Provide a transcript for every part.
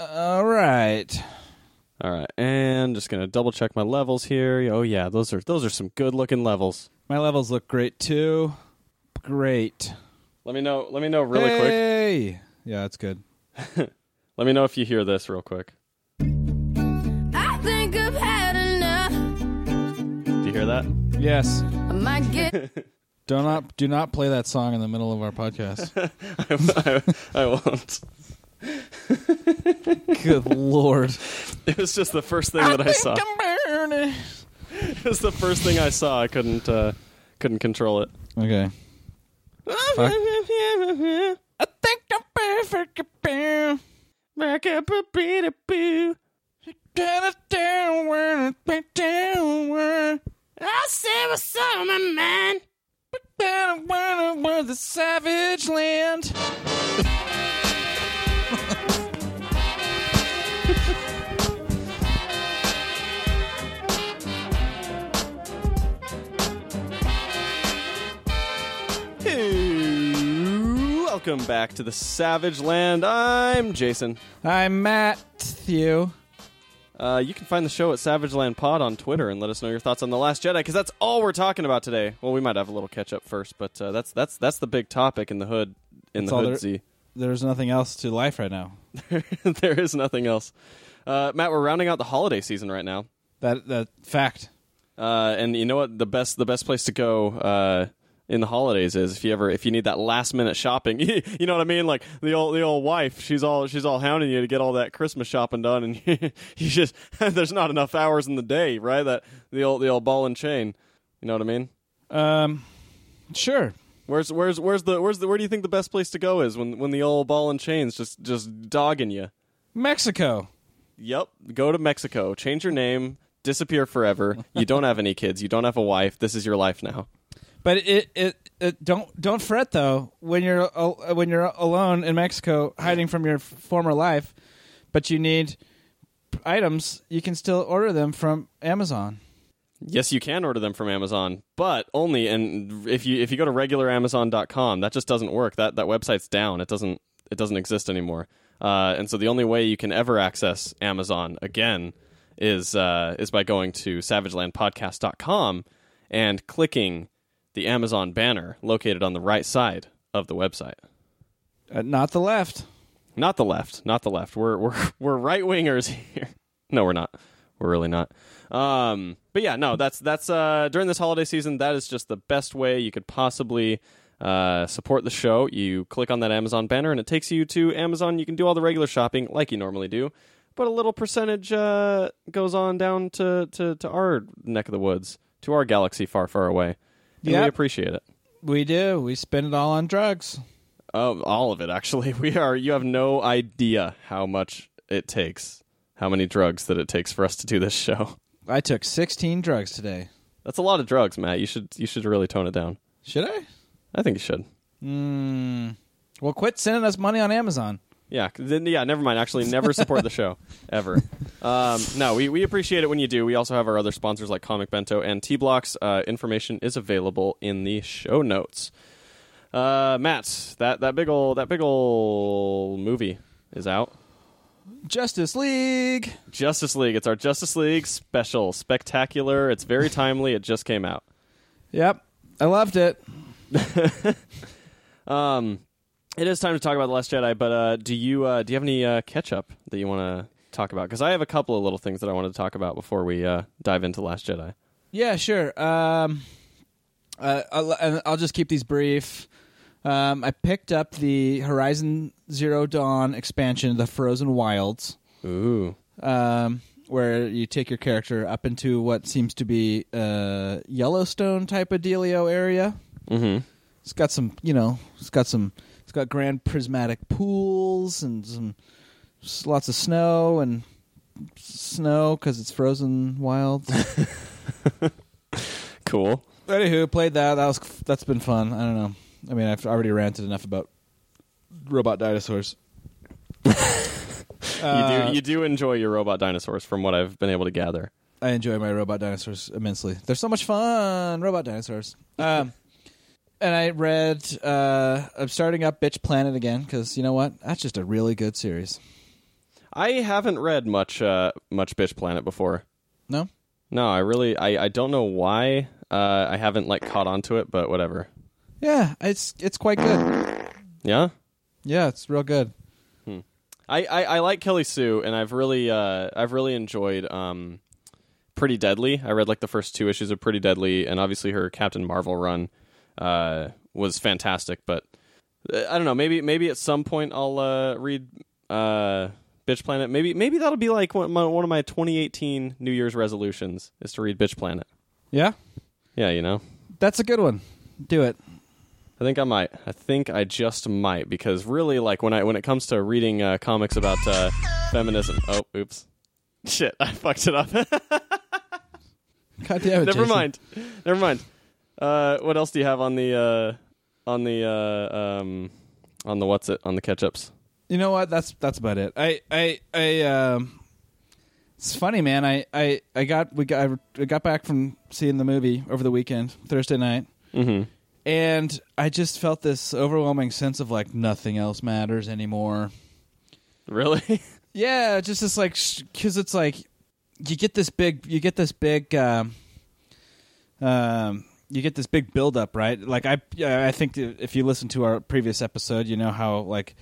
All right. All right, and just gonna double check my levels here. Oh yeah, those are those are some good looking levels. My levels look great too. Great. Let me know. Let me know really quick. hey! Yeah, that's good. Let me know if you hear this real quick. I think I've had enough. Do you hear that? Yes. I might get Do not do not play that song in the middle of our podcast. I, I won't. Good lord. It was just the first thing that I saw. It was the first thing I saw. I couldn't uh, couldn't control it. Okay. Fuck. I think I'm perfect. I say what's on my mind. The savage land. Hey, welcome back to the Savage Land. I'm Jason. I'm Matthew. Uh, you can find the show at Savage Land Pod on Twitter and let us know your thoughts on the Last Jedi because that's all we're talking about today. Well, we might have a little catch up first, but uh, that's that's that's the big topic in the hood in That's the all hood there- Z. There's nothing else to life right now. there is nothing else. Uh, Matt, we're rounding out the holiday season right now. That that fact. Uh, and you know what? The best the best place to go uh, in the holidays is if you ever if you need that last minute shopping. you know what I mean? Like the old the old wife, she's all she's all hounding you to get all that Christmas shopping done, and you just there's not enough hours in the day, right? That the old the old ball and chain. You know what I mean? Um, sure. Where's where's where's the where's the where do you think the best place to go is when when the old ball and chain's just just dogging you? Mexico. Yep. Go to Mexico. Change your name. Disappear forever. You don't have any kids. You don't have a wife. This is your life now. But it, it, it don't don't fret though when you're al- when you're alone in Mexico hiding from your former life, but you need items. You can still order them from Amazon. Yes, you can order them from Amazon, but only and if you if you go to regularamazon.com, that just doesn't work. That that website's down. It doesn't it doesn't exist anymore. Uh, and so the only way you can ever access Amazon again is uh, is by going to savagelandpodcast.com and clicking the Amazon banner located on the right side of the website. Uh, not the left. Not the left, not the left. We're we're we're right wingers here. No, we're not. We're really not. Um, but yeah, no, that's that's uh, during this holiday season. That is just the best way you could possibly uh, support the show. You click on that Amazon banner, and it takes you to Amazon. You can do all the regular shopping like you normally do, but a little percentage uh, goes on down to, to to our neck of the woods, to our galaxy far, far away. And we appreciate it. We do. We spend it all on drugs. Oh, all of it actually. We are. You have no idea how much it takes, how many drugs that it takes for us to do this show. I took 16 drugs today. That's a lot of drugs, Matt. You should you should really tone it down. Should I? I think you should. Mm. Well, quit sending us money on Amazon. Yeah, then yeah, never mind. Actually, never support the show ever. Um, no, we, we appreciate it when you do. We also have our other sponsors like Comic Bento and T Blocks. Uh, information is available in the show notes. Uh, Matt, that that big ol' that big ol' movie is out. Justice League. Justice League. It's our Justice League special, spectacular. It's very timely. It just came out. Yep. I loved it. Um, it is time to talk about the Last Jedi. But uh, do you uh, do you have any uh, catch up that you want to talk about? Because I have a couple of little things that I wanted to talk about before we uh, dive into Last Jedi. Yeah, sure. Um, uh, I'll, I'll just keep these brief. Um, I picked up the Horizon Zero Dawn expansion, the Frozen Wilds, Ooh, um, where you take your character up into what seems to be a Yellowstone type of dealio area. mm-hmm. It's got some, you know, it's got some, it's got grand prismatic pools and some lots of snow and snow because it's frozen wilds. cool. Anywho, played that. That was that's been fun. I don't know. I mean, I've already ranted enough about robot dinosaurs. you Uh, do you do enjoy your robot dinosaurs, from what I've been able to gather. I enjoy my robot dinosaurs immensely. They're so much fun, robot dinosaurs. Um, and I read. Uh, I'm starting up Bitch Planet again because you know what? That's just a really good series. I haven't read much uh, much Bitch Planet before. No. No, I really I, I don't know why uh, I haven't like caught on to it, but whatever. Yeah, it's it's quite good. Yeah, Yeah, it's real good. I, I, I like Kelly Sue, and I've really uh, I've really enjoyed um, Pretty Deadly. I read like the first two issues of Pretty Deadly, and obviously her Captain Marvel run uh, was fantastic. But uh, I don't know, maybe maybe at some point I'll uh, read uh, Bitch Planet. Maybe maybe that'll be like one of, my, one of my 2018 New Year's resolutions is to read Bitch Planet. Yeah, Yeah, you know. that's a good one. Do it. I think I might. I think I just might because really, like when I when it comes to reading uh, comics about uh, feminism. Oh, oops, shit! I fucked it up. God damn it. Never Jason. mind. Never mind. Uh, what else do you have on the uh, on the uh, um, on the what's it on the catch-ups? You know what? That's that's about it. I I I um it's funny, man. I I I got we got I got back from seeing the movie over the weekend, Thursday night. Mm-hmm. And I just felt this overwhelming sense of like nothing else matters anymore. Really? Yeah, just this like because it's like you get this big you get this big um, um you get this big build up, right? Like I I think if you listen to our previous episode, you know how like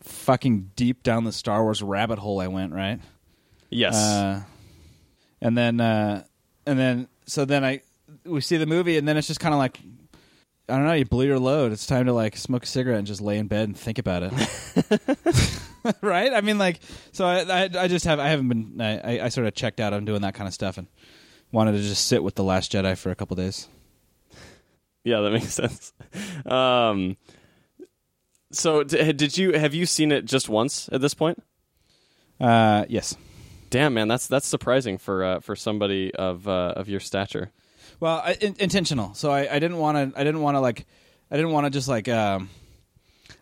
fucking deep down the Star Wars rabbit hole I went, right? yes. Uh, and then uh, and then so then I we see the movie and then it's just kind of like I don't know, you blew your load. It's time to like smoke a cigarette and just lay in bed and think about it. right? I mean, like, so I, I, I just have, I haven't been, I, I sort of checked out on doing that kind of stuff and wanted to just sit with the Last Jedi for a couple days. Yeah, that makes sense. Um, so d- did you have you seen it just once at this point? Uh, yes. Damn, man, that's that's surprising for uh, for somebody of uh, of your stature. Well, I, in, intentional. So I, I didn't want to. I didn't want to like. I didn't want to just like. Um,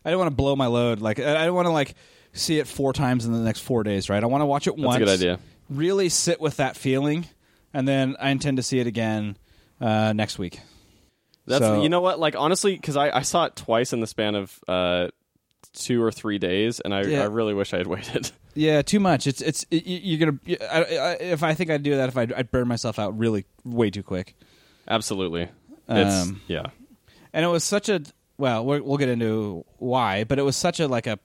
I didn't want to blow my load. Like I, I didn't want to like see it four times in the next four days. Right. I want to watch it That's once. a good idea. Really sit with that feeling, and then I intend to see it again uh, next week. That's So- you know what, like honestly, because I, I saw it twice in the span of uh, two or three days, and I, Yeah. I really wish I had waited. Yeah, too much. It's it's it, you- you're gonna. I, I, if I think I'd do that, if I'd, I'd burn myself out really way too quick. Absolutely, it's Um, yeah, and it was such a well we're, we'll get into why but it was such a like a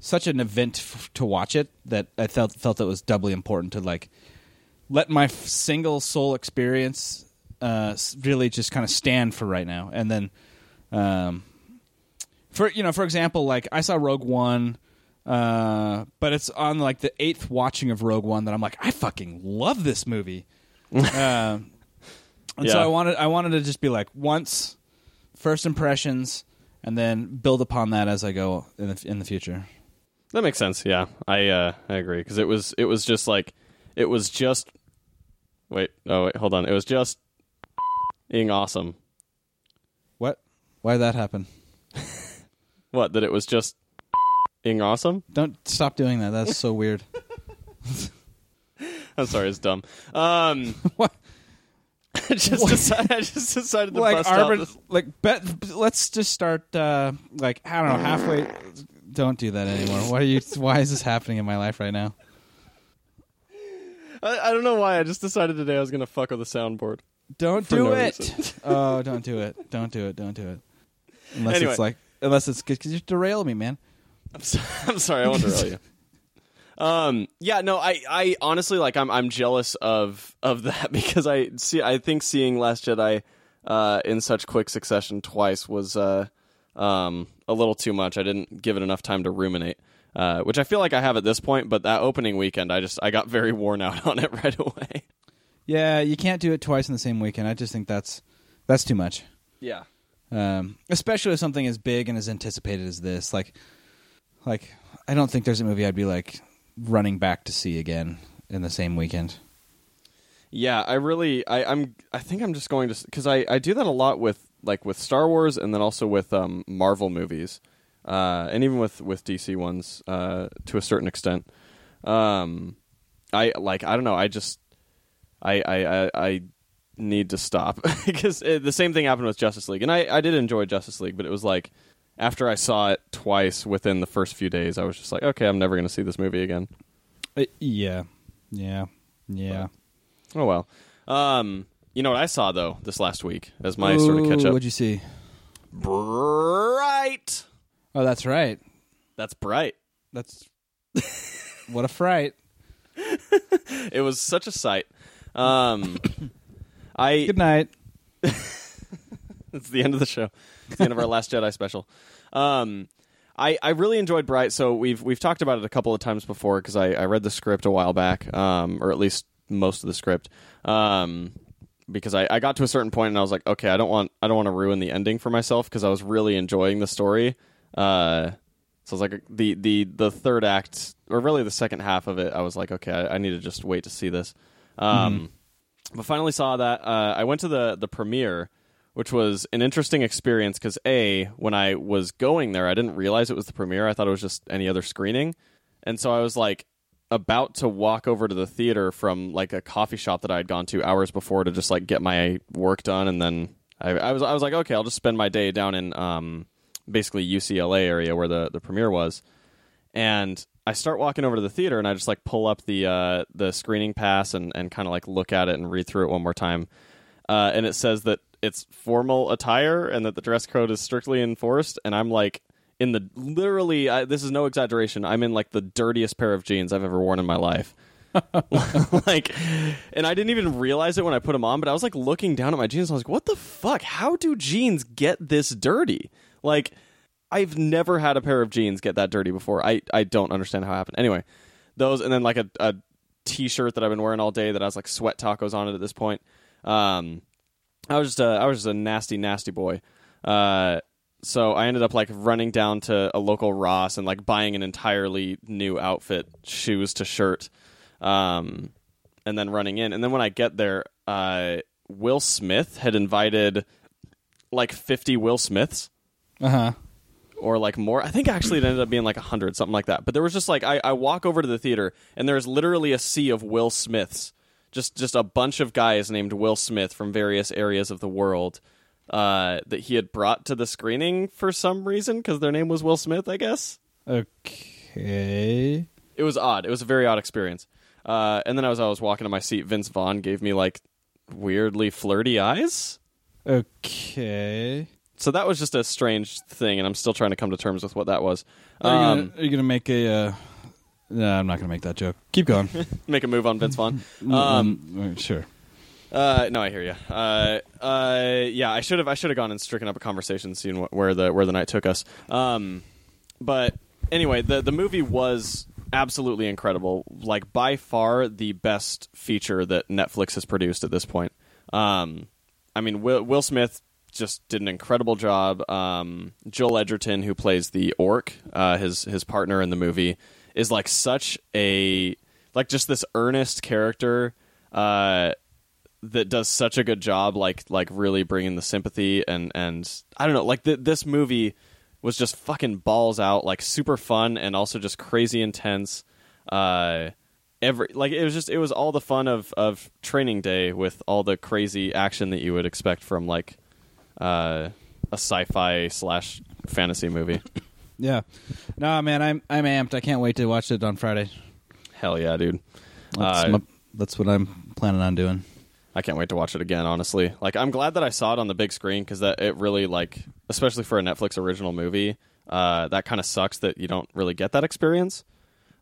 such an event f- to watch it that i felt felt it was doubly important to like let my f- single soul experience uh really just kind of stand for right now and then um for you know for example like i saw rogue one uh but it's on like the eighth watching of rogue one that i'm like i fucking love this movie um and so I wanted I wanted to just be like once first impressions and then build upon that as I go in the in the future. that makes sense. Yeah, I uh, I agree because it was it was just like it was just wait oh wait hold on it was just being awesome. What? Why did that happen? What that it was just being awesome. Don't stop doing that. That's so weird. I'm sorry, it's dumb. Um, What? I just decided, I just decided to like bust out arbit- this- like bet let's just start uh like I don't know, halfway don't do that anymore. Why are you why is this happening in my life right now? I, I don't know why. I just decided today I was gonna fuck with the soundboard. Don't do no it. reason. oh, don't do it. Don't do it. Don't do it. Unless Anyway. it's like unless it's cuz you derail me, man. I'm, so, I'm sorry, I won't derail you. Um, yeah, no, I, I honestly like I'm, I'm jealous of, of that because I see, I think seeing Last Jedi, uh, in such quick succession twice was, uh, um, a little too much. I didn't give it enough time to ruminate, uh, which I feel like I have at this point. But that opening weekend, I just, I got very worn out on it right away. Yeah, you can't do it twice in the same weekend. I just think that's that's too much. Yeah. Um, especially with something as big and as anticipated as this. Like, like I don't think there's a movie I'd be like running back to see again in the same weekend. Yeah, I really, I, I'm, I think I'm just going to because I, I do that a lot with like with Star Wars and then also with um, Marvel movies, uh, and even with with DC ones uh, to a certain extent. Um, I like, I don't know, I just, I, I, I, I need to stop because uh, the same thing happened with Justice League, and I, I did enjoy Justice League, but it was like after I saw it twice within the first few days, I was just like, okay, I'm never going to see this movie again. Uh, yeah, yeah, yeah. Oh well. Um, you know what I saw though this last week as my sort of catch up. What'd you see? Bright. Oh, that's right. That's bright. That's what a fright. It was such a sight. Um, I Good night. it's the end of the show. It's the end of our Last Jedi special. Um, I, I really enjoyed Bright. So we've we've talked about it a couple of times before because I, I read the script a while back, um, or at least most of the script. Um, because I, I got to a certain point and I was like, okay, I don't want I don't want to ruin the ending for myself because I was really enjoying the story. Uh, so I was like the the the third act or really the second half of it, I was like, okay, I, I need to just wait to see this. Um, but finally saw that. Uh, I went to the the premiere, which was an interesting experience because a when I was going there, I didn't realize it was the premiere. I thought it was just any other screening, and so I was like about to walk over to the theater from like a coffee shop that I had gone to hours before to just like get my work done, and then I, I was I was like, okay, I'll just spend my day down in um basically UCLA area where the the premiere was, and I start walking over to the theater and I just like pull up the uh, the screening pass and, and kind of like look at it and read through it one more time. Uh, and it says that it's formal attire and that the dress code is strictly enforced. And I'm like in the literally, I, this is no exaggeration. I'm in like the dirtiest pair of jeans I've ever worn in my life. like, and I didn't even realize it when I put them on, but I was like looking down at my jeans. And I was like, what the fuck? How do jeans get this dirty? Like, I've never had a pair of jeans get that dirty before. I, I don't understand how it happened. Anyway, those and then like a, a t-shirt that I've been wearing all day that has like sweat tacos on it at this point. Um, I was just a, I was just a nasty nasty boy. Uh, so I ended up like running down to a local Ross and like buying an entirely new outfit, shoes to shirt, um, and then running in. And then when I get there, uh, Will Smith had invited like fifty Will Smiths Uh huh. Or like more. I think actually it ended up being like a hundred, something like that. But there was just like I, I walk over to the theater and there's literally a sea of Will Smiths, just just a bunch of guys named Will Smith from various areas of the world uh, that he had brought to the screening for some reason because their name was Will Smith, I guess. Okay. It was odd. It was a very odd experience. Uh, and then as I was walking to my seat, Vince Vaughn gave me like weirdly flirty eyes. Okay. So that was just a strange thing, and I'm still trying to come to terms with what that was. Are you, Um, are you gonna make a? Uh... No, I'm not gonna make that joke. Keep going. make a move on Vince Vaughn. Um, um, sure. Uh, no, I hear you. Uh, uh, yeah, I should have. I should have gone and stricken up a conversation, seen wh- where the where the night took us. Um, but anyway, the the movie was absolutely incredible. Like by far the best feature that Netflix has produced at this point. Um, I mean, Will, Will Smith just did an incredible job. Um, Joel Edgerton, who plays the orc, uh, his his partner in the movie, is like such a like just this earnest character. Uh, that does such a good job like like really bringing the sympathy and and I don't know like th- this movie was just fucking balls out like super fun and also just crazy intense uh every like it was just it was all the fun of of training day with all the crazy action that you would expect from like uh a sci-fi slash fantasy movie Yeah. No, man, I'm I'm amped. I can't wait to watch it on Friday. hell yeah dude That's, Uh, my- that's what I'm planning on doing. I can't wait to watch it again. Honestly, like I'm glad that I saw it on the big screen because that it really like, especially for a Netflix original movie, uh, that kind of sucks that you don't really get that experience.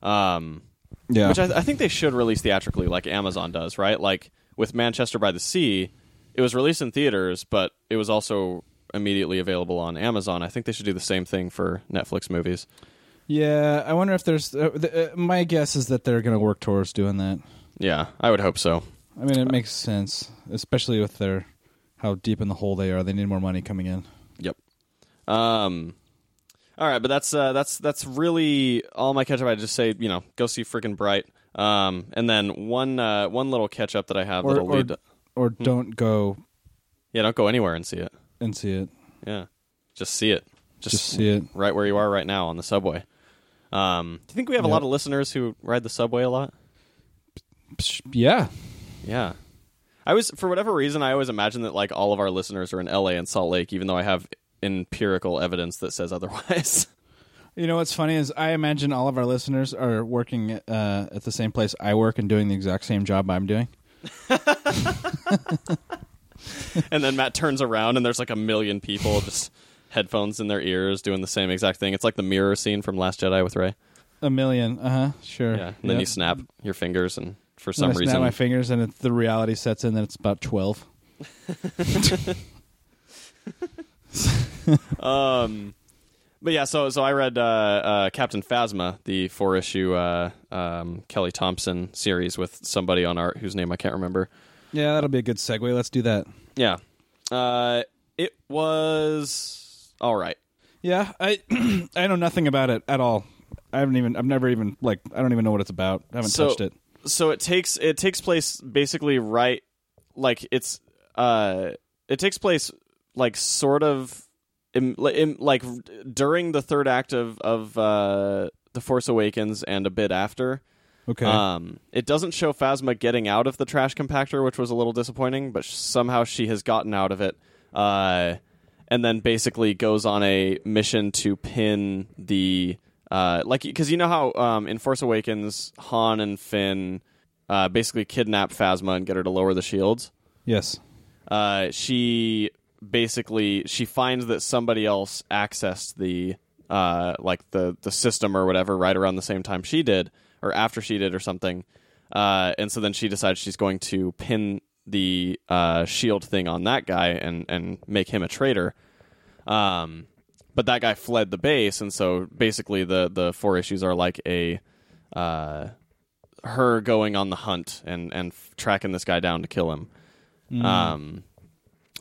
Um, Yeah. which I, I think they should release theatrically, like Amazon does, right? Like with Manchester by the Sea, it was released in theaters, but it was also immediately available on Amazon. I think they should do the same thing for Netflix movies. yeah. I wonder if there's. Uh, the, uh, my guess is that they're going to work towards doing that. Yeah, I would hope so. I mean, it makes sense, especially with their how deep in the hole they are. They need more money coming in. Yep. Um. All right, but that's uh, that's that's really all my catch up. I just say you know go see freaking Bright. Um, and then one uh, one little catch up that I have Or- that'll or- lead. Or don't go yeah, don't go anywhere and see it. and see it. Yeah, just see it. Just, Just see it. right where you are right now on the subway. Um, do you think we have a lot of listeners who ride the subway a lot? Yeah. Yeah. I was for whatever reason I always imagine that like all of our listeners are in LA and Salt Lake, even though I have empirical evidence that says otherwise. You know what's funny is I imagine all of our listeners are working uh, at the same place I work and doing the exact same job I'm doing. and then Matt turns around and there's like a million people just headphones in their ears doing the same exact thing. It's like the mirror scene from Last Jedi with Rey. A million, uh huh, sure. Yeah. And then Yep. you snap your fingers and for some I snap reason my fingers and it, the reality sets in that it's about twelve. um but yeah, so so I read uh, uh, Captain Phasma, the four issue uh, um, Kelly Thompson series with somebody on art whose name I can't remember. Yeah, that'll be a good segue. Let's do that. Yeah, uh, it was all right. Yeah, I I know nothing about it at all. I haven't even. I've never even like. I don't even know what it's about. I haven't So- touched it. so it takes it takes place basically right like it's uh it takes place like sort of like during the third act of of uh the force awakens and a bit after Okay. um it doesn't show phasma getting out of the trash compactor which was a little disappointing but somehow she has gotten out of it uh and then basically goes on a mission to pin the uh, like because you know how um, in Force Awakens Han and Finn uh, basically kidnap Phasma and get her to lower the shields. yes. Uh, she basically she finds that somebody else accessed the uh, like the the system or whatever right around the same time she did or after she did or something. Uh, and so then she decides she's going to pin the uh, shield thing on that guy and and make him a traitor. Um, but that guy fled the base, and so basically the the four issues are like a uh, her going on the hunt and and f- tracking this guy down to kill him. Um,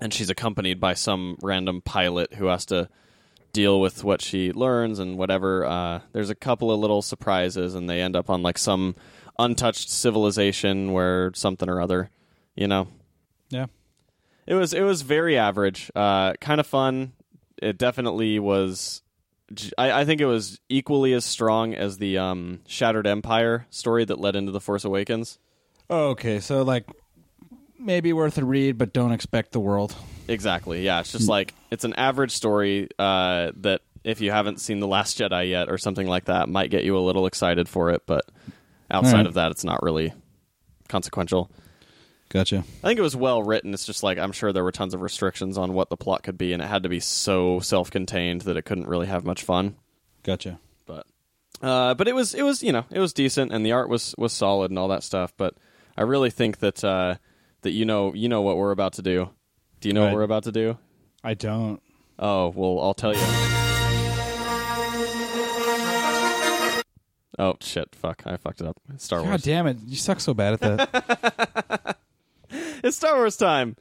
and she's accompanied by some random pilot who has to deal with what she learns and whatever. Uh, there's a couple of little surprises, and they end up on like some untouched civilization where something or other, you know. Yeah. It was it was very average, uh, kind of fun. It definitely was. I think it was equally as strong as the um, Shattered Empire story that led into the Force Awakens. Oh, okay. So like, maybe worth a read, but don't expect the world. Exactly. Yeah, it's just like it's an average story uh, that if you haven't seen the Last Jedi yet or something like that, might get you a little excited for it. But outside Alright. of that, it's not really consequential. Gotcha. I think it was well written. It's just like I'm sure there were tons of restrictions on what the plot could be, and it had to be so self-contained that it couldn't really have much fun. Gotcha. But uh, but it was it was you know it was decent, and the art was was solid and all that stuff. But I really think that uh, that you know you know what we're about to do. Do you know Right. what we're about to do? I don't. Oh, well, I'll tell you. Oh, shit. Fuck. I fucked it up. It's Star Wars. God Wars. damn it! You suck so bad at that. It's Star Wars time.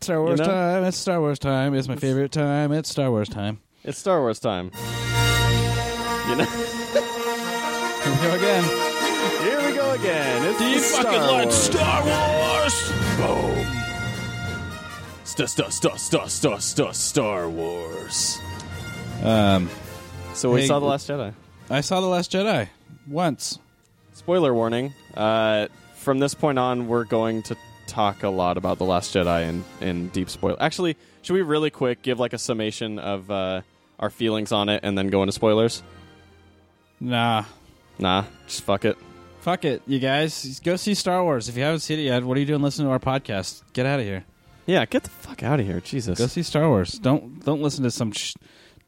Star Wars know? time. It's Star Wars time. It's my favorite time. It's Star Wars time. It's Star Wars time. You know? Here we go again. Here we go again. It's Do you the fucking Star like Wars. Star Wars? Boom. Star, star, star, star, star, star, Star Wars. Um, So we Hey, saw The Last Jedi. I saw the Last Jedi once. Spoiler warning. Uh, from this point on, we're going to talk a lot about The Last Jedi in, in deep spoil. Actually, should we really quick give like a summation of uh, our feelings on it and then go into spoilers? Nah. Nah, just fuck it. Fuck it, you guys. Go see Star Wars. If you haven't seen it yet, what are you doing listening to our podcast? Get out of here. Yeah, get the fuck out of here, Jesus. Go see Star Wars. Don't don't listen to some. Sh-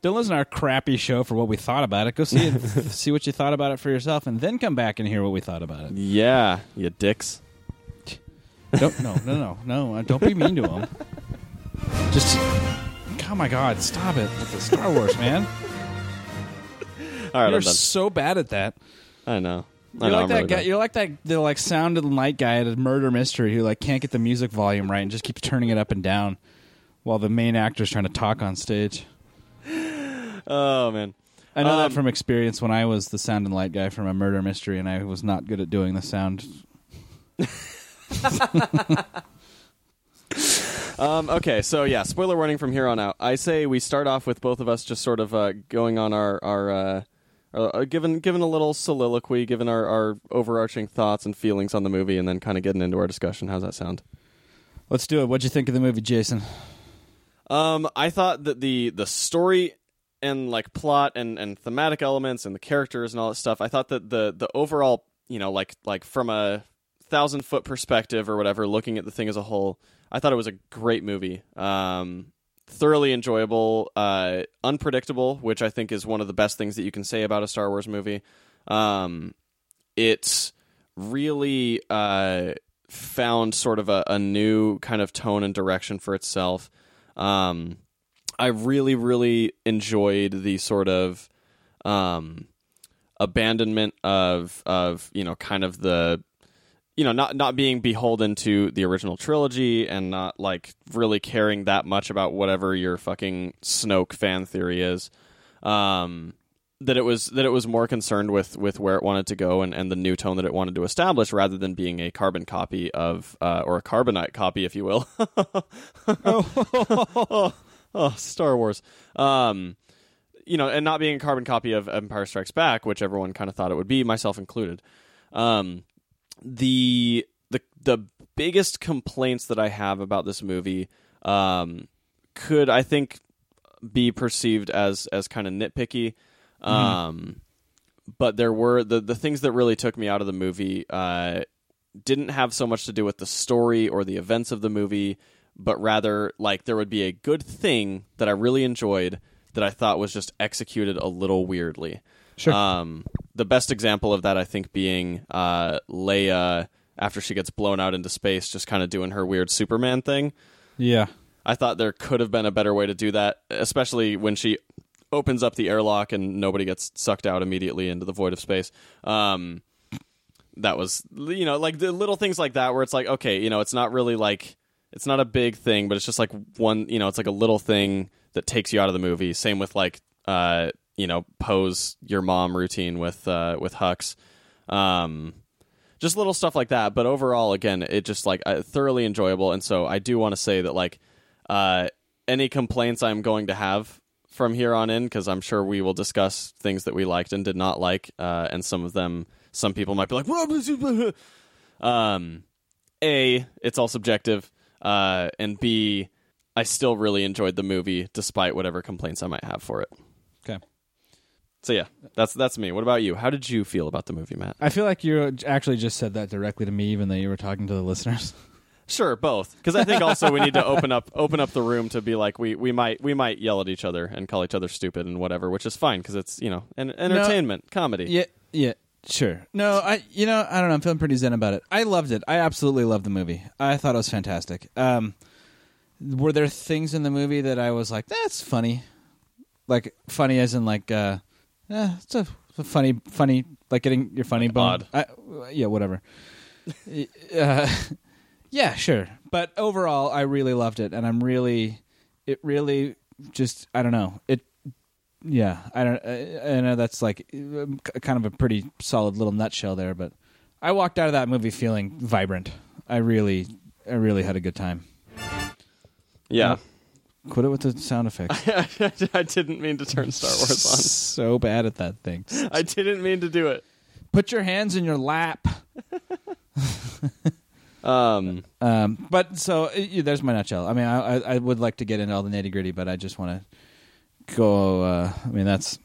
don't listen to our crappy show for what we thought about it. Go see it. see what you thought about it for yourself, and then come back and hear what we thought about it. Yeah, you dicks. Don't no no no no. uh, Don't be mean to them. Just. Oh my God! Stop it with the Star Wars, man. All right, You're I'm done. so bad at that. I know. You're like that really guy. You're like that. The like sound and light guy at a murder mystery who like can't get the music volume right and just keeps turning it up and down while the main actor's trying to talk on stage. Oh man. I know Um, that from experience when I was the sound and light guy from a murder mystery, and I was not good at doing the sound. Um, okay, so yeah, spoiler warning from here on out. I say we start off with both of us just sort of uh, going on our our uh, uh, given given a little soliloquy, given our, our overarching thoughts and feelings on the movie, and then kind of getting into our discussion. How's that sound? Let's do it. What'd you think of the movie, Jason? Um, I thought that the the story and like plot and and thematic elements and the characters and all that stuff. I thought that the the overall, you know, like like from a thousand foot perspective or whatever, looking at the thing as a whole, I thought it was a great movie. Um, thoroughly enjoyable, uh, unpredictable, which I think is one of the best things that you can say about a Star Wars movie. Um, it's really uh, found sort of a, a new kind of tone and direction for itself. Um, I really, really enjoyed the sort of um, abandonment of of you know kind of the you know not not being beholden to the original trilogy and not like really caring that much about whatever your fucking Snoke fan theory is. Um, that it was that it was more concerned with with where it wanted to go and, and the new tone that it wanted to establish rather than being a carbon copy of uh, or a carbonite copy if you will oh, oh, Star Wars um you know and not being a carbon copy of Empire Strikes Back which everyone kind of thought it would be myself included um the the the biggest complaints that I have about this movie um could I think be perceived as as kind of nitpicky um, but there were the the things that really took me out of the movie uh, didn't have so much to do with the story or the events of the movie, but rather like there would be a good thing that I really enjoyed that I thought was just executed a little weirdly. Sure. Um, the best example of that, I think, being uh, Leia after she gets blown out into space, just kind of doing her weird Superman thing. Yeah. I thought there could have been a better way to do that, especially when she opens up the airlock and nobody gets sucked out immediately into the void of space. Um, that was, you know, like the little things like that where it's like, okay, you know, it's not really like, it's not a big thing, but it's just like one, you know, it's like a little thing that takes you out of the movie. Same with like, uh, you know, Poe's your mom routine with, uh, with Hux. Um, just little stuff like that. But overall, again, it just like uh, thoroughly enjoyable. And so I do want to say that like, uh, any complaints I'm going to have from here on in because I'm sure we will discuss things that we liked and did not like, uh, and some of them, some people might be like, um, a, it's all subjective, uh, and b, I still really enjoyed the movie despite whatever complaints I might have for it. So yeah, that's that's me. What about you? How did you feel about the movie, Matt? I feel like you actually just said that directly to me, even though you were talking to the listeners. Sure, both. Because I think also we need to open up open up the room to be like we, we might we might yell at each other and call each other stupid and whatever, which is fine because it's you know an entertainment comedy. Yeah, yeah, sure. No, I, you know, I don't know. I'm feeling pretty zen about it. I loved it. I absolutely loved the movie. I thought it was fantastic. Um, were there things in the movie that I was like, that's funny, like funny as in like, uh, eh, it's a, a funny, funny, like getting your funny bone. odd. I, yeah, whatever. uh, yeah, sure. But overall, I really loved it, and I'm really, it really just, I don't know, it. Yeah, I don't. I, I know that's like um, kind of a pretty solid little nutshell there, but I walked out of that movie feeling vibrant. I really, I really had a good time. Yeah, Quit it with the sound effects. I didn't mean to turn Star Wars on. so bad at that thing. I didn't mean to do it. Put your hands in your lap. Um, Um, but so uh, yeah, there's my nutshell. I mean, I, I, I would like to get into all the nitty gritty, but I just want to go. Uh, I mean, that's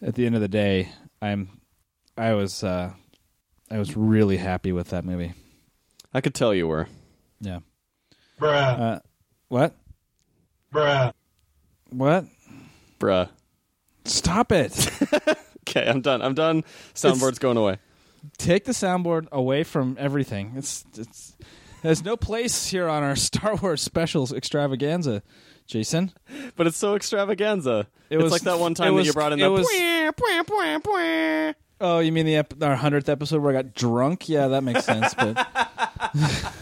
at the end of the day. I'm. I was. Uh, I was really happy with that movie. I could tell you were. Yeah. Bruh. Uh, what? Bruh. What? Bruh. Stop it! Okay, I'm done. I'm done. Soundboard's going away. Take the soundboard away from everything. It's. It's. There's no place here on our Star Wars specials extravaganza, Jason. But it's so extravaganza. It it's was- like that one it time was- that you brought in it the was-. Oh, you mean the ep- our hundredth episode where I got drunk? Yeah, that makes sense. But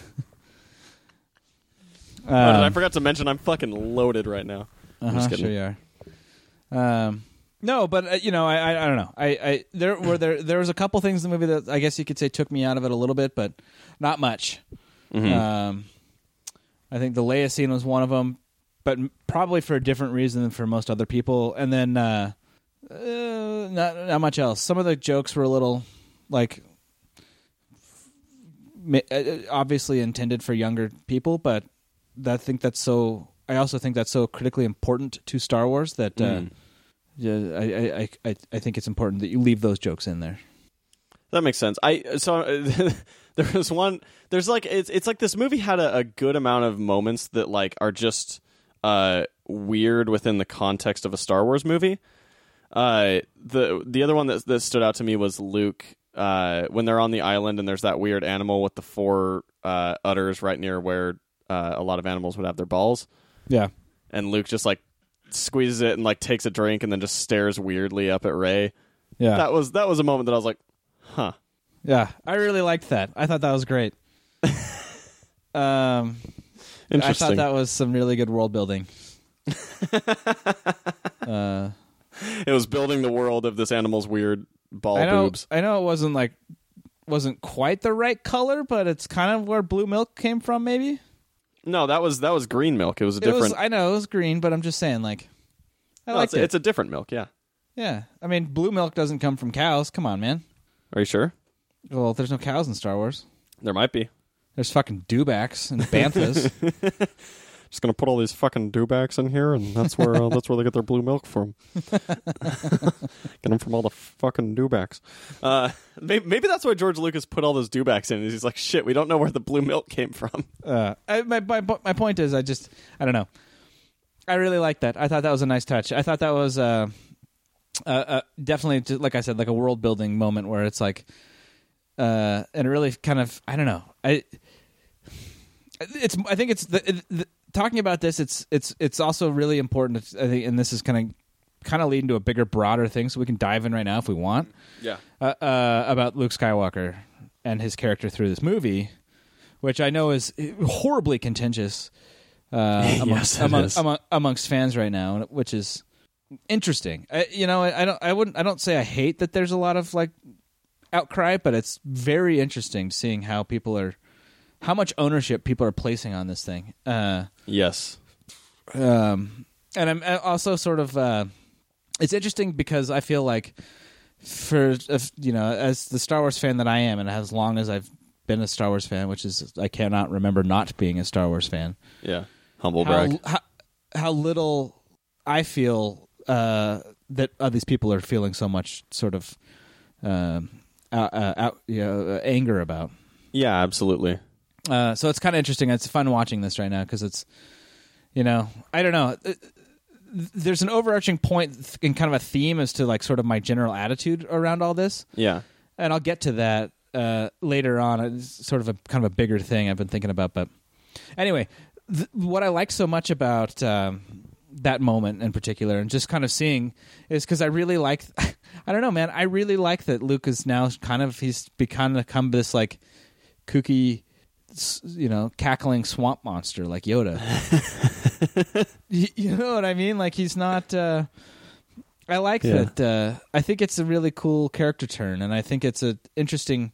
Oh, I Um, forgot to mention I'm fucking loaded right now. uh-huh, just kidding. sure you are. Um, no, but uh, you know, I, I I don't know. I, I there were there there was a couple things in the movie that I guess you could say took me out of it a little bit, but not much. Mhm. Um, I think the Leia scene was one of them, but probably for a different reason than for most other people. And then uh, uh, not not much else. Some of the jokes were a little like uh, obviously intended for younger people, but I think that's so. I also think that's so critically important to Star Wars that uh, Mm. yeah, I, I, I, I I think it's important that you leave those jokes in there. That makes sense. I so there was one. There's like it's it's like this movie had a, a good amount of moments that like are just uh weird within the context of a Star Wars movie. Uh, the the other one that that stood out to me was Luke. Uh, when they're on the island and there's that weird animal with the four uh, udders right near where uh, a lot of animals would have their balls, Yeah, and Luke just like squeezes it and like takes a drink and then just stares weirdly up at Rey. yeah, That was that was a moment that I was like, huh. yeah. I really liked that. I thought that was great. um, I thought that was some really good world building. uh, It was building the world of this animal's weird ball I know. boobs. I know it wasn't like wasn't quite the right color, but it's kind of where blue milk came from. Maybe No, that was that was green milk. It was a it different. was. I know it was green, but I'm just saying, like, I no, like it's, it. it's a different milk. Yeah. yeah, I mean, blue milk doesn't come from cows. Come on, man. Are you sure? Well, there's no cows in Star Wars. There might be. There's fucking dewbacks and banthas. Just gonna put all these fucking dewbacks in here, and that's where uh, that's where they get their blue milk from. get them from all the fucking dewbacks. Uh, maybe, maybe that's why George Lucas put all those dewbacks in. Is he's like, shit, we don't know where the blue milk came from. uh, I, my, my my point is, I just I don't know. I really like that. I thought that was a nice touch. I thought that was uh, uh, uh, definitely, like I said, like a world building moment where it's like, uh, and it really kind of I don't know. I it's I think it's the, the talking about this. It's it's it's also really important. I think, and this is kind of kind of leading to a bigger, broader thing. So we can dive in right now if we want Yeah. uh, uh, about Luke Skywalker and his character through this movie, which I know is horribly contentious uh, amongst, Yes, among, is. among, amongst fans right now, which is interesting. I, you know, I, I don't, I wouldn't, I don't say I hate that there's a lot of like outcry, but it's very interesting seeing how people are, how much ownership people are placing on this thing. Uh, Yes. um, and I'm uh, also sort of uh, it's interesting because I feel like for if, you know as the Star Wars fan that I am, and as long as I've been a Star Wars fan, which is I cannot remember not being a Star Wars fan. Yeah. Humble How, brag. how, how little I feel uh, that uh, these people are feeling so much sort of um, out, uh, out, you know, uh, anger about. Yeah, absolutely. Uh, so it's kind of interesting. It's fun watching this right now because it's, you know, I don't know. Uh, There's an overarching point and kind of a theme as to like sort of my general attitude around all this, Yeah. and I'll get to that uh, later on. It's sort of a kind of a bigger thing I've been thinking about. But anyway, th- what I like so much about um, that moment in particular, and just kind of seeing, is because I really like. I don't know, man. I really like that Luke is now kind of he's become become this like kooky, you know, cackling swamp monster like Yoda. you, you know what I mean? Like he's not. Uh, I like Yeah. that. Uh, I think it's a really cool character turn, and I think it's an interesting.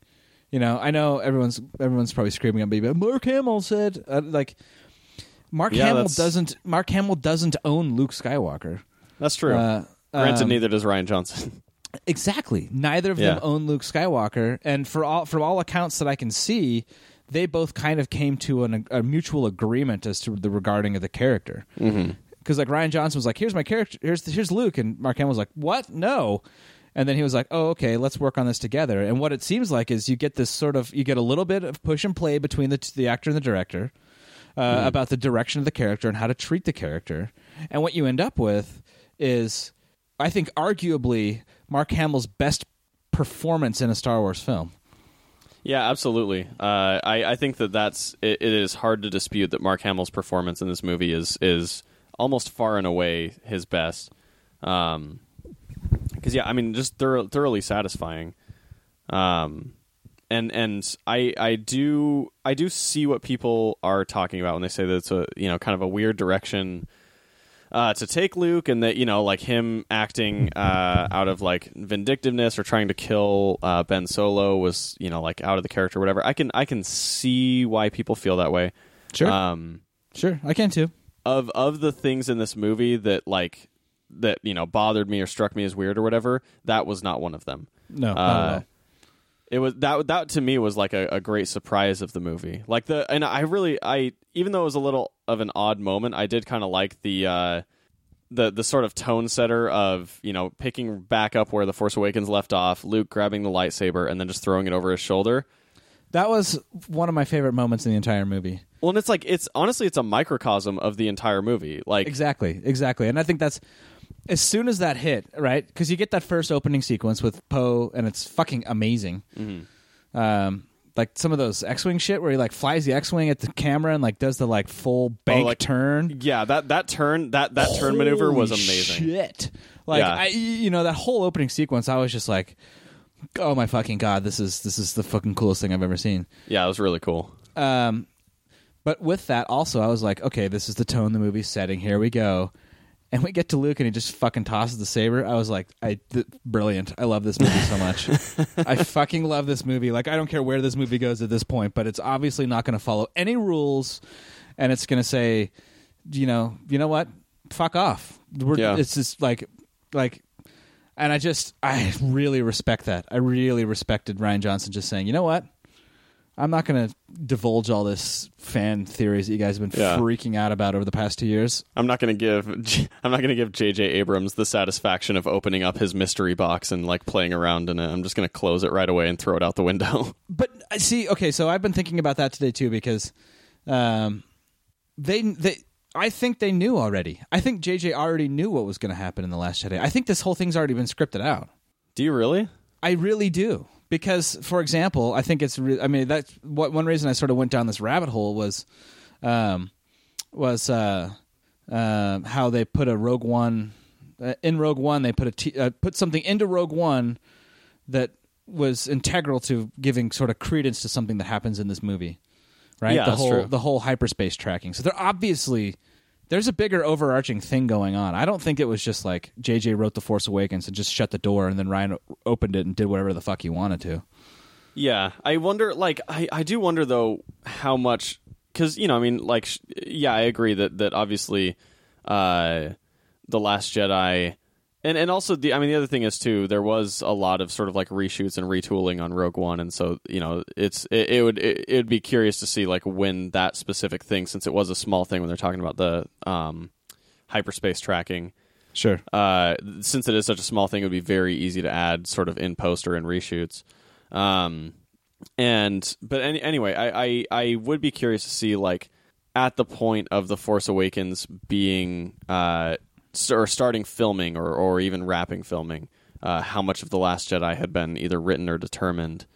You know, I know everyone's everyone's probably screaming at me, but Mark Hamill said uh, like. Mark Yeah, Hamill that's- doesn't. Mark Hamill doesn't own Luke Skywalker. That's true. Uh, Granted, um, neither does Rian Johnson. Exactly. Neither of them own Luke Skywalker, and for all from all accounts that I can see, they both kind of came to an, a mutual agreement as to the regarding of the character. mm-hmm. Because like Rian Johnson was like, "Here's my character. Here's here's Luke," and Mark Hamill was like, "What? No." And then he was like, "Oh, okay, let's work on this together." And what it seems like is you get this sort of you get a little bit of push and play between the the actor and the director uh, about the direction of the character and how to treat the character. And what you end up with is, I think, arguably Mark Hamill's best performance in a Star Wars film. Yeah, absolutely. Uh, I, I think that that's it, it is hard to dispute that Mark Hamill's performance in this movie is is almost far and away his best. Um, because yeah, I mean, just thorough, thoroughly satisfying. Um, and and I I do I do see what people are talking about when they say that it's a you know kind of a weird direction uh, to take Luke, and that you know, like him acting uh, out of like vindictiveness or trying to kill uh, Ben Solo was you know like out of the character, or whatever. I can I can see why people feel that way. Sure, Um, sure, I can too. of of the things in this movie that like that you know bothered me or struck me as weird or whatever, that was not one of them. No, not at Uh, all. It was that that to me was like a, a great surprise of the movie. Like the and I really I even though it was a little of an odd moment, I did kind of like the uh the the sort of tone setter of you know picking back up where the Force Awakens left off, Luke grabbing the lightsaber and then just throwing it over his shoulder. That was one of my favorite moments in the entire movie. Well, and it's like it's honestly it's a microcosm of the entire movie. Like Exactly, exactly. And I think that's as soon as that hit, right? Because you get that first opening sequence with Poe, and it's fucking amazing. Um, like some of those X-wing shit where he like flies the X-wing at the camera and like does the like full bank like- turn. yeah, that that turn that that turn maneuver was amazing. Shit, like Yeah. I, you know, that whole opening sequence, I was just like, oh my fucking god, this is this is the fucking coolest thing I've ever seen. Yeah, it was really cool. Um, but with that, also, I was like, okay, this is the tone the movie's setting. Here we go. And we get to Luke, and he just fucking tosses the saber. I was like, I th- brilliant. I love this movie so much. I fucking love this movie. Like, I don't care where this movie goes at this point, but it's obviously not going to follow any rules, and it's going to say, you know, you know what? Fuck off. We're, Yeah. It's just like, like, and I just, I really respect that. I really respected Rian Johnson just saying, you know what? I'm not going to divulge all this fan theories that you guys have been Yeah. freaking out about over the past two years. I'm not going to give I'm not going to give JJ Abrams the satisfaction of opening up his mystery box and like playing around in it. I'm just going to close it right away and throw it out the window. But I see, okay, so I've been thinking about that today too because um, they they I think they knew already. I think JJ already knew what was going to happen in the Last Jedi. I think this whole thing's already been scripted out. Do you really? I really do because, for example, I think it's. Re- I mean, that's what one reason I sort of went down this rabbit hole was, um, was uh, uh, how they put a Rogue One uh, in Rogue One. They put a t- uh, put something into Rogue One that was integral to giving sort of credence to something that happens in this movie, right? Yeah, the that's whole true. the whole hyperspace tracking. So they're obviously there's a bigger overarching thing going on. I don't think it was just like JJ wrote The Force Awakens and just shut the door and then Rian opened it and did whatever the fuck he wanted to. Yeah, I wonder. Like, I I do wonder though how much because you know I mean like yeah I agree that that obviously uh the Last Jedi. And and also the I mean the other thing is too there was a lot of sort of like reshoots and retooling on Rogue One and so you know it's it, it would it, would be curious to see like when that specific thing since it was a small thing when they're talking about the um hyperspace tracking Sure. uh, since it is such a small thing, it would be very easy to add sort of in poster and reshoots. Um, and but any, anyway, I, I I would be curious to see like at the point of the Force Awakens being uh or starting filming or or even wrapping filming, uh, how much of the Last Jedi had been either written or determined.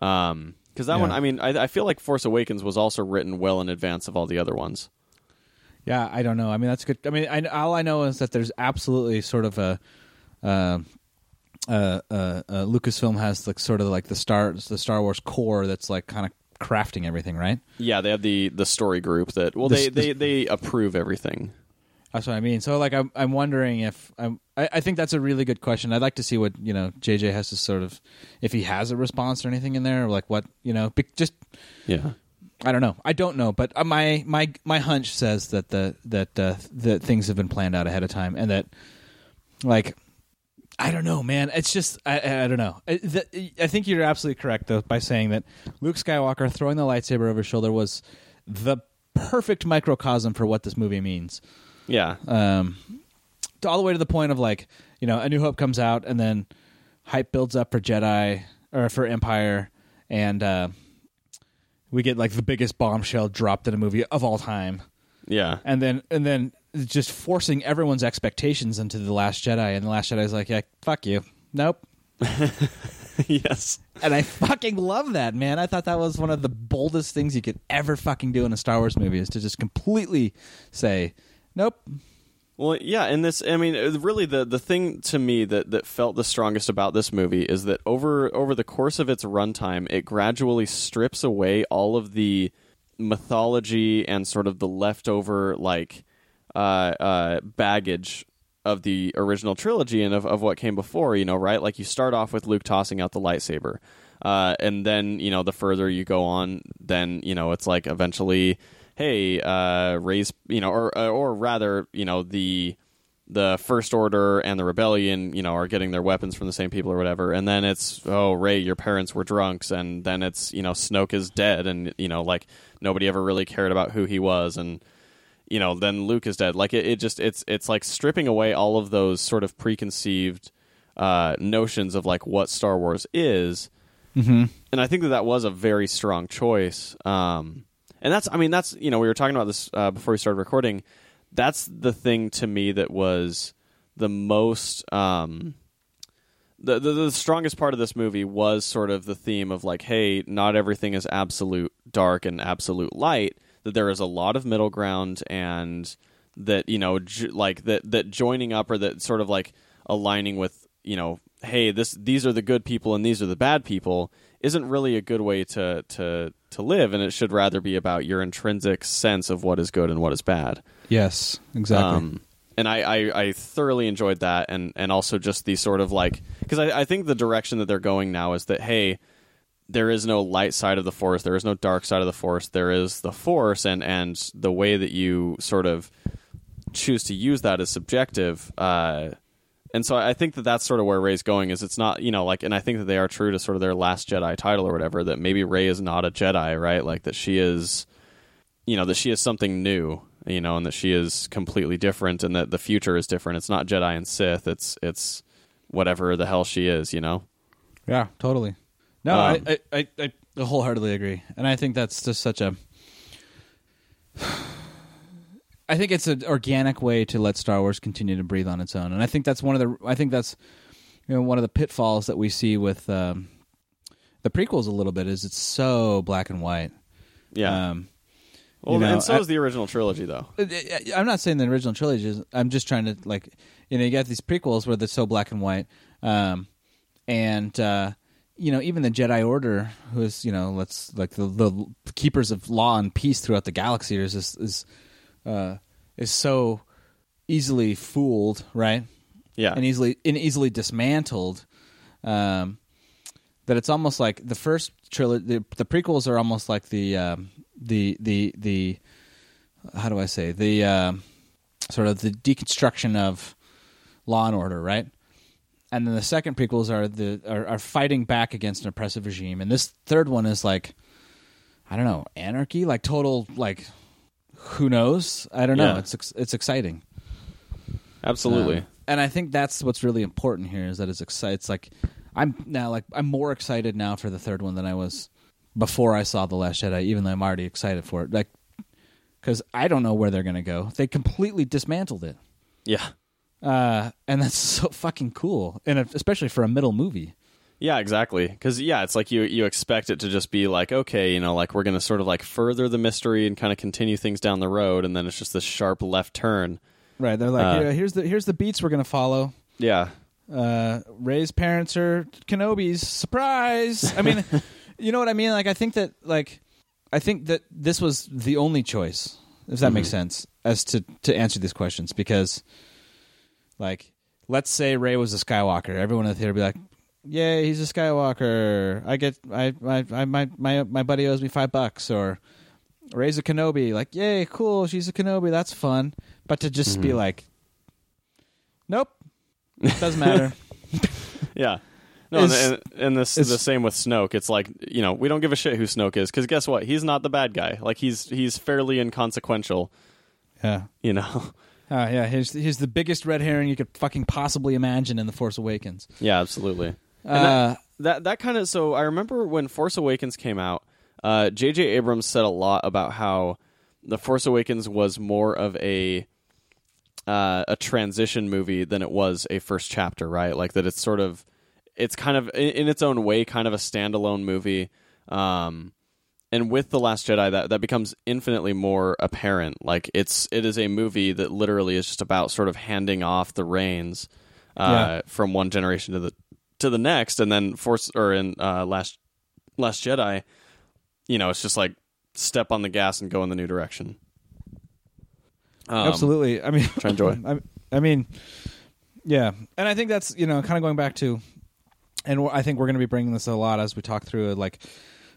Um, because that Yeah. one, I mean, I, I feel like Force Awakens was also written well in advance of all the other ones. Yeah, I don't know. I mean, that's good. I mean, I, all I know is that there's absolutely sort of a. Uh, uh, uh, uh, Lucasfilm has like sort of like the Star the Star Wars core that's like kind of crafting everything, right? Yeah, they have the the story group that well, This- they, they they approve everything. That's what I mean. So like I'm I'm wondering if I'm I, I think that's a really good question. I'd like to see what you know JJ has to sort of if he has a response or anything in there, or like what you know, be, just Yeah. I don't know. I don't know, but uh, my my my hunch says that the that uh, that things have been planned out ahead of time, and that like I don't know, man. It's just I I I don't know. I, the, I think you're absolutely correct though by saying that Luke Skywalker throwing the lightsaber over his shoulder was the perfect microcosm for what this movie means Yeah. um, to- all the way to the point of like you know a new hope comes out and then hype builds up for jedi or for empire and uh, we get like the biggest bombshell dropped in a movie of all time Yeah. and then and then just forcing everyone's expectations into the last jedi and the last jedi is like yeah fuck you nope yes. and i fucking love that man i thought that was one of the boldest things you could ever fucking do in a star wars movie is to just completely say nope Well, yeah, and this I mean uh, really the the thing to me that that felt the strongest about this movie is that over over the course of its runtime, it gradually strips away all of the mythology and sort of the leftover like uh, uh, baggage of the original trilogy and of, of what came before, you know, right? Like you start off with Luke tossing out the lightsaber. Uh, and then, you know, the further you go on, then, you know, it's like eventually, hey, uh, raise, you know, or, or rather, you know, the, the First Order and the Rebellion, you know, are getting their weapons from the same people or whatever, and then it's oh Rey, your parents were drunks, and then it's you know Snoke is dead, and you know like nobody ever really cared about who he was, and you know then Luke is dead. Like it, it just it's it's like stripping away all of those sort of preconceived uh, notions of like what Star Wars is, Mm-hmm. and I think that that was a very strong choice. Um, and that's, I mean, that's you know, we were talking about this uh, before we started recording. That's the thing to me that was the most, um, the, the the strongest part of this movie was sort of the theme of like, hey, not everything is absolute dark and absolute light. That there is a lot of middle ground, and that you know, j- like that that joining up or that sort of like aligning with you know hey this these are the good people and these are the bad people isn't really a good way to to to live and it should rather be about your intrinsic sense of what is good and what is bad Yes, exactly. um, and I, I, I thoroughly enjoyed that and and also just the sort of like because I, I think the direction that they're going now is that hey there is no light side of the force there is no dark side of the force there is the force and and the way that you sort of choose to use that is subjective uh and so I think that that's sort of where Rey's going is it's not you know like and I think that they are true to sort of their last Jedi title or whatever that maybe Rey is not a Jedi right like that she is you know that she is something new you know and that she is completely different and that the future is different it's not Jedi and Sith it's it's whatever the hell she is you know yeah, totally. No, Um, I, I, I, I wholeheartedly agree, and I think that's just such a. I think it's an organic way to let Star Wars continue to breathe on its own, and I think that's one of the. I think that's, you know, one of the pitfalls that we see with um, the prequels a little bit is it's so black and white. yeah Um, well know, and so I- is the original trilogy though I'm not saying the original trilogy is. I'm just trying to like, you know, you got these prequels where they're so black and white, um, and uh, you know, even the Jedi Order, who is you know, let's like the, the keepers of law and peace throughout the galaxy, is is is, uh, is so easily fooled, right? yeah and easily and easily dismantled. Um, that it's almost like the first trilogy. The, the prequels are almost like the um, the the the how do I say the um, sort of the deconstruction of Law and Order, right? And then the second prequels are the are, are fighting back against an oppressive regime, and this third one is like I don't know anarchy, like total like who knows? I don't know. Yeah. It's ex- it's exciting. absolutely Um, and I think that's what's really important here is that it's exciting. It's like I'm now like I'm more excited now for the third one than I was before I saw the Last Jedi. Even though I'm already excited for it, like because I don't know where they're gonna go. They completely dismantled it, yeah uh, and that's so fucking cool, and especially for a middle movie. Yeah, exactly. Because yeah, it's like you you expect it to just be like okay, you know, like we're gonna sort of like further the mystery and kind of continue things down the road, and then it's just this sharp left turn. Right? They're like, Uh, yeah, here's the here's the beats we're gonna follow. Yeah, uh, Rey's parents are Kenobi's. Surprise! I mean, you know what I mean? Like, I think that, like, I think that this was the only choice, if that makes sense, as to to answer these questions. Because, like, let's say Rey was a Skywalker, everyone in the theater would be like, "Yay, he's a Skywalker! I get, I, I my my my buddy owes me five bucks." Or Rey's a Kenobi, like, "Yay, cool, she's a Kenobi, that's fun." But to just be like, "Nope, doesn't matter." yeah. No, Is- and, and this is- the same with Snoke. It's like you know we don't give a shit who Snoke is because guess what? He's not the bad guy. Like he's he's fairly inconsequential. yeah. You know. Uh, yeah, he's here's the biggest red herring you could fucking possibly imagine in the Force Awakens. yeah, absolutely. Uh, that that kind of so I remember when Force Awakens came out, uh, J.J. Abrams said a lot about how the Force Awakens was more of a uh, a transition movie than it was a first chapter, right? Like that it's sort of it's kind of in, in its own way kind of a standalone movie. Um, and with the Last Jedi, that that becomes infinitely more apparent. Like it's it is a movie that literally is just about sort of handing off the reins uh, from one generation to the to the next, and then Force or in uh, Last Last Jedi, you know, it's just like step on the gas and go in the new direction. Um, absolutely. I mean, I enjoy. I, I mean, yeah, and I think that's you know kind of going back to, and I think we're going to be bringing this a lot as we talk through it. Like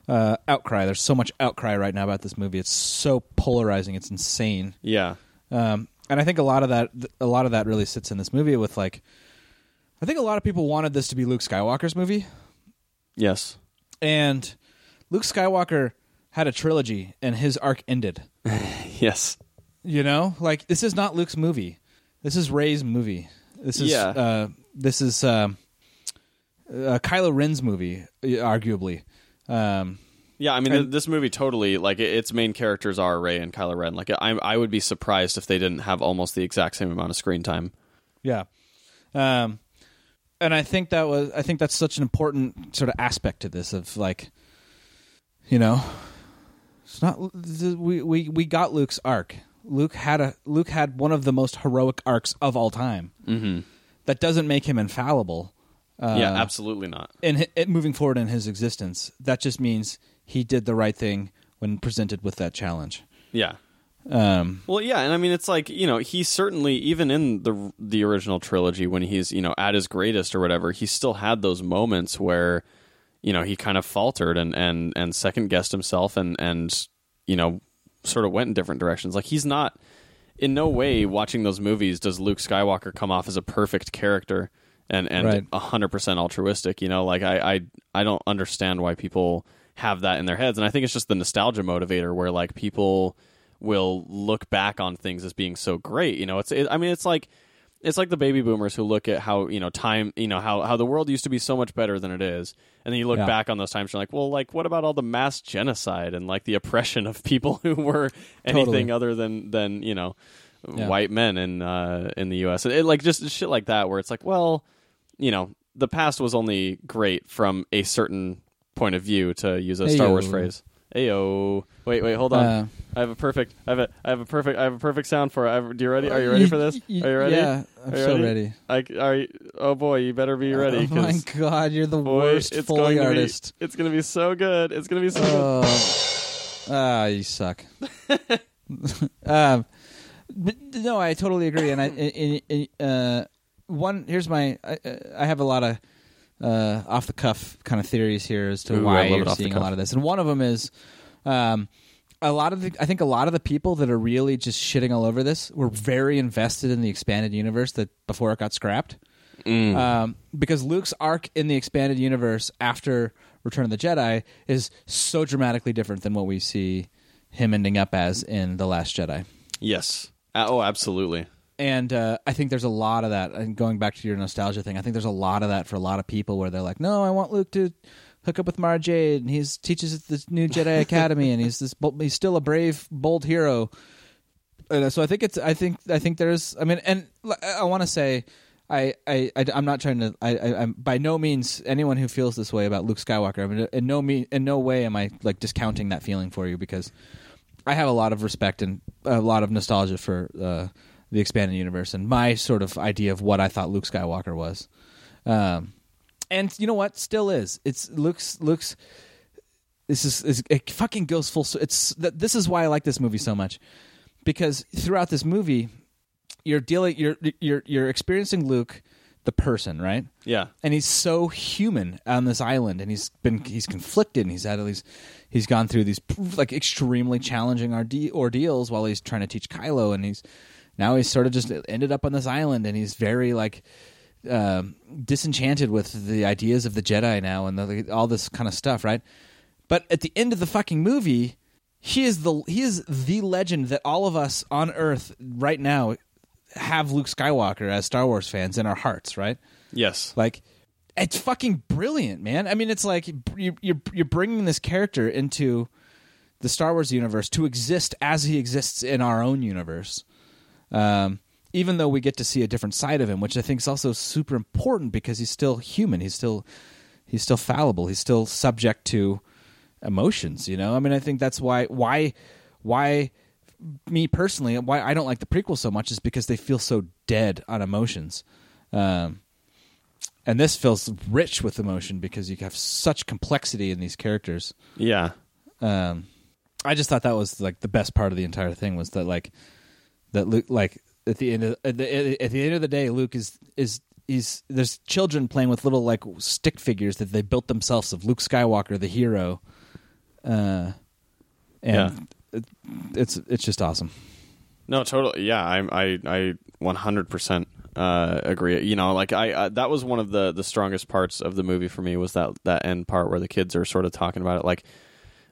uh, outcry, there's so much outcry right now about this movie. It's so polarizing. It's insane. Yeah, Um, and I think a lot of that a lot of that really sits in this movie with like I think a lot of people wanted this to be Luke Skywalker's movie Yes. and Luke Skywalker had a trilogy and his arc ended. Yes. You know, like this is not Luke's movie. This is Rey's movie. This is Yeah. uh, this is uh, uh, Kylo Ren's movie, arguably. Um, Yeah, I mean, th- this movie totally like it- its main characters are Rey and Kylo Ren. Like, I I would be surprised if they didn't have almost the exact same amount of screen time. Yeah. Um and I think that was I think that's such an important sort of aspect to this of like you know it's not we we we got Luke's arc. Luke had a Luke had one of the most heroic arcs of all time. Mm-hmm. That doesn't make him infallible. Uh, yeah, absolutely not. And moving forward in his existence. That just means he did the right thing when presented with that challenge. Yeah. Um Well, yeah, and I mean, it's like you know, he certainly even in the the original trilogy when he's you know at his greatest or whatever, he still had those moments where you know he kind of faltered and and and second guessed himself and and you know sort of went in different directions. Like he's not in no way watching those movies does Luke Skywalker come off as a perfect character and and Right. a hundred percent altruistic. You know, like I, I I don't understand why people have that in their heads, and I think it's just the nostalgia motivator where like people will look back on things as being so great. You know, it's it, I mean it's like it's like the baby boomers who look at how you know time you know how how the world used to be so much better than it is and then you look Yeah. back on those times and you're like well like what about all the mass genocide and like the oppression of people who were anything Totally. other than than you know Yeah. white men in uh in the US it, like just shit like that where it's like well you know the past was only great from a certain point of view to use a Star Wars Ayo. phrase Ayo. Wait, wait, hold on. Uh, I have a perfect. I have a. I have a perfect. I have a perfect sound for it. Have, do you ready? Are you ready for this? Are you ready? Yeah, I'm Are you so ready? ready. I, are you, oh boy, you better be ready. Oh my god, you're the boy, worst it's Foley going to artist. be. It's gonna be so good. It's gonna be so good. Oh, ah, you suck. um, but no, I totally agree. And I, in, in, uh, one here's my. I, I have a lot of uh, off the cuff kind of theories here as to Ooh, why you're it off the seeing a lot of this, and one of them is. Um, a lot of the, I think a lot of the people that are really just shitting all over this were very invested in the expanded universe that before it got scrapped. Mm. um, because Luke's arc in the expanded universe after Return of the Jedi is so dramatically different than what we see him ending up as in the Last Jedi. Yes. Uh, oh, absolutely. And uh, I think there's a lot of that. And going back to your nostalgia thing, I think there's a lot of that for a lot of people where they're like, "No, I want Luke to hook up with Mara Jade, and he's teaches at this new Jedi Academy, and he's this he's still a brave, bold hero." And uh, so I think it's I think I think there's I mean, and I want to say. I, I, I, am not trying to. I, I, I'm by no means anyone who feels this way about Luke Skywalker. I mean, in no me, in no way am I like discounting that feeling for you because I have a lot of respect and a lot of nostalgia for uh, the expanded universe and my sort of idea of what I thought Luke Skywalker was. Um, and you know what? Still is. It's Luke's. Luke's. This is, is it fucking goes full. It's th- this is why I like this movie so much because throughout this movie, you're dealing. You're you're you're experiencing Luke, the person, right? Yeah. and he's so human on this island and he's been he's conflicted and he's had all these he's gone through these like extremely challenging orde- ordeals while he's trying to teach Kylo and he's now he's sort of just ended up on this island and he's very like um, disenchanted with the ideas of the Jedi now and the, all this kind of stuff right but at the end of the fucking movie he is the he is the legend that all of us on earth right now have Luke Skywalker as Star Wars fans in our hearts right Yes. like, it's fucking brilliant, man. I mean, it's like you- you're you're bringing this character into the Star Wars universe to exist as he exists in our own universe. Um, even though we get to see a different side of him, which I think is also super important because he's still human. He's still he's still fallible. He's still subject to emotions. You know, I mean, I think that's why why why me personally why I don't like the prequel so much is because they feel so dead on emotions. Um, and this feels rich with emotion because you have such complexity in these characters. Yeah. Um, I just thought that was like the best part of the entire thing was that like that Luke like at the end of at the, at the end of the day Luke is is he's there's children playing with little like stick figures that they built themselves of Luke Skywalker the hero. Uh, and it, it's it's just awesome. No, totally. Yeah, I I I 100% uh, agree. You know, like I uh, that was one of the the strongest parts of the movie for me was that that end part where the kids are sort of talking about it like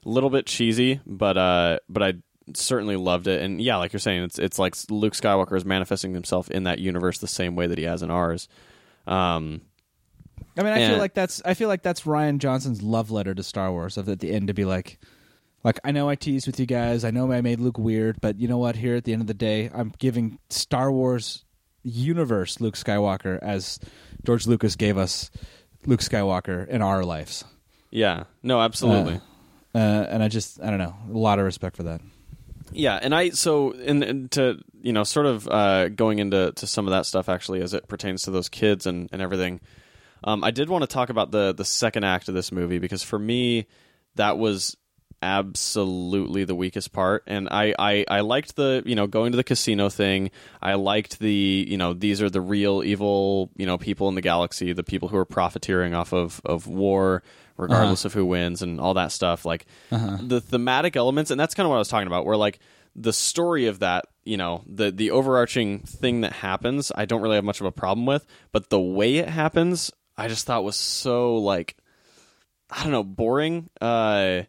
a little bit cheesy, but uh but I certainly loved it. And yeah, like you're saying it's it's like Luke Skywalker is manifesting himself in that universe the same way that he has in ours. Um I mean, I feel like that's I feel like that's Rian Johnson's love letter to Star Wars of at the end to be like like I know I teased with you guys. I know I made Luke weird, but you know what? Here at the end of the day, I'm giving Star Wars universe Luke Skywalker as George Lucas gave us Luke Skywalker in our lives. yeah, no, absolutely. Uh, uh, and I just I don't know, a lot of respect for that. Yeah, and I so and, to you know sort of uh, going into to some of that stuff actually as it pertains to those kids and and everything. Um, I did want to talk about the the second act of this movie because for me that was absolutely the weakest part and I, I I liked the you know going to the casino thing I liked the you know these are the real evil you know people in the galaxy the people who are profiteering off of of war regardless of who wins and all that stuff like the thematic elements and that's kind of what I was talking about where like the story of that you know the the overarching thing that happens I don't really have much of a problem with but the way it happens I just thought was so like I don't know boring uh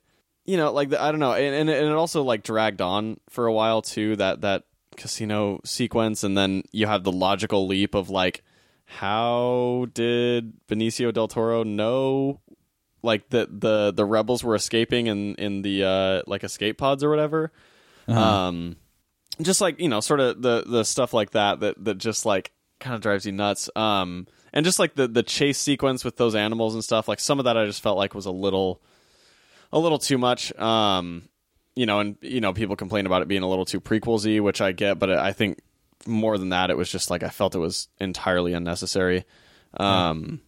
you know like the, I don't know and, and and it also like dragged on for a while too that that casino sequence and then you have the logical leap of like how did Benicio del Toro know like the the the rebels were escaping in in the uh like escape pods or whatever. Um just like you know sort of the the stuff like that that that just like kind of drives you nuts. Um and just like the the chase sequence with those animals and stuff like some of that i just felt like was a little a little too much. Um you know and you know people complain about it being a little too prequelsy which i get but i think more than that it was just like i felt it was entirely unnecessary. Um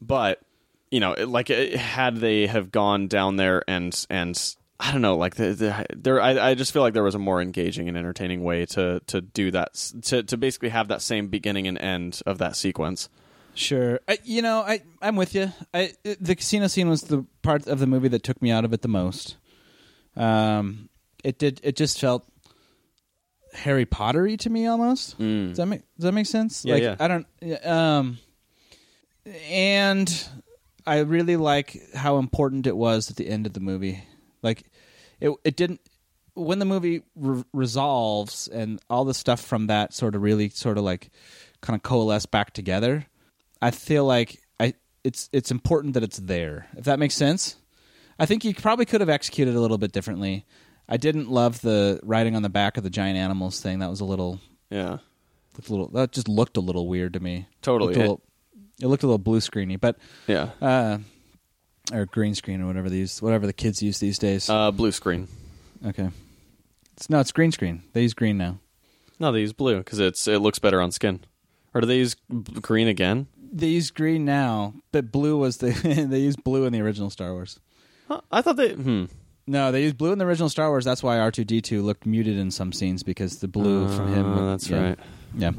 but you know, like had they have gone down there and and I don't know, like the, the, there, I, I just feel like there was a more engaging and entertaining way to to do that, to to basically have that same beginning and end of that sequence. Sure. I, you know, I I'm with you. I the casino scene was the part of the movie that took me out of it the most. Um, it did. It just felt Harry Pottery to me almost. Does that make Does that make sense? Yeah, like yeah. I don't. Um, and I really like how important it was at the end of the movie. Like it. It didn't. When the movie re- resolves and all the stuff from that sort of really sort of like kind of coalesce back together, I feel like I it's it's important that it's there. If that makes sense. I think you probably could have executed a little bit differently. I didn't love the riding on the back of the giant animals thing. That was a little, Yeah, a little that just looked a little weird to me. Totally. Little- it looked a little blue screeny, but yeah. uh, or green screen or whatever these whatever the kids use these days. Uh, blue screen. okay, it's no, it's green screen. They use green now. No, they use blue because it's it looks better on skin. Or do they use b- green again? They use green now, but blue was the they used blue in the original Star Wars. Huh, I thought they. Hmm. No, they used blue in the original Star Wars. That's why R two D two looked muted in some scenes because the blue from him. Uh, that's yeah. right. Yeah.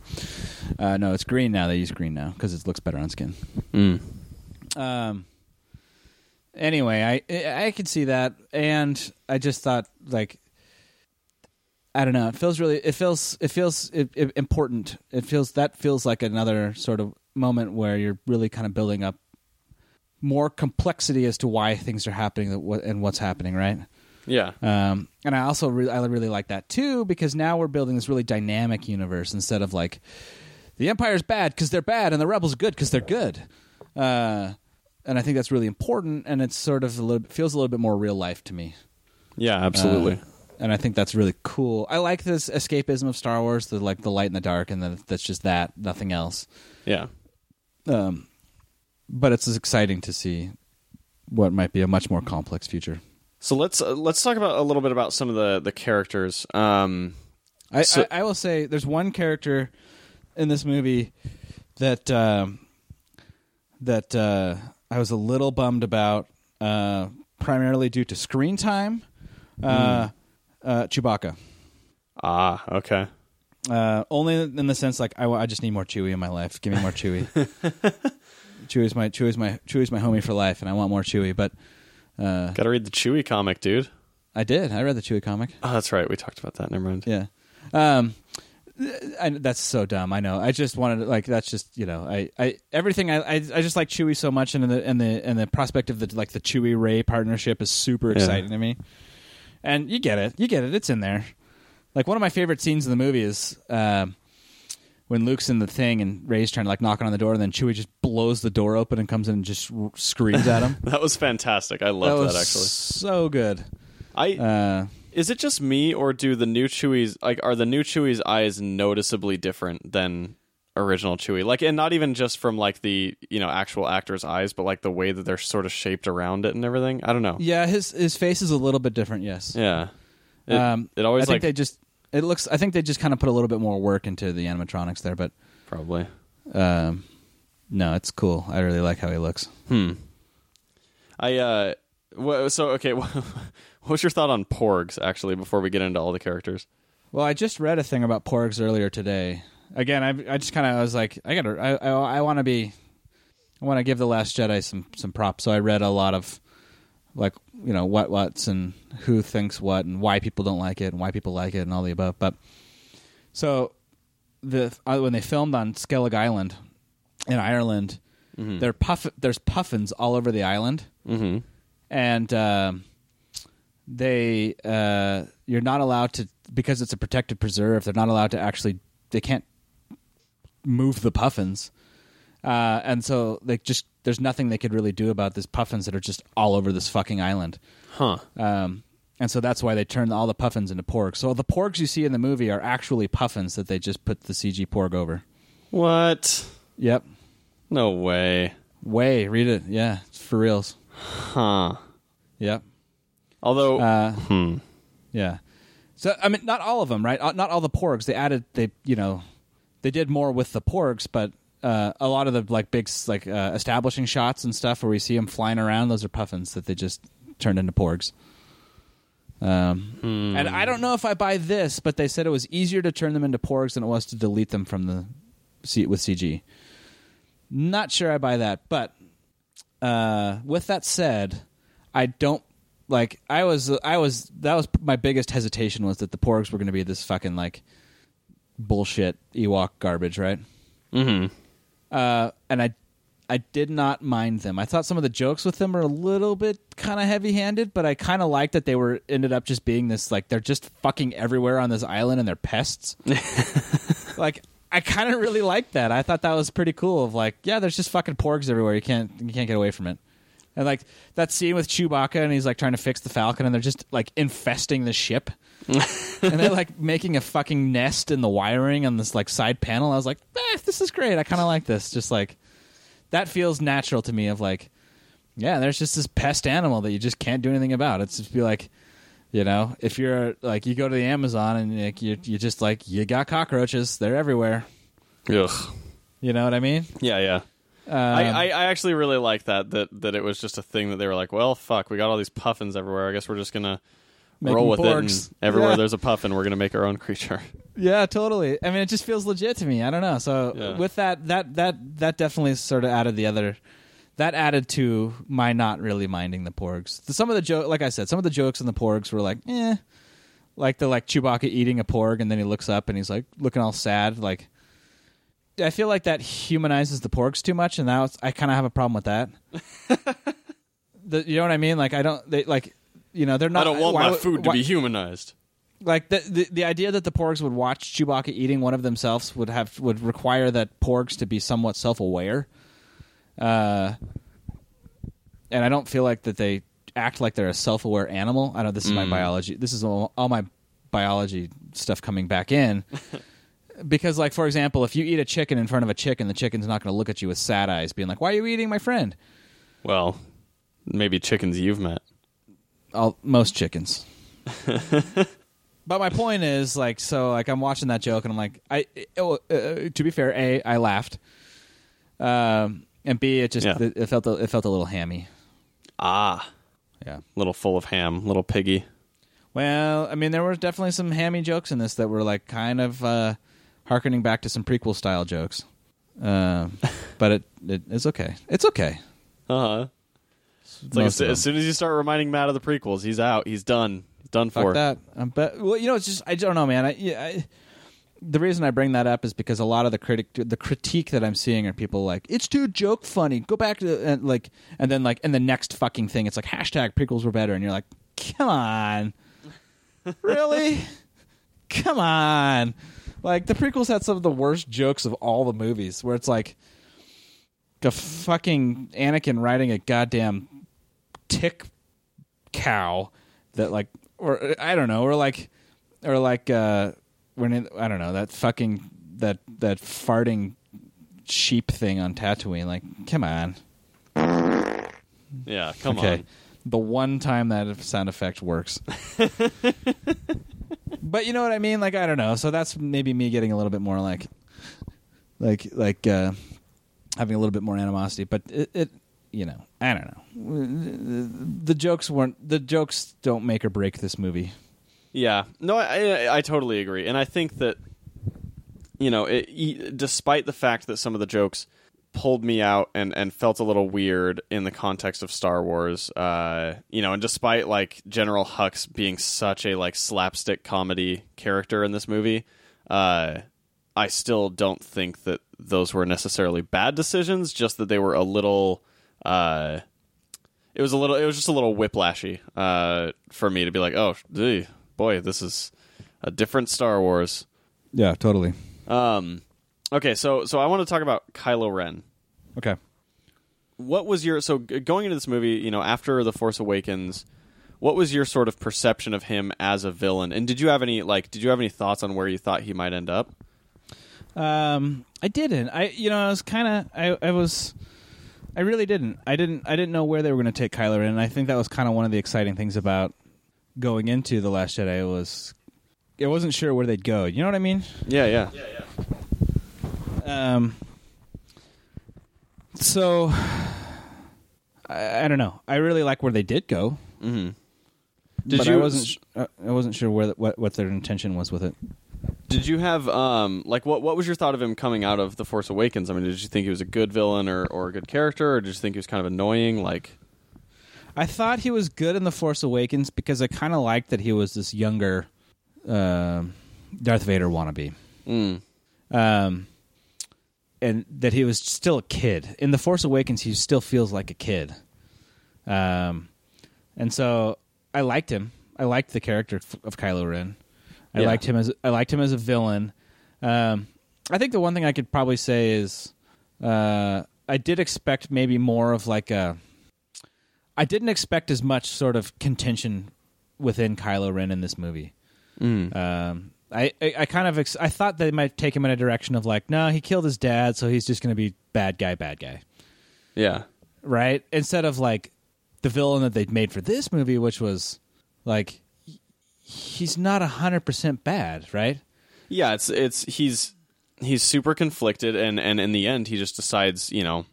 Uh, no, it's green now. They use green now because it looks better on skin. Mm. Um. Anyway, I I could see that, and I just thought like. I don't know. It feels really. It feels. It feels it, it, important. It feels that feels like another sort of moment where you're really kind of building up more complexity as to why things are happening and what's happening. Right. Yeah. Um, and I also re- I really like that too because now we're building this really dynamic universe instead of like the Empire's bad because they're bad and the Rebels are good because they're good. Uh, and I think that's really important, and it's sort of a little feels a little bit more real life to me. Yeah. Absolutely. Uh, and I think that's really cool. I like this escapism of Star Wars, the like the light and the dark, and then that's just that, nothing else. yeah. Um, but it's exciting to see what might be a much more complex future. So let's uh, let's talk about a little bit about some of the the characters. Um, I, So- I, I will say there's one character in this movie that um, that uh, I was a little bummed about, uh, primarily due to screen time. Uh, uh, Chewbacca. ah, okay. Uh, only in the sense like I, I just need more Chewie in my life. Give me more Chewie. Chewie's my Chewie's my Chewie's my homie for life, and I want more Chewie. But uh, Got to read the Chewie comic, dude. I did. I read the Chewie comic. Oh, that's right. We talked about that. Never mind. Yeah. Um, I, that's so dumb. I know. I just wanted to, like that's just you know I, I everything I, I I just like Chewie so much and the and the and the prospect of the like the Chewie Rey partnership is super exciting to me. And you get it, you get it. It's in there. Like one of my favorite scenes in the movie is um, when Luke's in the thing and Rey's trying to like knocking on the door, and then Chewie just blows the door open and comes in and just r- screams at him. That was fantastic. I that was that, actually. so good. I Uh, is it just me or do the new Chewie's like are the new Chewie's eyes noticeably different than original Chewie? Like and not even just from like the, you know, actual actor's eyes, but like the way that they're sort of shaped around it and everything. I don't know. yeah, his his face is a little bit different. Yes. Yeah. It, um, it always I think like they just it looks. I think they just kind of put a little bit more work into the animatronics there, but probably. um, no, it's cool. I really like how he looks. Hmm. I uh wha- so okay, what's your thought on Porgs actually before we get into all the characters? Well, I just read a thing about porgs earlier today. Again, I I just kind of I was like, I gotta, I I, I want to be, I want to give the Last Jedi some some props. So I read a lot of, like you know what what's and who thinks what and why people don't like it and why people like it and all the above. But so the uh, when they filmed on Skellig Island in Ireland, there puff there's puffins all over the island Mm-hmm. and um, they uh, you're not allowed to because it's a protected preserve. They're not allowed to actually. They can't move the puffins, uh, and so they just there's nothing they could really do about these puffins that are just all over this fucking island. Huh. Um, and so that's why they turned all the puffins into porgs. So the porgs you see in the movie are actually puffins that they just put the CG porg over. What? Yep. No way. Way read it. Yeah, it's for reals. Huh. Yep. Although Uh, hmm. Yeah. So I mean, not all of them, right? Uh, Not all the porgs. They added, they you know, they did more with the porgs, but uh, a lot of the like big like uh, establishing shots and stuff where we see them flying around, those are puffins that they just turned into porgs. Um, and I don't know if I buy this, but they said it was easier to turn them into porgs than it was to delete them from the C- with CG. Not sure I buy that, but uh, with that said, I don't like. I was, I was. That was my biggest hesitation was that the porgs were going to be this fucking like bullshit Ewok garbage, right? Mm-hmm. Uh, and I, I did not mind them. I thought some of the jokes with them were a little bit kind of heavy-handed, but I kind of liked that they were ended up just being this like they're just fucking everywhere on this island and they're pests. like I kind of really liked that. I thought that was pretty cool. Of like, yeah, there's just fucking porgs everywhere. You can't you can't get away from it. And like that scene with Chewbacca and he's like trying to fix the Falcon and they're just like infesting the ship. And they're like making a fucking nest in the wiring on this like side panel. I was like, eh, this is great. I kind of like this. Just like that feels natural to me. Of like, yeah, there's just this pest animal that you just can't do anything about. It's just be like, you know, if you're like you go to the Amazon and like, you you just like you got cockroaches. They're everywhere. Ugh. You know what I mean? Yeah, yeah. Um, I, I, I actually really like that that that it was just a thing that they were like, well, fuck, we got all these puffins everywhere. I guess we're just gonna Make roll with it. porgs. And everywhere Yeah. there's a puffin, we're gonna make our own creature. Yeah, totally. I mean, it just feels legit to me. I don't know. So Yeah. with that, that that that definitely sort of added the other. That added to my not really minding the porgs. Some of the joke, like I said, some of the jokes in the porgs were like, eh, like the like Chewbacca eating a porg, and then he looks up and he's like looking all sad. Like, I feel like that humanizes the porgs too much, and now I kind of have a problem with that. the, you know what I mean? Like, I don't. They like, you know, they're not. I don't want why my food to be humanized. like the, the the idea that the porgs would watch Chewbacca eating one of themselves would have would require that porgs to be somewhat self aware. Uh, and I don't feel like that they act like they're a self aware animal. I know this is my biology. This is all, all my biology stuff coming back in. because, like for example, if you eat a chicken in front of a chicken, the chicken's not going to look at you with sad eyes, being like, "Why are you eating my friend?" Well, maybe chickens you've met. All most chickens. but my point is, like, so, like, I'm watching that joke, and I'm like, I. Uh, to be fair, a, I laughed, um, and b, it just Yeah. it, it felt a, it felt a little hammy. Ah, Yeah. little full of ham, little piggy. Well, I mean, there were definitely some hammy jokes in this that were like kind of uh, harkening back to some prequel style jokes. Um, but it, it it's okay. It's okay. Uh huh. It's like as, as soon as you start reminding Matt of the prequels, he's out. He's done. He's done Fuck for. that. Um, but well, you know, it's just I don't know, man. I, yeah, I, the reason I bring that up is because a lot of the critic, the critique that I'm seeing are people like it's too joke funny. Go back to the, and like, and then like, and the next fucking thing, it's like hashtag prequels were better, and you're like, come on, really? come on. Like the prequels had some of the worst jokes of all the movies, where it's like a fucking Anakin riding a goddamn tick cow that like or I don't know or like or like uh when it, I don't know that fucking that that farting sheep thing on Tatooine like come on. Yeah, come okay. on. the one time that sound effect works. But you know what I mean? Like I don't know. So that's maybe me getting a little bit more like like like uh having a little bit more animosity. But it, it you know I don't know the jokes weren't the jokes don't make or break this movie Yeah, no, I, I I totally agree, and I think that you know, it, despite the fact that some of the jokes pulled me out and and felt a little weird in the context of Star Wars, uh, you know, and despite like General Hux being such a like slapstick comedy character in this movie, uh, I still don't think that those were necessarily bad decisions. Just that they were a little. Uh, it was a little. It was just a little whiplashy uh, for me to be like, oh, gee, boy, this is a different Star Wars. yeah totally Um, okay, so so I want to talk about Kylo Ren. okay What was your so going into this movie? You know, after the Force Awakens, what was your sort of perception of him as a villain? And did you have any like? Did you have any thoughts on where you thought he might end up? Um, I didn't. I you know I was kind of I I was. I really didn't. I didn't. I didn't know where they were going to take Kylo Ren. And I think that was kind of one of the exciting things about going into the Last Jedi was I wasn't sure where they'd go. You know what I mean? Yeah, yeah, Yeah, yeah. Um. So I, I don't know. I really like where they did go. hmm Did but you? I wasn't. sh- uh, I wasn't sure where the, what what their intention was with it. Did you have um like what what was your thought of him coming out of the Force Awakens? I mean, did you think he was a good villain or or a good character, or did you think he was kind of annoying? Like, I thought he was good in the Force Awakens because I kind of liked that he was this younger um Darth Vader wannabe, mm, um, and that he was still a kid. In the Force Awakens, he still feels like a kid, um, and so I liked him. I liked the character of Kylo Ren. I Yeah. liked him as I liked him as a villain. Um, I think the one thing I could probably say is uh, I did expect maybe more of like a. I didn't expect as much sort of contention within Kylo Ren in this movie. mm. Um, I, I, I kind of ex- I thought they might take him in a direction of like, no, he killed his dad, so he's just going to be bad guy, bad guy, yeah, right? Instead of like the villain that they'd made for this movie, which was like he's not hundred percent bad, right? yeah. It's it's he's he's super conflicted, and and in the end, he just decides, you know,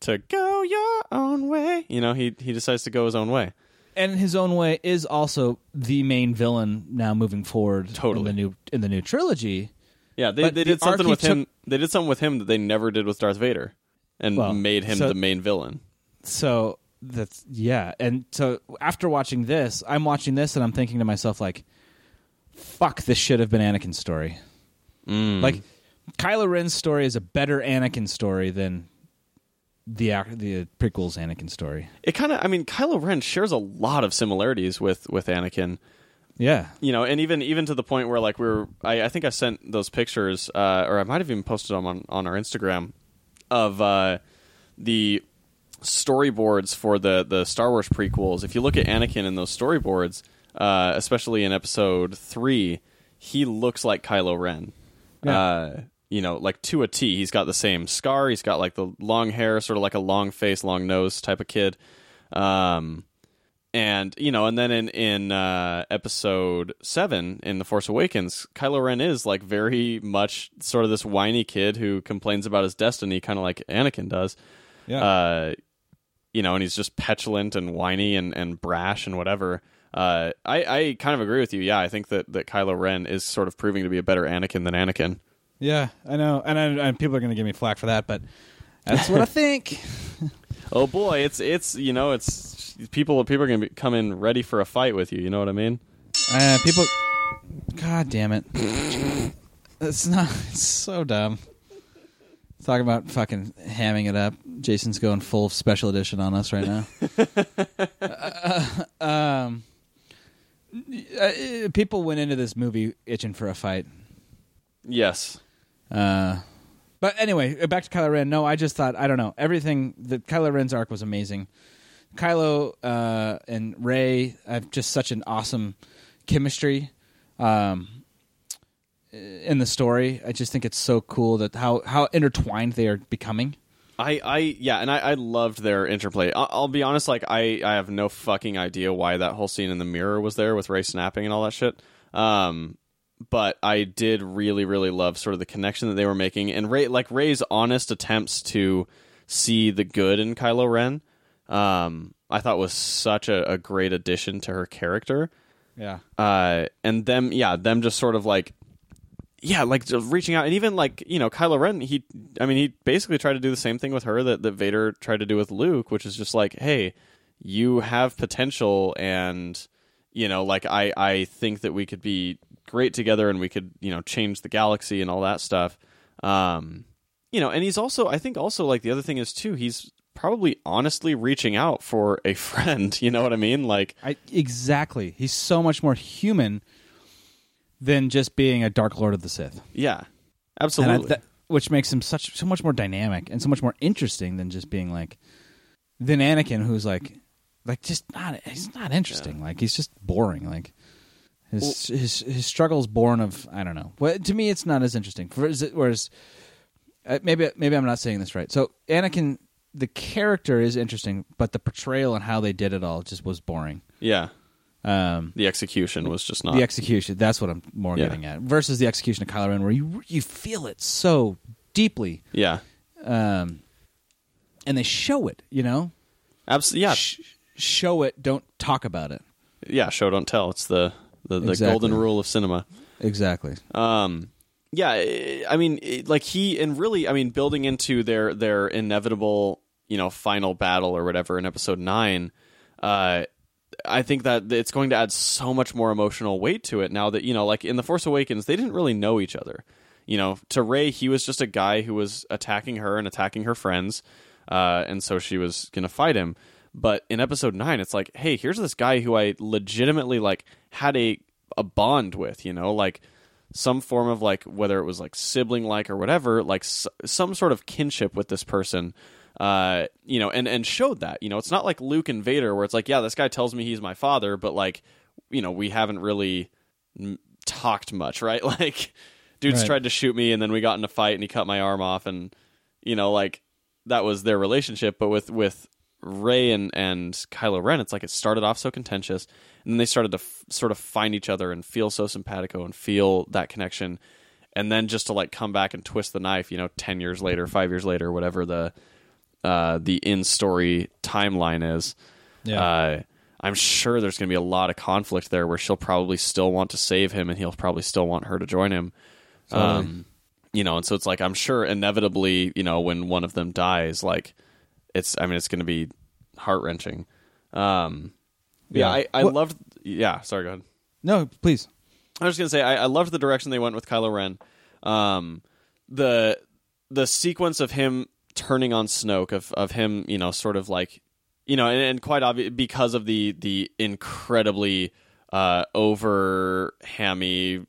to go your own way. You know, he he decides to go his own way. And his own way is also the main villain now moving forward. Totally. in the new in the new trilogy. Yeah, they But they the did something with him. They did something with him that they never did with Darth Vader, and Well, made him so- the main villain. so that's yeah and so after watching this i'm watching this and i'm thinking to myself like fuck this should have been anakin's story Mm. like kylo ren's story is a better anakin story than the the prequels anakin story it kind of. I mean, Kylo Ren shares a lot of similarities with with Anakin. yeah you know, and even even to the point where like we were, I, I think I sent those pictures, uh, or I might have even posted them on on our Instagram of uh, the storyboards for the the Star Wars prequels. If you look at Anakin in those storyboards, uh, especially in Episode three, he looks like Kylo Ren. Yeah. Uh, you know, like to a T. He's got the same scar. He's got like the long hair, sort of like a long face, long nose type of kid. Um, and you know, and then in in uh, episode seven in the Force Awakens, Kylo Ren is like very much sort of this whiny kid who complains about his destiny, kind of like Anakin does. yeah Uh, you know, and he's just petulant and whiny and, and brash and whatever. Uh, I, I kind of agree with you. Yeah, I think that, that Kylo Ren is sort of proving to be a better Anakin than Anakin. yeah i know and, I, and people are going to give me flack for that but that's what i think Oh boy, it's it's you know it's people people are gonna be, come in ready for a fight with you. You know what I mean? Uh, people, God damn it! It's not. It's so dumb. Talking about fucking hamming it up. Jason's going full special edition on us right now. Uh, um, uh, people went into this movie itching for a fight. Yes. Uh, but anyway, back to Kylo Ren. No, I just thought I don't know everything. The Kylo Ren's arc was amazing. Kylo uh, and Rey have just such an awesome chemistry um, in the story. I just think it's so cool that how how intertwined they are becoming. I, I yeah, and I, I loved their interplay. I'll, I'll be honest, like I, I have no fucking idea why that whole scene in the mirror was there with Rey snapping and all that shit. Um, but I did really, really love sort of the connection that they were making, and Rey, like Rey's honest attempts to see the good in Kylo Ren, um, I thought was such a, a great addition to her character. Yeah, Uh, and them, yeah, them just sort of like yeah, like just reaching out, and even like you know, Kylo Ren. He, I mean, he basically tried to do the same thing with her that that Vader tried to do with Luke, which is just like, hey, you have potential, and you know, like I, I think that we could be great together, and we could, you know, change the galaxy and all that stuff. Um, you know, and he's also, I think, also like the other thing is too, he's probably honestly reaching out for a friend. You know what I mean? Like, I exactly. He's so much more human than just being a Dark Lord of the Sith. yeah, absolutely. I, that, which makes him such so much more dynamic and so much more interesting than just being like than Anakin, who's like like just not he's not interesting. Like he's just boring. Like his his his struggle's born of I don't know. Well, to me, it's not as interesting. Whereas, whereas uh, maybe maybe I'm not saying this right. So Anakin, the character is interesting, but the portrayal and how they did it all just was boring. yeah, Um, the execution was just not. the execution. That's what I'm more Yeah. getting at. Versus the execution of Kylo Ren, where you you feel it so deeply, yeah, um, and they show it. You know, absolutely. Yeah, Sh- show it. Don't talk about it. yeah. Show don't tell. It's the the, the Exactly. golden rule of cinema. Exactly. Um, yeah, I- mean, like he and really, I mean, building into their their inevitable, you know, final battle or whatever in episode nine. Uh, I think that it's going to add so much more emotional weight to it now that you know, like in the Force Awakens, they didn't really know each other. You know, to Rey, he was just a guy who was attacking her and attacking her friends, uh, and so she was gonna fight him. But in episode nine, it's like, hey, here's this guy who I legitimately like had a a bond with. You know, like some form of like whether it was like sibling like or whatever, like s- some sort of kinship with this person. Uh, you know, and and showed that. You know, it's not like Luke and Vader where it's like, yeah, this guy tells me he's my father, but like, you know, we haven't really mm, talked much, right? Like, dude's Right. tried to shoot me, and then we got in a fight, and he cut my arm off, and you know, like that was their relationship. But with with Rey and and Kylo Ren, it's like it started off so contentious, and then they started to f- sort of find each other and feel so simpatico and feel that connection, and then just to like come back and twist the knife, you know, ten years later, five years later, whatever the uh, the in story timeline is. Uh, I'm sure there's going to be a lot of conflict there where she'll probably still want to save him and he'll probably still want her to join him. Um, you know, and so it's like I'm sure inevitably, you know, when one of them dies, like it's I mean it's going to be heart wrenching. Um, yeah, Yeah. I, I What- loved. Yeah, sorry, go ahead. No, please. I was just gonna say I, I loved the direction they went with Kylo Ren. Um, the the sequence of him turning on Snoke, of of him, you know, sort of like, you know, and, and quite obvious because of the the incredibly uh, over hammy,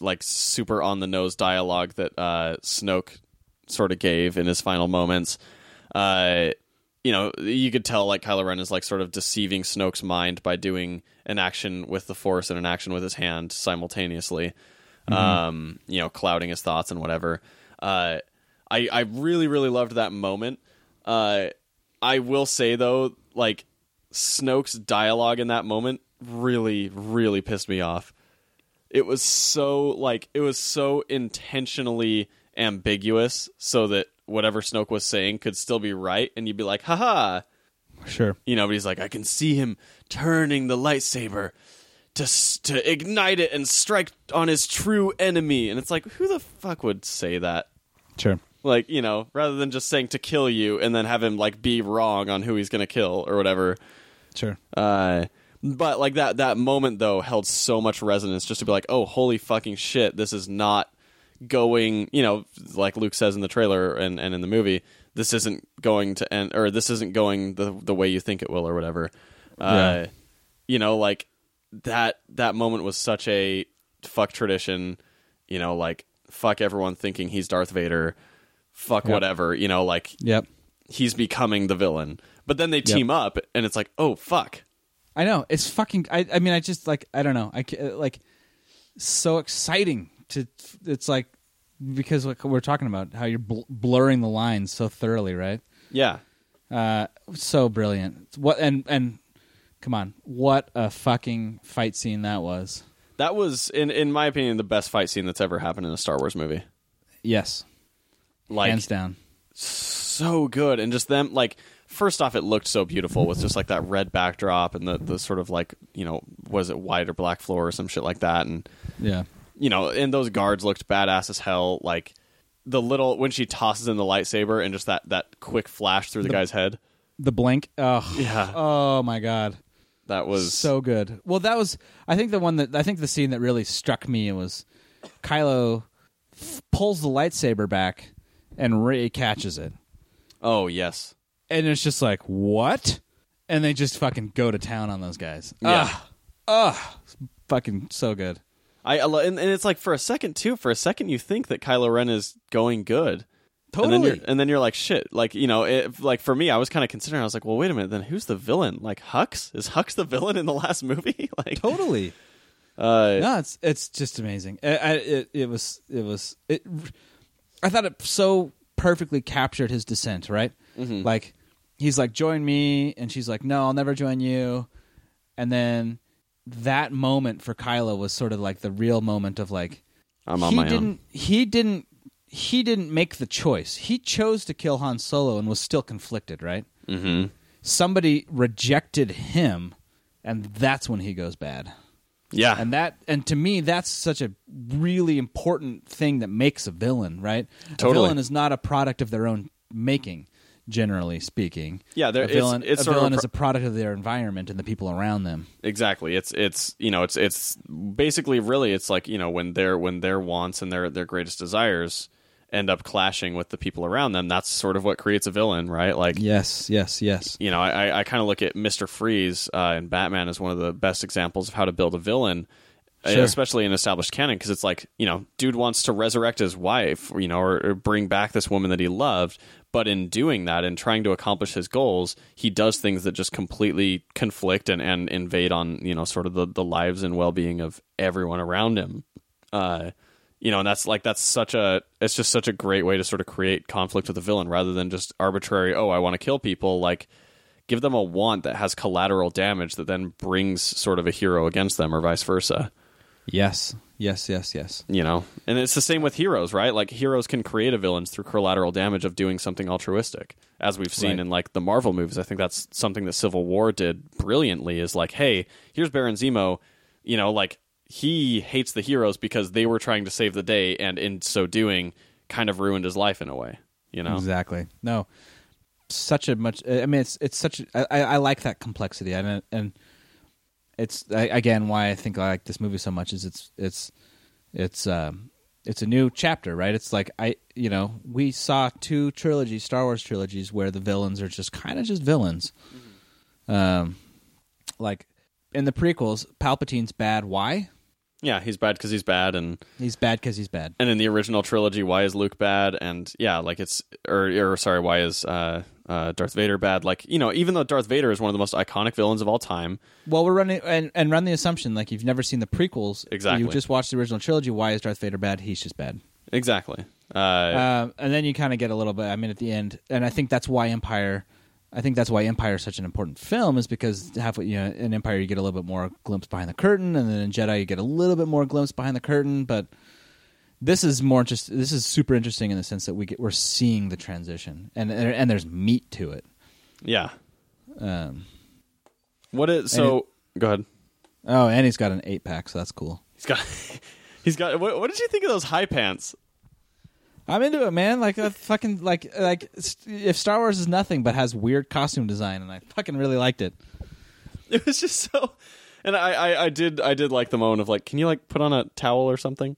like super on the nose dialogue that uh, Snoke sort of gave in his final moments. Uh, you know, you could tell like Kylo Ren is like sort of deceiving Snoke's mind by doing an action with the Force and an action with his hand simultaneously. Um, you know, clouding his thoughts and whatever. Uh, I I really really loved that moment. Uh, I will say though, like Snoke's dialogue in that moment really really pissed me off. It was so like it was so intentionally ambiguous so that whatever Snoke was saying could still be right and you'd be like, haha, Sure. you know, but he's like, I can see him turning the lightsaber to to ignite it and strike on his true enemy. And it's like, who the fuck would say that? Sure. Like, you know, rather than just saying to kill you and then have him like be wrong on who he's gonna kill or whatever. Sure. Uh, but like that that moment though held so much resonance just to be like, oh, holy fucking shit, this is not going. You know, like Luke says in the trailer and, and in the movie, this isn't going to end, or this isn't going the the way you think it will, or whatever. Uh, Yeah. You know, like that that moment was such a fuck tradition. You know, like fuck everyone thinking he's Darth Vader. Fuck Yep. whatever. You know, like Yep. he's becoming the villain. But then they team up, and it's like, oh fuck. I know it's fucking. I, I mean, I just like I don't know. I ca- like so exciting to. It's like because like we're talking about how you're bl- blurring the lines so thoroughly, right? Yeah. Uh, so brilliant. What and and come on, what a fucking fight scene that was. That was, in in my opinion, the best fight scene that's ever happened in a Star Wars movie. Yes, Like hands down. so good, and just them like. First off, it looked so beautiful with just like that red backdrop and the, the sort of like you know was it white or black floor or some shit like that, and Yeah, you know, and those guards looked badass as hell. Like the little when she tosses in the lightsaber and just that that quick flash through the, guy's head. the blink. Oh, Yeah, oh my god. that was so good. Well, that was I think the one that I think the scene that really struck me was Kylo f- pulls the lightsaber back and Rey catches it, Oh yes, and it's just like what? And they just fucking go to town on those guys. Yeah. Ugh. Ugh. fucking so good. I and, and it's like for a second too. For a second, you think that Kylo Ren is going good. And then, Totally. you're, and then you're like, shit. Like, you know, it, like for me, I was kind of considering. I was like, well, wait a minute. Then who's the villain? Like Hux? Is Hux the villain in the last movie? like, Totally. uh, No, it's it's just amazing. I, I, it it was it was it. I thought it so perfectly captured his descent. Right, like he's like, "Join me," and she's like, "No, I'll never join you." And then that moment for Kylo was sort of like the real moment of like I'm on he my own. didn't he didn't he didn't make the choice. He chose to kill Han Solo and was still conflicted. Right, Mm-hmm. somebody rejected him, and that's when he goes bad Yeah, and that and to me that's such a really important thing that makes a villain right Totally. a villain is not a product of their own making generally speaking Yeah, there- a villain, it's a villain a is a product of their environment and the people around them exactly. It's it's you know it's it's basically really it's like you know when their when their wants and their their greatest desires end up clashing with the people around them. That's sort of what creates a villain, right? Like yes yes yes you know, I, I kind of look at Mister Freeze uh, in Batman as one of the best examples of how to build a villain, uh, Sure. especially in established canon, because it's like you know, dude wants to resurrect his wife, you know, or, or bring back this woman that he loved, but in doing that and trying to accomplish his goals, he does things that just completely conflict and, and invade on you know, sort of the, the lives and well being of everyone around him. Uh, you know, and that's like that's such a it's just such a great way to sort of create conflict with the villain rather than just arbitrary. Oh, I want to kill people. Like, give them a want that has collateral damage that then brings sort of a hero against them, or vice versa. yes yes yes yes You know, and it's the same with heroes, right? Like heroes can create a villains through collateral damage of doing something altruistic, as we've seen Right. in like the Marvel movies. I think that's something that Civil War did brilliantly. Is like, hey, here's Baron Zemo. You know, like he hates the heroes because they were trying to save the day, and in so doing, kind of ruined his life in a way. You know, exactly. No. Such a much i mean it's it's such a, I, I like that complexity and and it's I, again why i think i like this movie so much is it's it's it's um it's a new chapter right? It's like i you know we saw two trilogies star wars trilogies where the villains are just kind of just villains. Um like in the prequels palpatine's bad. Why yeah, he's bad because he's bad, and he's bad because he's bad and in the original trilogy, why is Luke bad? And yeah, like it's or, or sorry, why is uh, uh, Darth Vader bad? Like you know, even though Darth Vader is one of the most iconic villains of all time, Well, we're running and, and run the assumption like you've never seen the prequels. Exactly. You just watched the original trilogy. Why is Darth Vader bad? He's just bad. exactly. Uh, Um, and then you kind of get a little bit. I mean, at the end, and I think that's why Empire. I think that's why Empire is such an important film is because halfway, you know, in Empire you get a little bit more glimpse behind the curtain, and then in Jedi you get a little bit more glimpse behind the curtain. But this is more just. This is super interesting in the sense that we get we're seeing the transition, and and, there's meat to it. yeah. Um, What is so? go ahead. oh, and he's got an eight pack, so that's cool. He's got. He's got. What, what did you think of those high pants? I'm into it, man. Like a fucking like like if Star Wars is nothing but has weird costume design, and I fucking really liked it. it was just so and I, I i did i did like the moment of like can you like put on a towel or something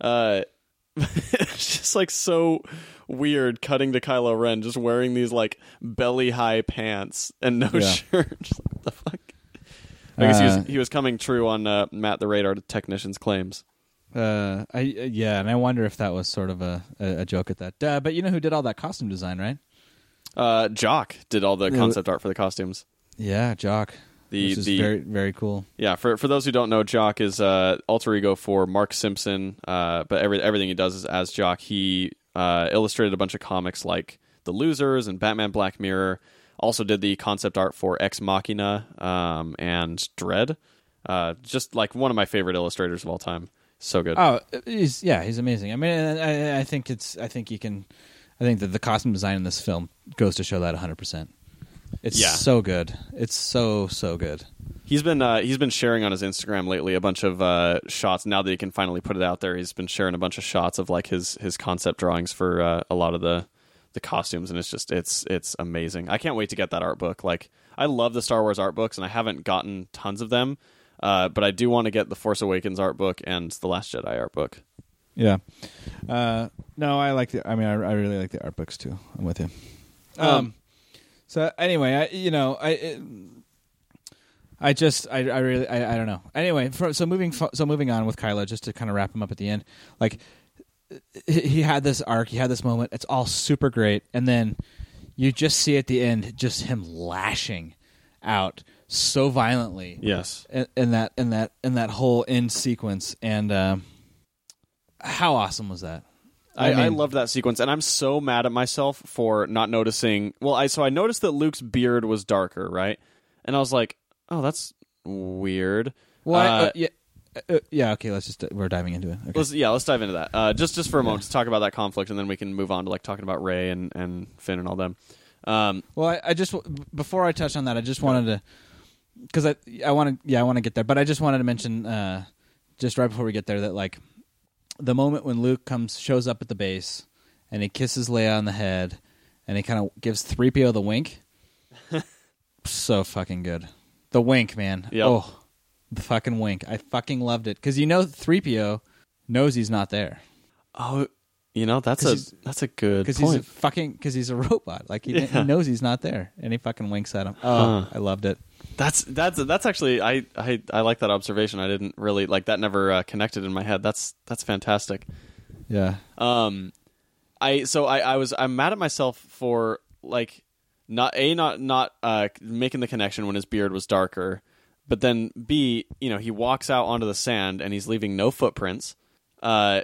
uh it's just like so weird cutting to Kylo Ren just wearing these like belly high pants and no Yeah. shirt like, what the fuck I guess he Uh, was he was coming true on uh, Matt the radar technician's claims Uh, I uh, yeah, and I wonder if that was sort of a a, a joke at that. Uh, but you know who did all that costume design, right? uh Jock did all the Yeah, concept art for the costumes Yeah, Jock. The- which is the- very very cool. Yeah, for for those who don't know, Jock is uh, alter ego for Mark Simpson. Uh, but every everything he does is as Jock. He uh, illustrated a bunch of comics like The Losers and Batman Black Mirror. Also did the concept art for Ex Machina um, and Dredd. Uh, just like one of my favorite illustrators of all time. So good. Oh, he's yeah, he's amazing. I mean, I, I think it's I think you can, I think that the costume design in this film goes to show that 100. percent It's Yeah. so good. It's so so good. He's been uh, he's been sharing on his Instagram lately a bunch of uh, shots. Now that he can finally put it out there, he's been sharing a bunch of shots of like his his concept drawings for uh, a lot of the the costumes, and it's just it's it's amazing. I can't wait to get that art book. Like I love the Star Wars art books, and I haven't gotten tons of them, uh, but I do want to get the Force Awakens art book and the Last Jedi art book. Yeah. Uh, no, I like the. I mean, I, I really like the art books too. I'm with you. Um. Um, so anyway, I you know I. It, I just I, I really I, I don't know. Anyway, for, so moving fo- so moving on with Kylo, just to kind of wrap him up at the end. Like he, he had this arc, he had this moment. It's all super great, and then you just see at the end just him lashing out so violently Yes, in, in that in that in that whole end sequence. And um, how awesome was that? I, I, mean- love that sequence, and I'm so mad at myself for not noticing. Well, I so I noticed that Luke's beard was darker, right? And I was like, "Oh, that's weird." Well, Uh, uh, yeah, uh, yeah. Okay, let's just we're diving into it. Okay. Let's yeah, let's dive into that. Uh, just just for a moment to talk about that conflict, and then we can move on to like talking about Rey and and Finn and all them. Um, Well, I, I just w- before I touch on that, I just wanted to because I I want to yeah I want to get there, but I just wanted to mention uh, just right before we get there that like the moment when Luke comes shows up at the base and he kisses Leia on the head and he kind of gives three PO the wink. so fucking good, the wink, man. Yep. Oh, the fucking wink. I fucking loved it because you know three PO knows he's not there. oh, you know that's a that's a good because he's fucking because he's a robot. Like he, Yeah. he knows he's not there, and he fucking winks at him. Oh, Huh. I loved it. That's that's that's actually I, I I like that observation. I didn't really like that. Never uh, connected in my head. That's that's fantastic. Yeah, Um, I so I, I was I'm mad at myself for like not a not not uh making the connection when his beard was darker, but then b you know he walks out onto the sand and he's leaving no footprints. Uh,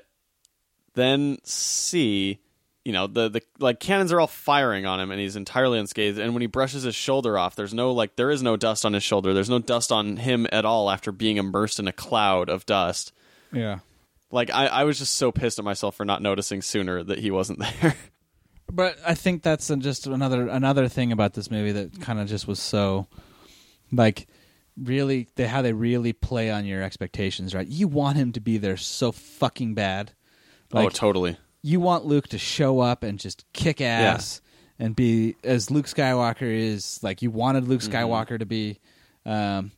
then c you know the the like cannons are all firing on him and he's entirely unscathed. And when he brushes his shoulder off, there's no like there is no dust on his shoulder. There's no dust on him at all after being immersed in a cloud of dust. yeah. Like I, I was just so pissed at myself for not noticing sooner that he wasn't there. But I think that's just another another thing about this movie that kind of just was so like really they how they really play on your expectations. Right, you want him to be there so fucking bad. oh, totally. You want Luke to show up and just kick ass and be as Luke Skywalker is like you wanted Luke Mm-hmm. Skywalker to be. Um,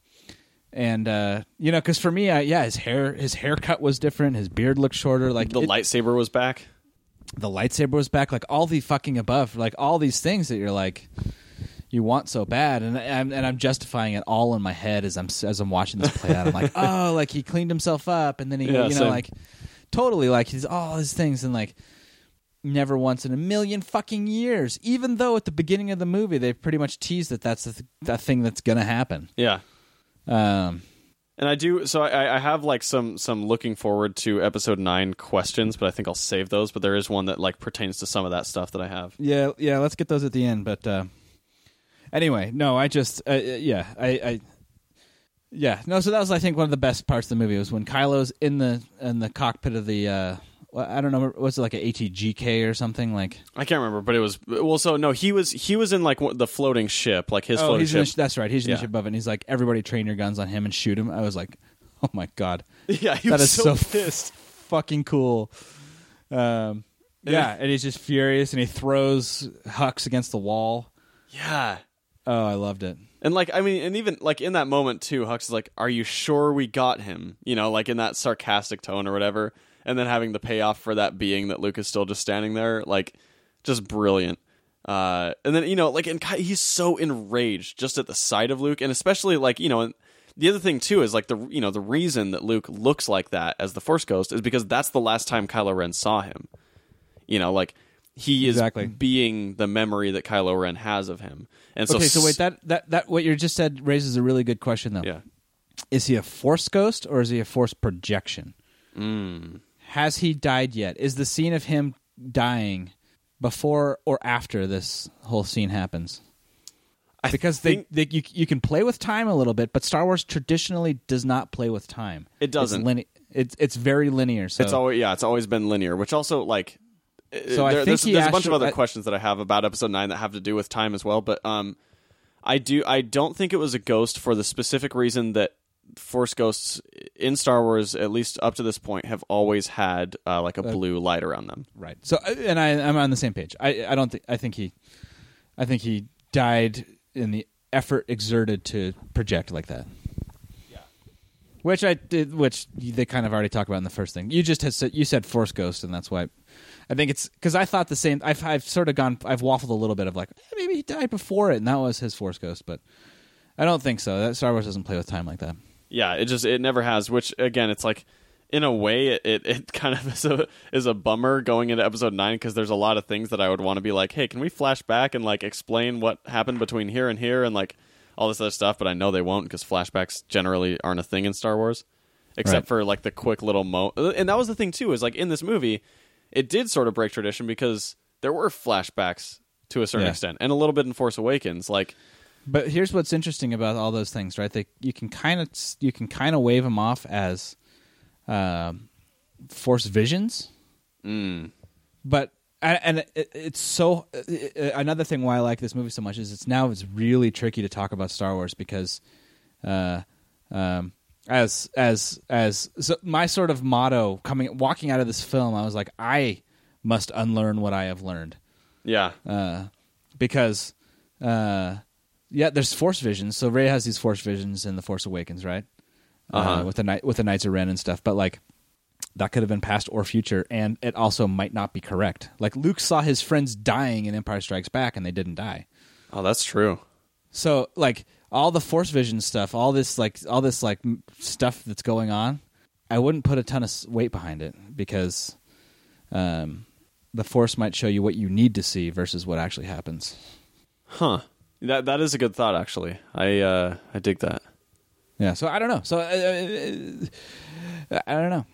and uh, you know, because for me, I, yeah, his hair, his haircut was different. His beard looked shorter. Like The it- lightsaber was back. the lightsaber was back. Like all the fucking above, like all these things that you're like, you want so bad, and I'm and I'm justifying it all in my head as I'm as I'm watching this play out. I'm like, oh, like he cleaned himself up, and then he, Yeah, you know, same. like totally like he's all his things, and like never once in a million fucking years. Even though at the beginning of the movie they pretty much teased that that's the th- that thing that's gonna happen. Yeah. Um, And I do so I, I have like some some looking forward to episode nine questions, but I think I'll save those. But there is one that like pertains to some of that stuff that I have. Yeah, yeah. Let's get those at the end. But uh, anyway, no, I just uh, uh, yeah, I, I yeah, no. So that was I think one of the best parts of the movie was when Kylo's in the in the cockpit of the uh, I don't know, was it like a ATGK or something like? I can't remember, but it was well. So no, he was he was in like the floating ship, like his oh, floating he's in ship. that's right. He's in Yeah. the ship above it. and He's like, everybody train your guns on him and shoot him. I was like, oh my god, yeah, he that was is so, so, pissed. fucking cool. Um, yeah, and he's just furious and he throws Hux against the wall. Yeah, Oh, I loved it. And like, I mean, and even like in that moment too, Hux is like, "Are you sure we got him?" You know, like in that sarcastic tone or whatever. And then having the payoff for that being that Luke is still just standing there, like, just brilliant. Uh, and then you know, like, and he's so enraged just at the sight of Luke, and especially like you know, and the other thing too is like the you know the reason that Luke looks like that as the Force Ghost is because that's the last time Kylo Ren saw him. You know, like he is Exactly. being the memory that Kylo Ren has of him. And so, okay, so wait, that that that what you just said raises a really good question though. yeah. Is he a force ghost or is he a force projection? Mm. Has he died yet? Is the scene of him dying before or after this whole scene happens? I Because think they, they you you can play with time a little bit, but Star Wars traditionally does not play with time. It doesn't. It's, line- it's, it's very linear. So it's always yeah, it's always been linear, which also like So I there- think there's, there's a bunch of other I- questions that I have about episode 9 that have to do with time as well, but um I do I don't think it was a ghost for the specific reason that force ghosts in Star Wars at least up to this point have always had uh, like a blue light around them. Right. So, uh, and I, I'm on the same page. I, I don't think. I think he, I think he died in the effort exerted to project like that. Which I did. Which they kind of already talked about in the first thing. You just had said you said Force Ghost, and that's why. I think it's because I thought the same. I've I've sort of gone. I've waffled a little bit of like eh, maybe he died before it, and that was his Force Ghost, but I don't think so. That Star Wars doesn't play with time like that. Yeah, it just it never has. Which again, it's like in a way, it it, it kind of is a is a bummer going into episode nine because there's a lot of things that I would want to be like, hey, can we flash back and like explain what happened between here and here and like all this other stuff? But I know they won't because flashbacks generally aren't a thing in Star Wars, except Right. for like the quick little mo. And that was the thing too is like in this movie, it did sort of break tradition because there were flashbacks to a certain Yeah. extent and a little bit in Force Awakens, like. But here's what's interesting about all those things, right? They you can kind of you can kind of wave them off as um force visions, Mm, but and, and it, it's so uh, uh, another thing why I like this movie so much is it's now it's really tricky to talk about Star Wars because uh um as as as so my sort of motto coming walking out of this film I was like I must unlearn what I have learned yeah, uh, because uh, yeah, there's Force visions. So Rey has these Force visions in the Force Awakens, right? Uh-huh. Uh, with the night with the Knights of Ren and stuff, but like that could have been past or future, and it also might not be correct. Like Luke saw his friends dying in Empire Strikes Back, and they didn't die. oh, that's true. So like all the Force vision stuff, all this like all this like stuff that's going on, I wouldn't put a ton of weight behind it because um, the Force might show you what you need to see versus what actually happens. Huh. That that is a good thought, actually. I uh, I dig that. Yeah, so I don't know. So uh, uh, I don't know.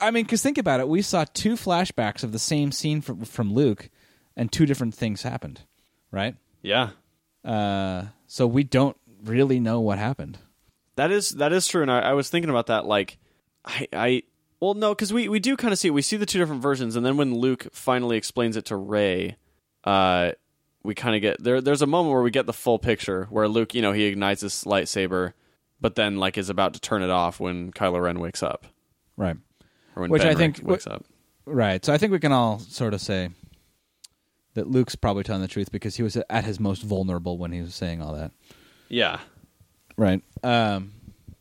I mean, because think about it. We saw two flashbacks of the same scene from, from Luke, and two different things happened, right? Yeah, Uh, so we don't really know what happened. that is that is true. And I, I was thinking about that. Like, I I well no, because we we do kind of see it. We see the two different versions, and then when Luke finally explains it to Rey, uh, we kind of get there. There's a moment where we get the full picture where Luke, you know, he ignites his lightsaber, but then like is about to turn it off when Kylo Ren wakes up, Right. or when Which Ben I think- wakes up. Right. So I think we can all sort of say that Luke's probably telling the truth because he was at his most vulnerable when he was saying all that. Yeah, Right. Um,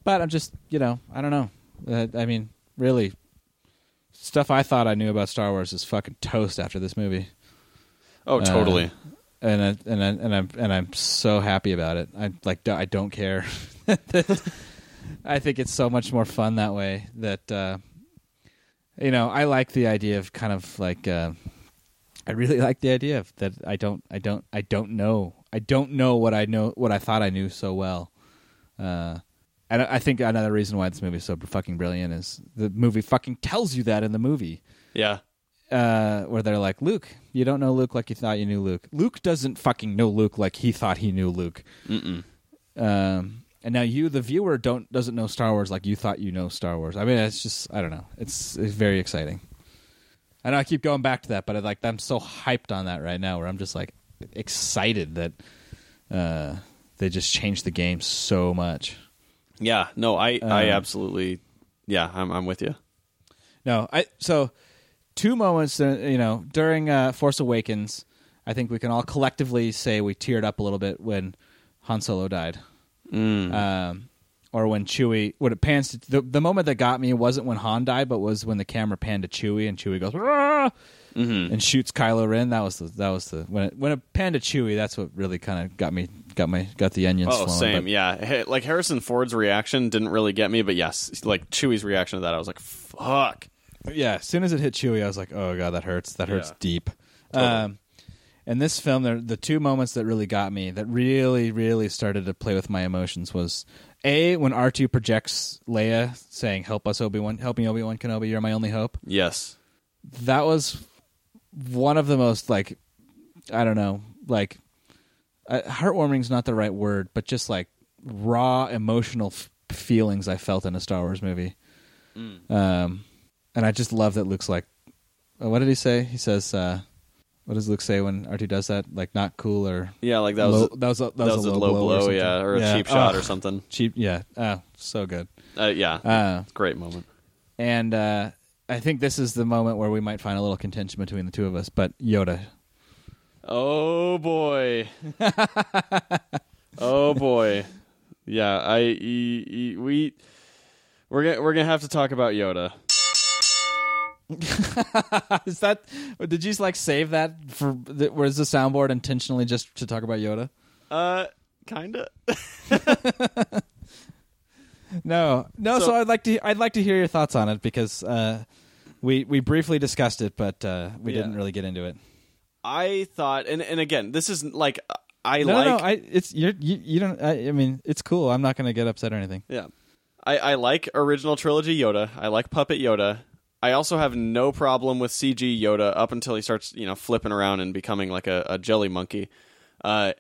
but I'm just, you know, I don't know. Uh, I mean, really, stuff I thought I knew about Star Wars is fucking toast after this movie, oh Uh, totally. and I, and I, and I'm and I'm so happy about it. I like I don't care. I think it's so much more fun that way. That uh, you know, I like the idea of kind of like. Uh, I really like the idea of that. I don't. I don't. I don't know. I don't know what I know. What I thought I knew so well. Uh, and I think another reason why this movie is so fucking brilliant is the movie fucking tells you that in the movie yeah, uh, where they're like, Luke, you don't know Luke like you thought you knew Luke. Luke doesn't fucking know Luke like he thought he knew Luke. Um, and now you, the viewer, don't doesn't know Star Wars like you thought you know Star Wars. I mean, it's just I don't know. It's, it's very exciting. I know I keep going back to that, but I, like I'm so hyped on that right now, where I'm just like excited that uh, they just changed the game so much. yeah. No, I I Um, absolutely. Yeah, I'm I'm with you. No, I so two moments uh, you know during uh, Force Awakens, I think we can all collectively say we teared up a little bit when Han Solo died. Mm. Um, or when Chewie, when it pans to the the moment that got me wasn't when Han died, but was when the camera panned to Chewie and Chewie goes! Mm-hmm. and shoots Kylo Ren. That was the that was the when it when it panned to Chewie. That's what really kind of got me got my got the onions. Oh, flowing, same. but- Yeah, Hey, like Harrison Ford's reaction didn't really get me, but yes, like Chewie's reaction to that, I was like, "Fuck." yeah, as soon as it hit Chewie, I was like, "Oh god, that hurts. That hurts Yeah. deep." Totally. Um, and this film, the, the two moments that really got me, that really, really started to play with my emotions, was a when R two projects Leia saying, "Help us, Obi Wan, help me, Obi Wan Kenobi. You're my only hope." Yes. That was one of the most like, I don't know, like, uh, heartwarming's not the right word, but just like raw emotional f- feelings I felt in a Star Wars movie. Um, and I just love that Luke's like, uh, what did he say? He says, uh, what does Luke say when R2 does that? Like, not cool or Yeah, like that was low, that was a, that, that was a a low, low blow, blow, something. yeah, or a Yeah. cheap shot Ugh, or something. Cheap, yeah. Oh, so good. Uh, yeah, Uh, great moment. and uh, I think this is the moment where we might find a little contention between the two of us. But Yoda, Oh boy. oh boy. Yeah, I e- e- we we're gonna we're gonna have to talk about Yoda. is that? Did you like save that for? The, was the soundboard intentionally just to talk about Yoda? Uh, kinda. No, no. So, So- I'd like to. I'd like to hear your thoughts on it because uh, we we briefly discussed it, but uh, we Yeah. didn't really get into it. I thought, and and again, this isn't like I no, like. no, I it's you're, you you don't. I, I mean, it's cool. I'm not going to get upset or anything. Yeah. I, I like original trilogy Yoda. I like puppet Yoda. I also have no problem with CG Yoda up until he starts, you know, flipping around and becoming like a, a jelly monkey. Uh,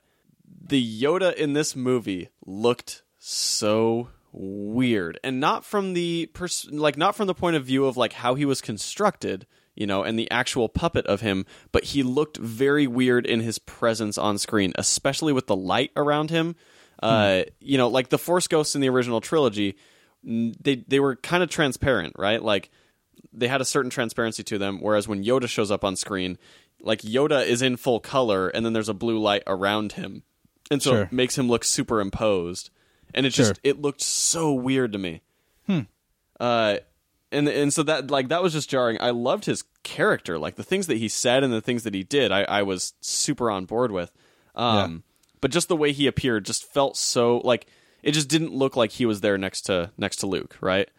the Yoda in this movie looked so weird, and not from the pers- like not from the point of view of like how he was constructed, you know, and the actual puppet of him, but he looked very weird in his presence on screen, especially with the light around him. Uh, you know, like the Force Ghosts in the original trilogy, they they were kind of transparent, right? Like they had a certain transparency to them. Whereas when Yoda shows up on screen, like Yoda is in full color, and then there's a blue light around him, and so Sure. it makes him look superimposed. And it just it looked so weird to me. Uh, and and so that like that was just jarring. I loved his character, like the things that he said and the things that he did. I, I was super on board with. Um, but just the way he appeared just felt so like it just didn't look like he was there next to next to Luke, right?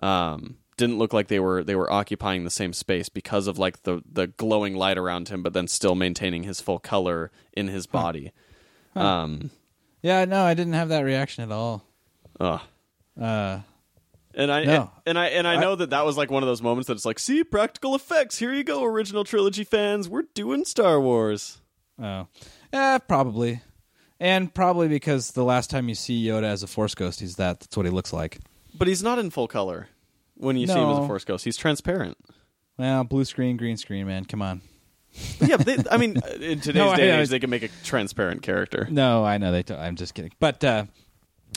Um, didn't look like they were they were occupying the same space because of like the the glowing light around him, but then still maintaining his full color in his body. Um, Yeah, no, I didn't have that reaction at all. ugh. Uh, And I No. and I and I know that that was like one of those moments that it's like, see, practical effects. Here you go, original trilogy fans. We're doing Star Wars. oh, yeah, probably, and probably because the last time you see Yoda as a Force ghost, he's that. That's what he looks like. But he's not in full color when you see him as a No. Force Ghost. He's transparent. Well, blue screen, green screen, man. Come on. yeah, but they, I mean, in today's No, I day and know. age, they can make a transparent character. No, I know they. T- I'm just kidding. But uh,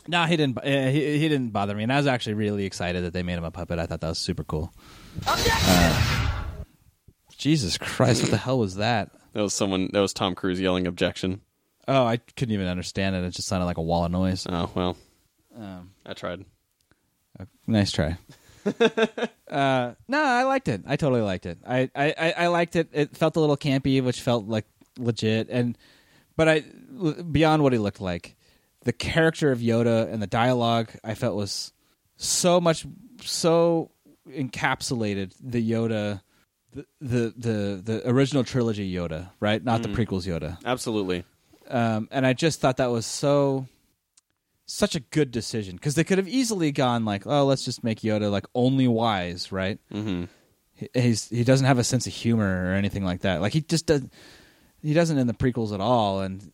no, he didn't. Uh, he, he didn't bother me, and I was actually really excited that they made him a puppet. I thought that was super cool. Uh, Jesus Christ! What the hell was that? That was someone. That was Tom Cruise yelling objection. Oh, I couldn't even understand it. It just sounded like a wall of noise. Oh well, Um, I tried. nice try. Uh, no, I liked it. I totally liked it. I, I, I, liked it. It felt a little campy, which felt like legit. And but I beyond what he looked like, the character of Yoda and the dialogue I felt was so much so encapsulated the Yoda. The, the the the original trilogy Yoda, right? Not the prequels Yoda Absolutely. um, and I just thought that was so such a good decision because they could have easily gone like, oh, let's just make Yoda like only wise, right? hmm He, he's he doesn't have a sense of humor or anything like that. Like he just does. He doesn't in the prequels at all, and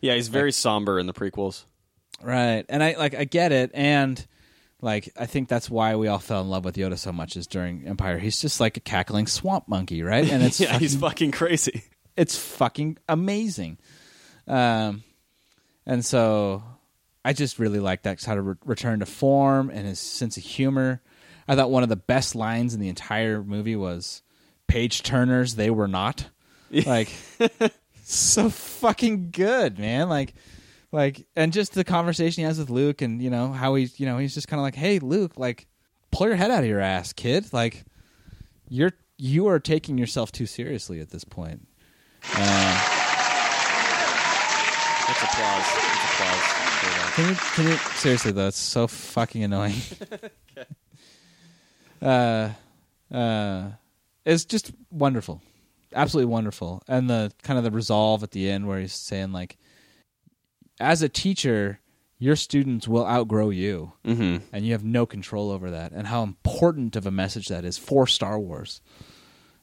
Yeah, he's very somber in the prequels. right. And I like I get it, and like I think that's why we all fell in love with Yoda so much is during Empire. He's just like a cackling swamp monkey, right? And it's yeah, fucking, he's fucking crazy. it's fucking amazing. Um, and so I just really like that how to re- return to form and his sense of humor. I thought one of the best lines in the entire movie was "Page turners, they were not." Like so fucking good, man. Like, like, and just the conversation he has with Luke, and you know how he's, you know, he's just kind of like, "Hey, Luke, like, pull your head out of your ass, kid. Like, you're you are taking yourself too seriously at this point." Uh, applause. Applause. Can you can you seriously though? It's so fucking annoying. uh, uh, it's just wonderful, absolutely wonderful, and the kind of the resolve at the end where he's saying like, as a teacher, your students will outgrow you, Mm-hmm. and you have no control over that, and how important of a message that is for Star Wars.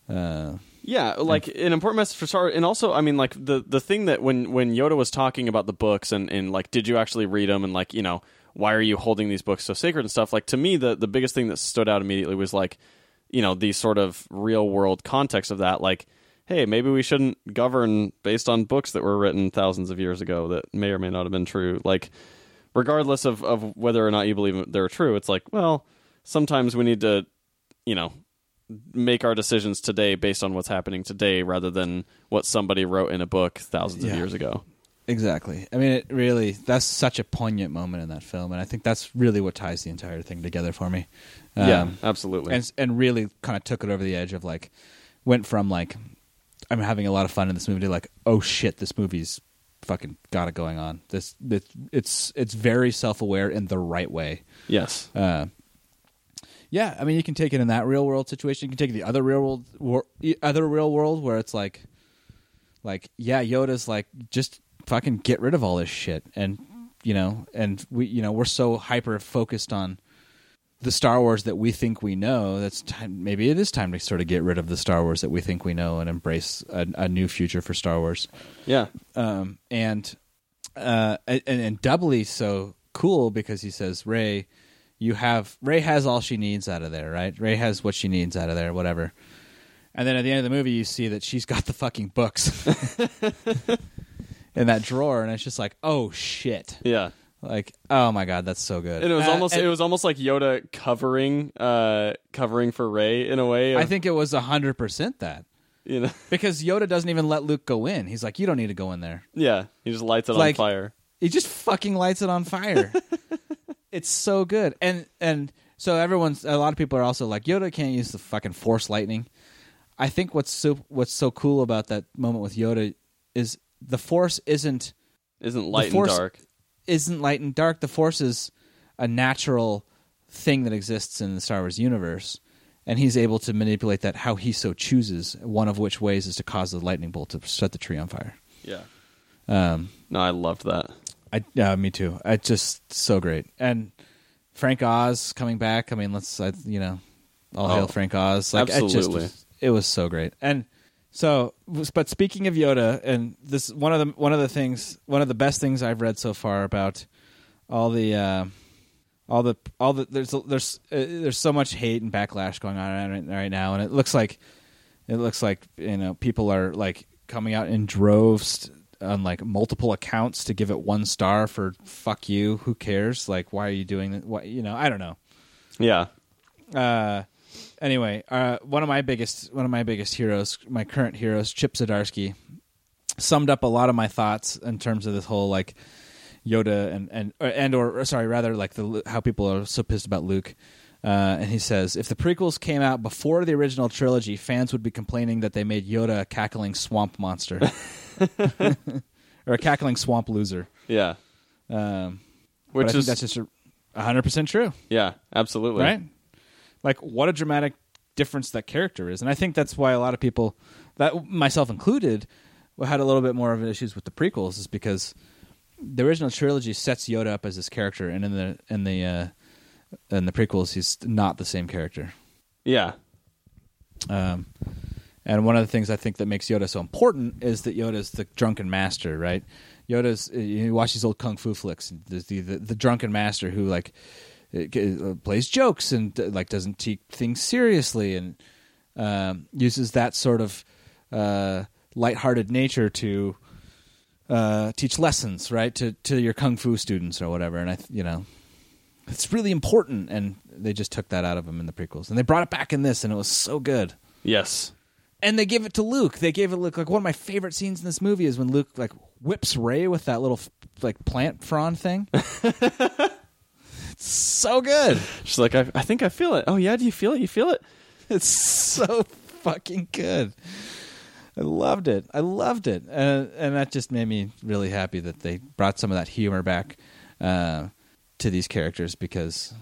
Uh, Yeah, like an important message for Star, and also, I mean, like the the thing that when when Yoda was talking about the books and and like, did you actually read them, and like, you know, why are you holding these books so sacred and stuff? Like to me, the the biggest thing that stood out immediately was like, you know, the sort of real world context of that, like. Hey, maybe we shouldn't govern based on books that were written thousands of years ago that may or may not have been true. Like, regardless of, of whether or not you believe they're true, it's like, well, sometimes we need to, you know, make our decisions today based on what's happening today rather than what somebody wrote in a book thousands Yeah. of years ago. Exactly. I mean, it really that's such a poignant moment in that film, and I think that's really what ties the entire thing together for me. yeah, Um, absolutely. and and really kind of took it over the edge of like went from like I'm having a lot of fun in this movie to like oh shit this movie's fucking got it going on. This it's it's it's very self aware in the right way. yes. Uh, yeah, I mean you can take it in that real world situation. You can take the other real world wor- other real world where it's like like yeah Yoda's like just fucking get rid of all this shit and you know and we you know we're so hyper focused on the Star Wars that we think we know that's time maybe it is time to sort of get rid of the Star Wars that we think we know and embrace a, a new future for Star Wars Yeah. um, and uh, and, and doubly so cool because he says, "Rey, you have Rey has all she needs out of there, right? Rey has what she needs out of there, whatever." And then at the end of the movie, you see that she's got the fucking books in that drawer, and it's just like, "Oh shit!" Yeah. Like, oh my god, that's so good. And it was Uh, almost it was almost like Yoda covering uh covering for Rey in a way. of- I think it was hundred percent that you know. because Yoda doesn't even let Luke go in. He's like, "You don't need to go in there." Yeah, he just lights it Like- on fire. he just fucking lights it on fire. it's so good, and and so everyone's a lot of people are also like Yoda can't use the fucking force lightning. I think what's so what's so cool about that moment with Yoda is the force isn't Isn't light and dark. isn't light and dark. The force is a natural thing that exists in the Star Wars universe, and he's able to manipulate that how he so chooses. One of which ways is to cause the lightning bolt to set the tree on fire. Yeah. Um, No, I loved that. I yeah, me too. It's just so great. And Frank Oz coming back. I mean, let's I, you know, all Oh, hail Frank Oz. Like, It, just absolutely. was, it was so great. And so, but speaking of Yoda, and this one of the one of the things, one of the best things I've read so far about all the. Uh, all the all the there's there's uh, there's so much hate and backlash going on right, right now, and it looks like it looks like you know people are like coming out in droves on like multiple accounts to give it one star for fuck you. Who cares? Like, why are you doing that? What you know? I don't know. Yeah. Uh, anyway, uh, one of my biggest one of my biggest heroes, my current heroes, Chip Zdarsky, summed up a lot of my thoughts in terms of this whole like Yoda and and or, and or sorry, rather like the how people are so pissed about Luke. Uh, and he says, if the prequels came out before the original trilogy, fans would be complaining that they made Yoda a cackling swamp monster or a cackling swamp loser. Yeah. Um, Which is that's just a hundred percent true yeah, absolutely. right? Like what a dramatic difference that character is, and I think that's why a lot of people, that myself included, had a little bit more of issues with the prequels, is because the original trilogy sets Yoda up as this character, and in the in the uh, in the prequels, he's not the same character. Yeah. Um, and one of the things I think that makes Yoda so important is that Yoda's the drunken master, right? Yoda's you watch these old kung fu flicks, the the, the, drunken master who like uh, plays jokes and uh, like doesn't take things seriously and um, uses that sort of uh, lighthearted nature to uh, teach lessons, right? To to your kung fu students or whatever. And I, you know, it's really important. And they just took that out of him in the prequels, and they brought it back in this, and it was so good. Yes. And they give it to Luke. They gave it Luke. Like one of my favorite scenes in this movie is when Luke like whips Rey with that little like plant frond thing. it's so good. She's like, I, I think I feel it. Oh yeah, do you feel it? You feel it? It's so fucking good. I loved it. I loved it, and and that just made me really happy that they brought some of that humor back uh, to these characters because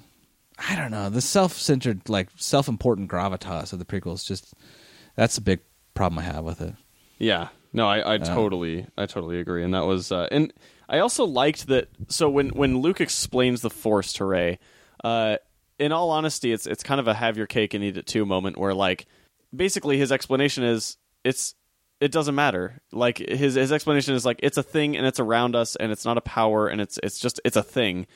I don't know the self-centered, like self-important gravitas of the prequels. Just that's a big problem I have with it. Yeah. No, I, I totally I totally agree. And that was uh, and I also liked that so when when Luke explains the force to Rey, uh, in all honesty, it's it's kind of a have your cake and eat it too moment where like basically his explanation is it's it doesn't matter. Like his his explanation is like it's a thing and it's around us and it's not a power and it's it's just it's a thing.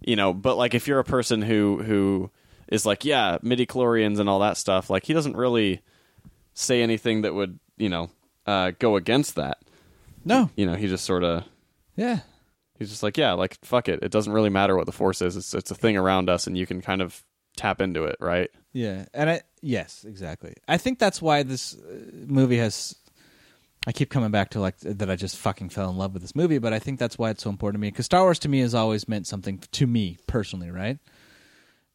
You know, but like if you're a person who who is like, yeah, midi chlorians and all that stuff, like he doesn't really say anything that would, you know, uh, go against that. No, You know, he just sort of yeah, he's just like, yeah, like fuck it. It doesn't really matter what the force is. It's it's a thing around us and you can kind of tap into it, right? yeah, and I yes, exactly. I think that's why this uh, movie has. I keep coming back to like that. I just fucking fell in love with this movie, but I think that's why it's so important to me because Star Wars to me has always meant something to me personally, right?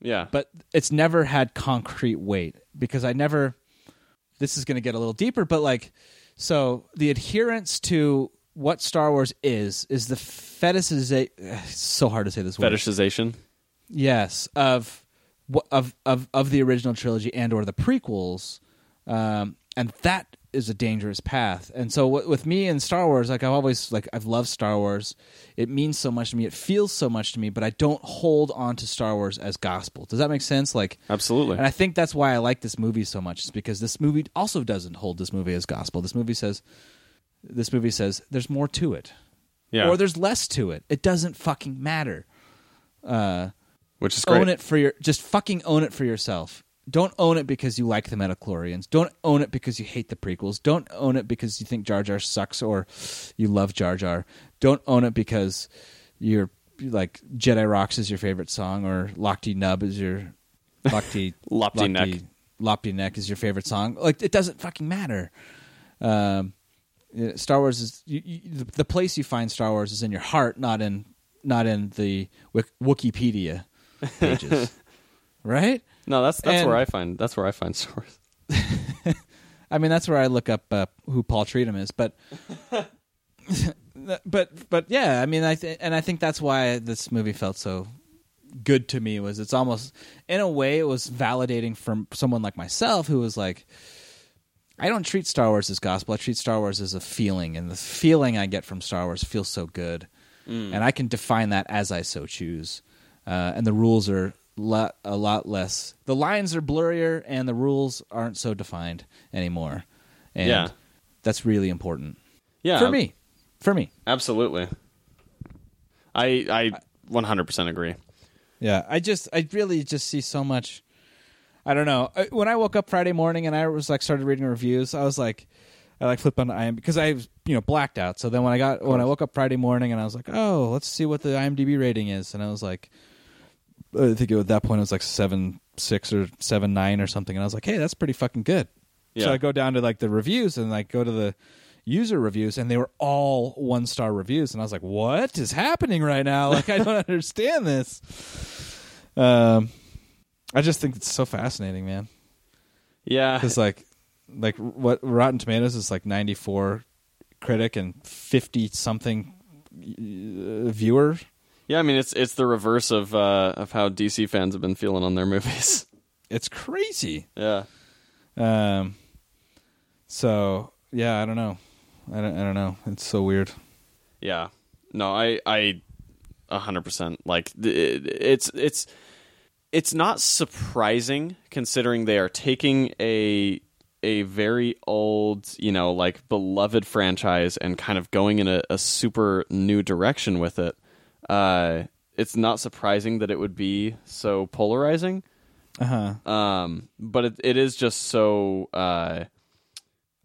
Yeah. but it's never had concrete weight because I never. This is going to get a little deeper, but like, so the adherence to what Star Wars is is the fetishization. So hard to say this word. fetishization. Yes, of of of of the original trilogy and or the prequels, um, and that is a dangerous path. And so w- with me and Star Wars, like I've always like I've loved Star Wars. It means so much to me. It feels so much to me, but I don't hold on to Star Wars as gospel. Does that make sense? Like Absolutely. and I think that's why I like this movie so much, is because this movie also doesn't hold this movie as gospel. This movie says, this movie says there's more to it, yeah. or there's less to it. It doesn't fucking matter. Uh, Which is great. own it for your, just fucking own it for yourself. Don't own it because you like the Midi-chlorians. Don't own it because you hate the prequels. Don't own it because you think Jar Jar sucks or you love Jar Jar. Don't own it because you're like Jedi Rocks is your favorite song or Lochte Nub is your Lochte Lopty neck. Lapti Nek is your favorite song. Like it doesn't fucking matter. Um, Star Wars is you, you, the, the place you find Star Wars is in your heart, not in not in the Wik- Wikipedia pages, right? No, that's that's And- where I find that's where I find source. I mean, that's where I look up uh, who Paul Treatham is, but but but yeah, I mean, I th- and I think that's why this movie felt so good to me was it's almost in a way it was validating from someone like myself who was like I don't treat Star Wars as gospel. I treat Star Wars as a feeling, and the feeling I get from Star Wars feels so good, and I can define that as I so choose. Uh, and the rules are lot, a lot less. The lines are blurrier, and the rules aren't so defined anymore. And Yeah. that's really important Yeah. for me. For me, Absolutely. I I 100% agree. Yeah, I just I really just see so much. I don't know. When I woke up Friday morning and I was like started reading reviews, I was like, I like flipped on IMDb because I was you know blacked out. So then when I got when I woke up Friday morning and I was like, oh, let's see what the IMDb rating is, and I was like, I think at that point it was like seven six or seven nine or something, and I was like, hey, that's pretty fucking good. So I go down to like the reviews and like go to the user reviews and they were all one star reviews and I was like, what is happening right now? Like I don't understand this. Um, I just think it's so fascinating, man. Yeah. Because like, like what Rotten Tomatoes is like ninety four critic and fifty something uh, viewer. Yeah, I mean it's it's the reverse of uh of how DC fans have been feeling on their movies. It's crazy. yeah. Um, so yeah, I don't know. I don't. I don't know. It's so weird. Yeah. No, I I a hundred percent like it's it's it's not surprising considering they are taking a a very old, you know, like beloved franchise and kind of going in a, a super new direction with it. Uh, it's not surprising that it would be so polarizing. Uh huh. Um, but it, it is just so uh,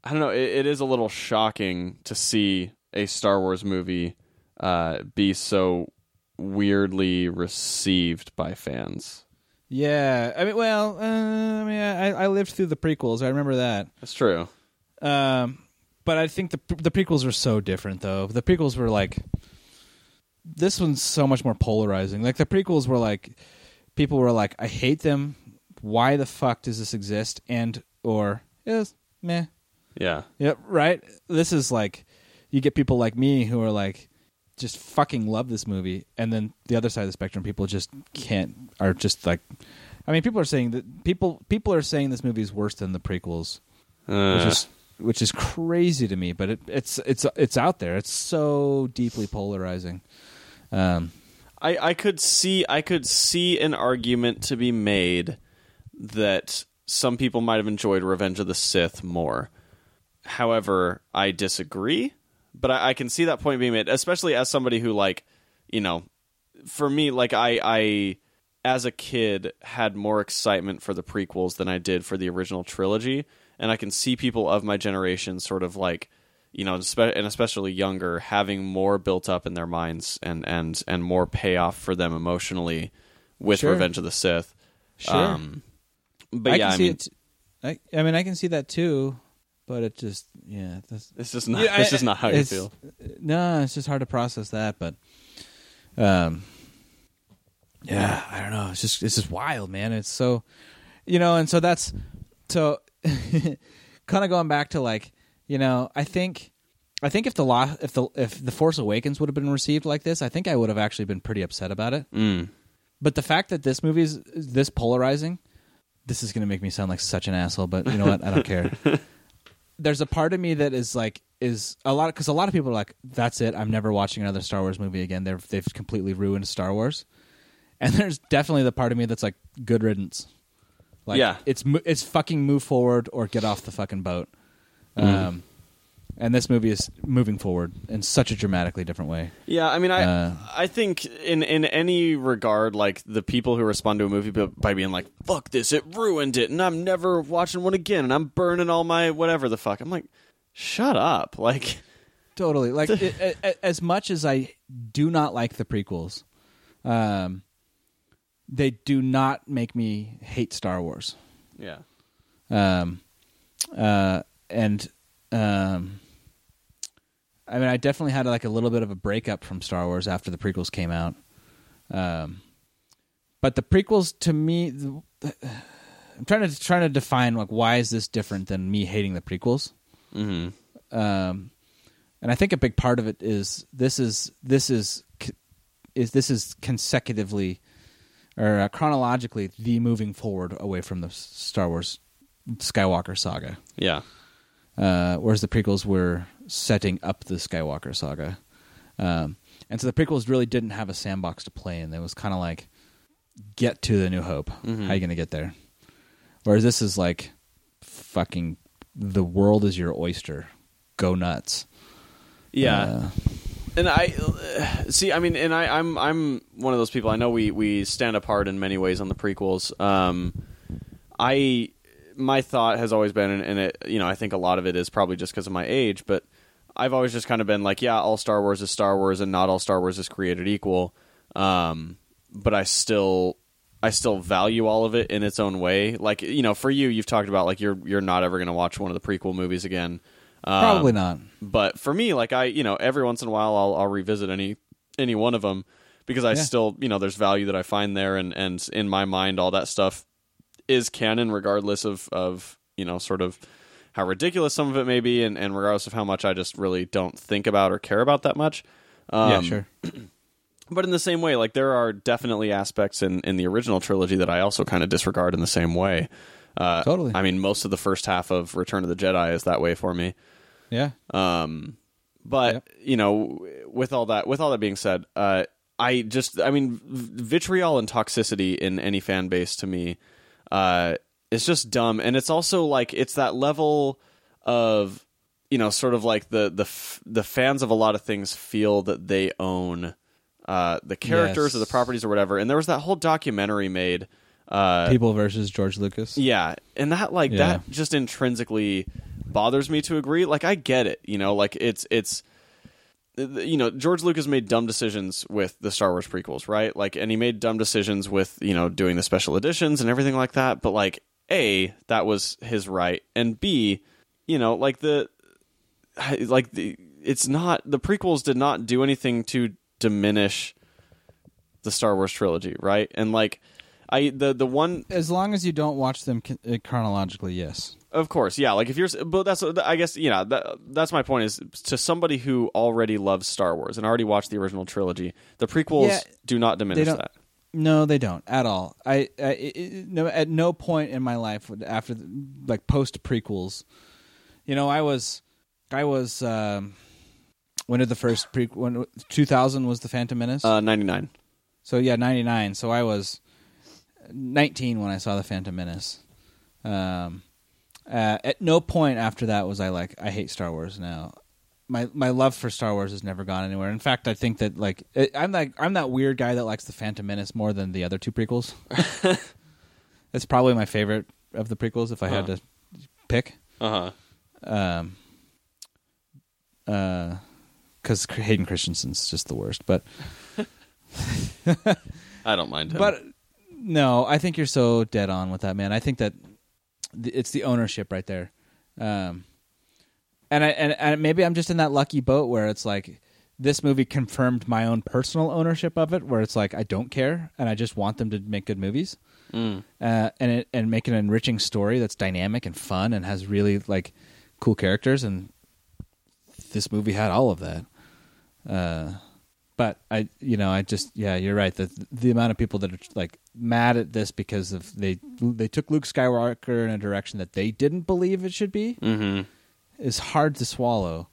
I don't know. It, it is a little shocking to see a Star Wars movie uh, be so weirdly received by fans. Yeah, I mean, well, uh, I mean, I, I lived through the prequels. I remember that. That's true. Um, but I think the the prequels were so different, though. The prequels were like this one's so much more polarizing. Like the prequels were like people were like, I hate them. Why the fuck does this exist? And or is meh. Yeah. Yep, right. This is like you get people like me who are like just fucking love this movie, and then the other side of the spectrum, people just can't are just like. I mean, people are saying that people people are saying this movie is worse than the prequels, Uh, which is which is crazy to me. But it, it's it's it's out there. It's so deeply polarizing. Um, I, I could see I could see an argument to be made that some people might have enjoyed Revenge of the Sith more. However, I disagree. But I, I can see that point being made, especially as somebody who like, you know, for me, like I I as a kid had more excitement for the prequels than I did for the original trilogy. And I can see people of my generation sort of like you know, and especially younger, having more built up in their minds and and and more payoff for them emotionally with Sure. Revenge of the Sith. Sure. Um, but I yeah, can I see mean, it. I, I mean, I can see that too, but it just yeah. That's, it's just not. Yeah, it's just not how you feel. No, it's just hard to process that, but um yeah, I don't know. It's just it's just wild, man. It's so you know, and so that's so kind of going back to like, you know, I think I think if the law if the if the Force Awakens would have been received like this, I think I would have actually been pretty upset about it. Mm. But the fact that this movie is this polarizing, this is going to make me sound like such an asshole. But you know what? I don't care. There's a part of me that is like is a lot because a lot of people are like, "That's it. I'm never watching another Star Wars movie again." They've they've completely ruined Star Wars. And there's definitely the part of me that's like, "Good riddance." Like, Yeah. it's it's fucking move forward or get off the fucking boat. Um, and this movie is moving forward in such a dramatically different way. Yeah, I mean, I Uh, I think in in any regard, like the people who respond to a movie by, by being like, "Fuck this, it ruined it," and I'm never watching one again, and I'm burning all my whatever the fuck. I'm like, shut up, like. Totally. Like it, a- a- as much as I do not like the prequels, um, they do not make me hate Star Wars. Yeah. Um, uh, and um, I mean, I definitely had like a little bit of a breakup from Star Wars after the prequels came out. Um, but the prequels to me, the, I'm trying to trying to define like why is this different than me hating the prequels hmm um, and I think a big part of it is this is this is is this is consecutively or uh, chronologically the moving forward away from the Star Wars Skywalker saga, Yeah. Uh, whereas the prequels were setting up the Skywalker saga, um, and so the prequels really didn't have a sandbox to play in. It was kind of like get to the New Hope. Mhm. How you gonna get there? Whereas this is like fucking the world is your oyster. Go nuts. Yeah. Uh, and I uh, see. I mean, and I, I'm I'm one of those people. I know we we stand apart in many ways on the prequels. Um, I my thought has always been, and it you know I think a lot of it is probably just because of my age, but I've always just kind of been like, yeah, all Star Wars is Star Wars, and not all Star Wars is created equal. Um, but I still I still value all of it in its own way. Like you know, for you, you've talked about like you're you're not ever going to watch one of the prequel movies again. Um, Probably not. but for me, like I, you know, every once in a while, I'll, I'll revisit any any one of them because I Yeah. still, you know, there's value that I find there, and and in my mind, all that stuff is canon, regardless of of you know, sort of how ridiculous some of it may be, and and regardless of how much I just really don't think about or care about that much. Um, yeah, sure. But in the same way, like there are definitely aspects in, in the original trilogy that I also kind of disregard in the same way. Uh, Totally. I mean, most of the first half of Return of the Jedi is that way for me. Yeah. Um, but Yep. you know, with all that, with all that being said, uh, I just, I mean, v- vitriol and toxicity in any fan base to me, uh, is just dumb, and it's also like it's that level of, you know, sort of like the the f- the fans of a lot of things feel that they own uh, the characters or the properties or whatever, and there was that whole documentary made. Uh, People versus George Lucas. yeah, and that like Yeah. that just intrinsically bothers me to agree. Like I get it, you know, like it's it's you know George Lucas made dumb decisions with the Star Wars prequels, right? Like, and he made dumb decisions with you know doing the special editions and everything like that. But like, a that was his right, and b, you know, like the like the it's not the prequels did not do anything to diminish the Star Wars trilogy, right? And like. I the the one As long as you don't watch them uh, chronologically, yes. Of course, yeah. Like if you're, but that's, I guess, you know, that, that's my point. Is to somebody who already loves Star Wars and already watched the original trilogy, the prequels Yeah, do not diminish don't- that. No, they don't at all. I, I it- no at no point in my life after the, like post prequels, you know, I was I was um, when did the first pre when two thousand was the Phantom Menace? Uh, Ninety nine. so yeah, ninety nine. So I was nineteen when I saw the Phantom Menace. Um, uh, at no point after that was I like I hate Star Wars now. My my love for Star Wars has never gone anywhere. In fact, I think that like it, I'm like I'm that weird guy that likes the Phantom Menace more than the other two prequels. It's probably my favorite of the prequels if I had Uh-huh. to pick. Uh huh. Um, uh, because Hayden Christensen's just the worst. But I don't mind him. but no, I think you're so dead on with that, man. I think that th- it's the ownership right there. Um, and I and, and maybe I'm just in that lucky boat where it's like this movie confirmed my own personal ownership of it, where it's like I don't care and I just want them to make good movies, Mm. uh, and it, and make an enriching story that's dynamic and fun and has really like cool characters. And this movie had all of that. Uh, but I, you know, I just yeah, you're right. The the amount of people that are like mad at this because of they they took Luke Skywalker in a direction that they didn't believe it should be Mm-hmm. is hard to swallow,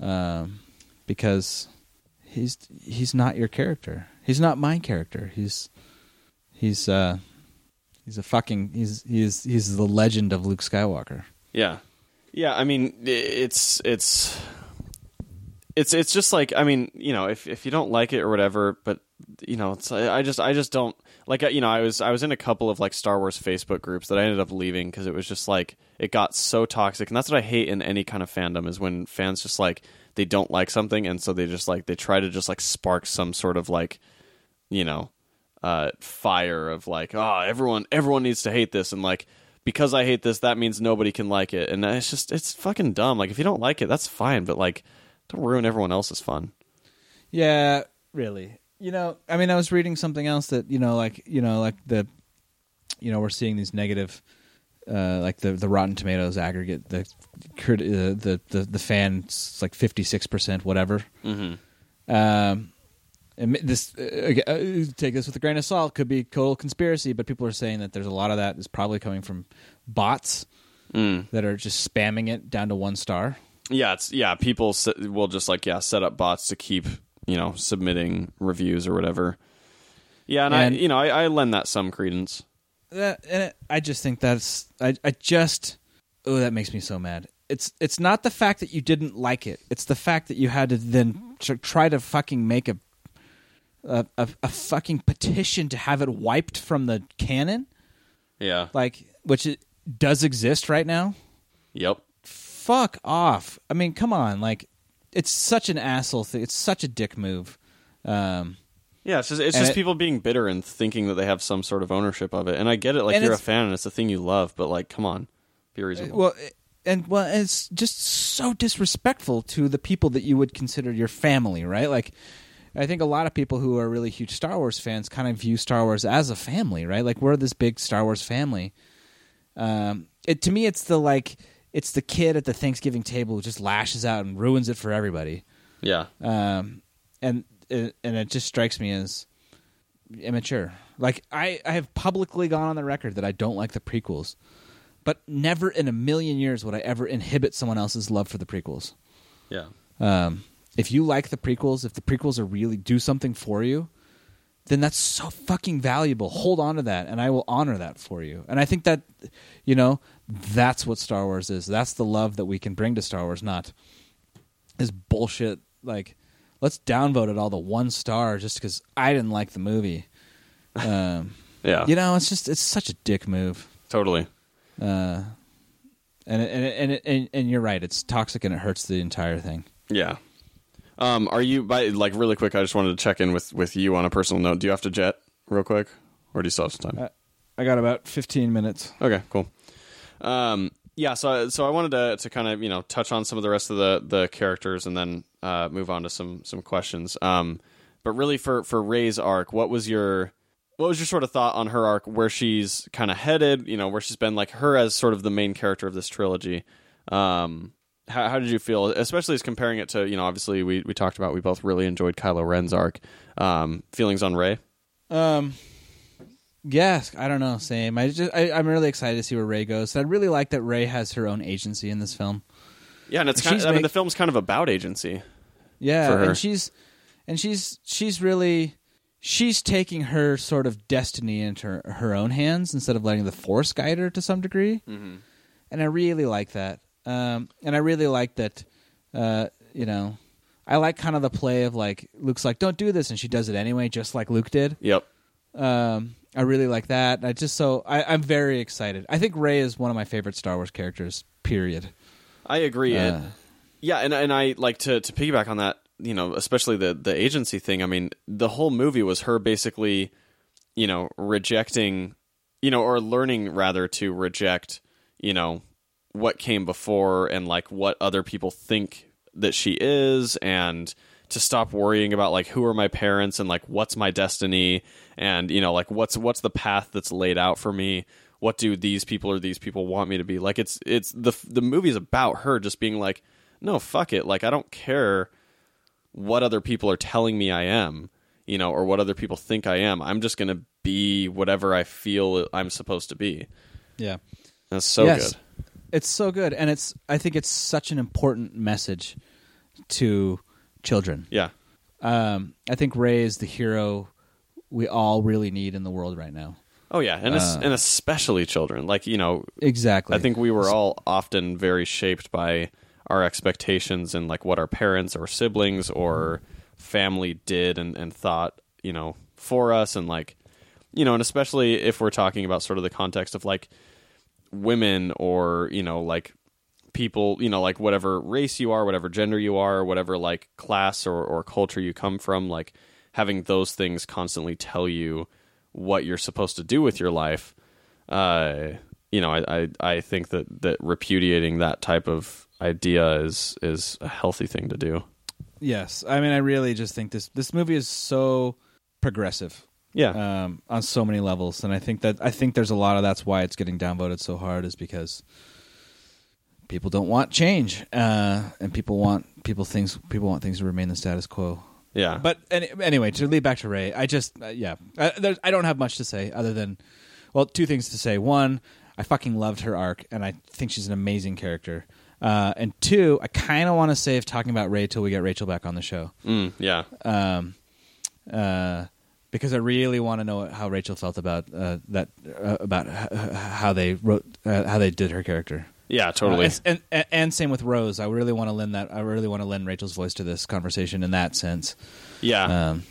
um, because he's he's not your character. He's not my character. He's he's uh he's a fucking he's he's he's the legend of Luke Skywalker. Yeah, yeah. I mean, it's it's it's it's just like I mean, you know, if if you don't like it or whatever, but you know, it's I just I just don't like you know I was I was in a couple of like Star Wars Facebook groups that I ended up leaving because it was just like it got so toxic, and that's what I hate in any kind of fandom is when fans just like they don't like something, and so they just like they try to just like spark some sort of like you know uh fire of like oh everyone everyone needs to hate this. And like because I hate this that means nobody can like it. And it's just it's fucking dumb. Like if you don't like it that's fine. But like don't ruin everyone else's fun Yeah, really. You know, I mean, I was reading something else that you know, like you know, like the, you know, we're seeing these negative, uh, like the the Rotten Tomatoes aggregate, the crit- uh, the the the fans like fifty six percent, whatever. mm-hmm. Um, and this uh, uh, take this with a grain of salt. Could be total conspiracy, but people are saying that there's a lot of that is probably coming from bots mm. that are just spamming it down to one star. Yeah it's yeah people will just like yeah set up bots to keep you know submitting reviews or whatever yeah and, And- I you know I, I lend that some credence that and it, I just think that's I I just oh that makes me so mad. It's it's not the fact that you didn't like it. It's the fact that you had to then try to fucking make a a, a a fucking petition to have it wiped from the canon, yeah like which it does exist right now. yep Fuck off. I mean, come on, like it's such an asshole thing. It's such a dick move. Um Yeah, it's just it's just it- people being bitter and thinking that they have some sort of ownership of it. And I get it, like you're a fan and it's a thing you love, but like, come on, be reasonable. Well, and well, it's just so disrespectful to the people that you would consider your family, right? Like, I think a lot of people who are really huge Star Wars fans kind of view Star Wars as a family, right? Like, we're this big Star Wars family. Um, it to me, it's the like, it's the kid at the Thanksgiving table who just lashes out and ruins it for everybody. yeah, Um, and it, and it just strikes me as immature. Like I, I have publicly gone on the record that I don't like the prequels, but never in a million years would I ever inhibit someone else's love for the prequels. yeah, Um, if you like the prequels, if the prequels are really do something for you, then that's so fucking valuable. Hold on to that, and I will honor that for you. And I think that, you know, that's what Star Wars is. That's the love that we can bring to Star Wars, not this bullshit. Like, let's downvote it all to one star just because I didn't like the movie. Um, yeah, you know, it's just it's such a dick move. totally. Uh, and it, and it, and, it, and and you're right. It's toxic and it hurts the entire thing. Yeah. Um, are you by like really quick? I just wanted to check in with with you on a personal note. Do you have to jet real quick, or do you still have some time? Uh, I got about 15 minutes. Okay, cool. Um, yeah, so so I wanted to to kind of you know touch on some of the rest of the the characters and then uh, move on to some some questions. Um, but really for for Rey's arc, what was your what was your sort of thought on her arc, where she's kind of headed? You know, where she's been like her as sort of the main character of this trilogy. Um, how, how did you feel, especially as comparing it to you know obviously we we talked about we both really enjoyed Kylo Ren's arc. Um, feelings on Rey? Um, yes, I don't know. Same. I just I, I'm really excited to see where Rey goes. I really like that Rey has her own agency in this film. Yeah, and it's kind of, I mean the film's kind of about agency. Yeah, For her. and she's and she's she's really she's taking her sort of destiny into her, her own hands instead of letting the force guide her to some degree. Mm-hmm. And I really like that. Um, and I really like that. Uh, you know, I like kind of the play of like Luke's like, "Don't do this," and she does it anyway, just like Luke did. Yep. Um, I really like that. I just so I, I'm very excited. I think Rey is one of my favorite Star Wars characters. Period. I agree. Uh, and, yeah, and and I like to to piggyback on that. You know, especially the the agency thing. I mean, the whole movie was her basically, you know, rejecting, you know, or learning rather to reject, you know, what came before and like what other people think that she is, and to stop worrying about like who are my parents and like what's my destiny and you know like what's what's the path that's laid out for me what do these people or these people want me to be like it's it's the the movie's about her just being like no fuck it like i don't care what other people are telling me i am you know or what other people think i am i'm just going to be whatever i feel i'm supposed to be yeah. that's so Yes. good It's so good, and it's. I think it's such an important message to children. yeah Um, I think Rey is the hero we all really need in the world right now. oh yeah and es- Uh, and especially children like you know Exactly. I think we were all often very shaped by our expectations and like what our parents or siblings or family did and, and thought, you know, for us and like you know, and especially if we're talking about sort of the context of like women or, you know, like people, you know, like whatever race you are, whatever gender you are, whatever like class or, or culture you come from, like having those things constantly tell you what you're supposed to do with your life uh, you know, I, I I think that that repudiating that type of idea is is a healthy thing to do. Yes, I mean, I really just think this this movie is so progressive Yeah, um, on so many levels, and I think that I think there's a lot of that's why it's getting downvoted so hard is because people don't want change, uh, and people want people things people want things to remain the status quo. yeah, But any, anyway, to lead back to Rey, I just uh, yeah, I, there's, I don't have much to say other than well, two things to say. One, I fucking loved her arc, and I think she's an amazing character. Uh, and two, I kind of want to save talking about Rey till we get Rachel back on the show, mm, yeah, um, uh, because I really want to know how Rachel felt about uh, that uh, about h- h- how they wrote uh, how they did her character. Yeah, totally. Uh, and, and and same with Rose. I really want to lend that. I really want to lend Rachel's voice to this conversation in that sense. yeah, Um,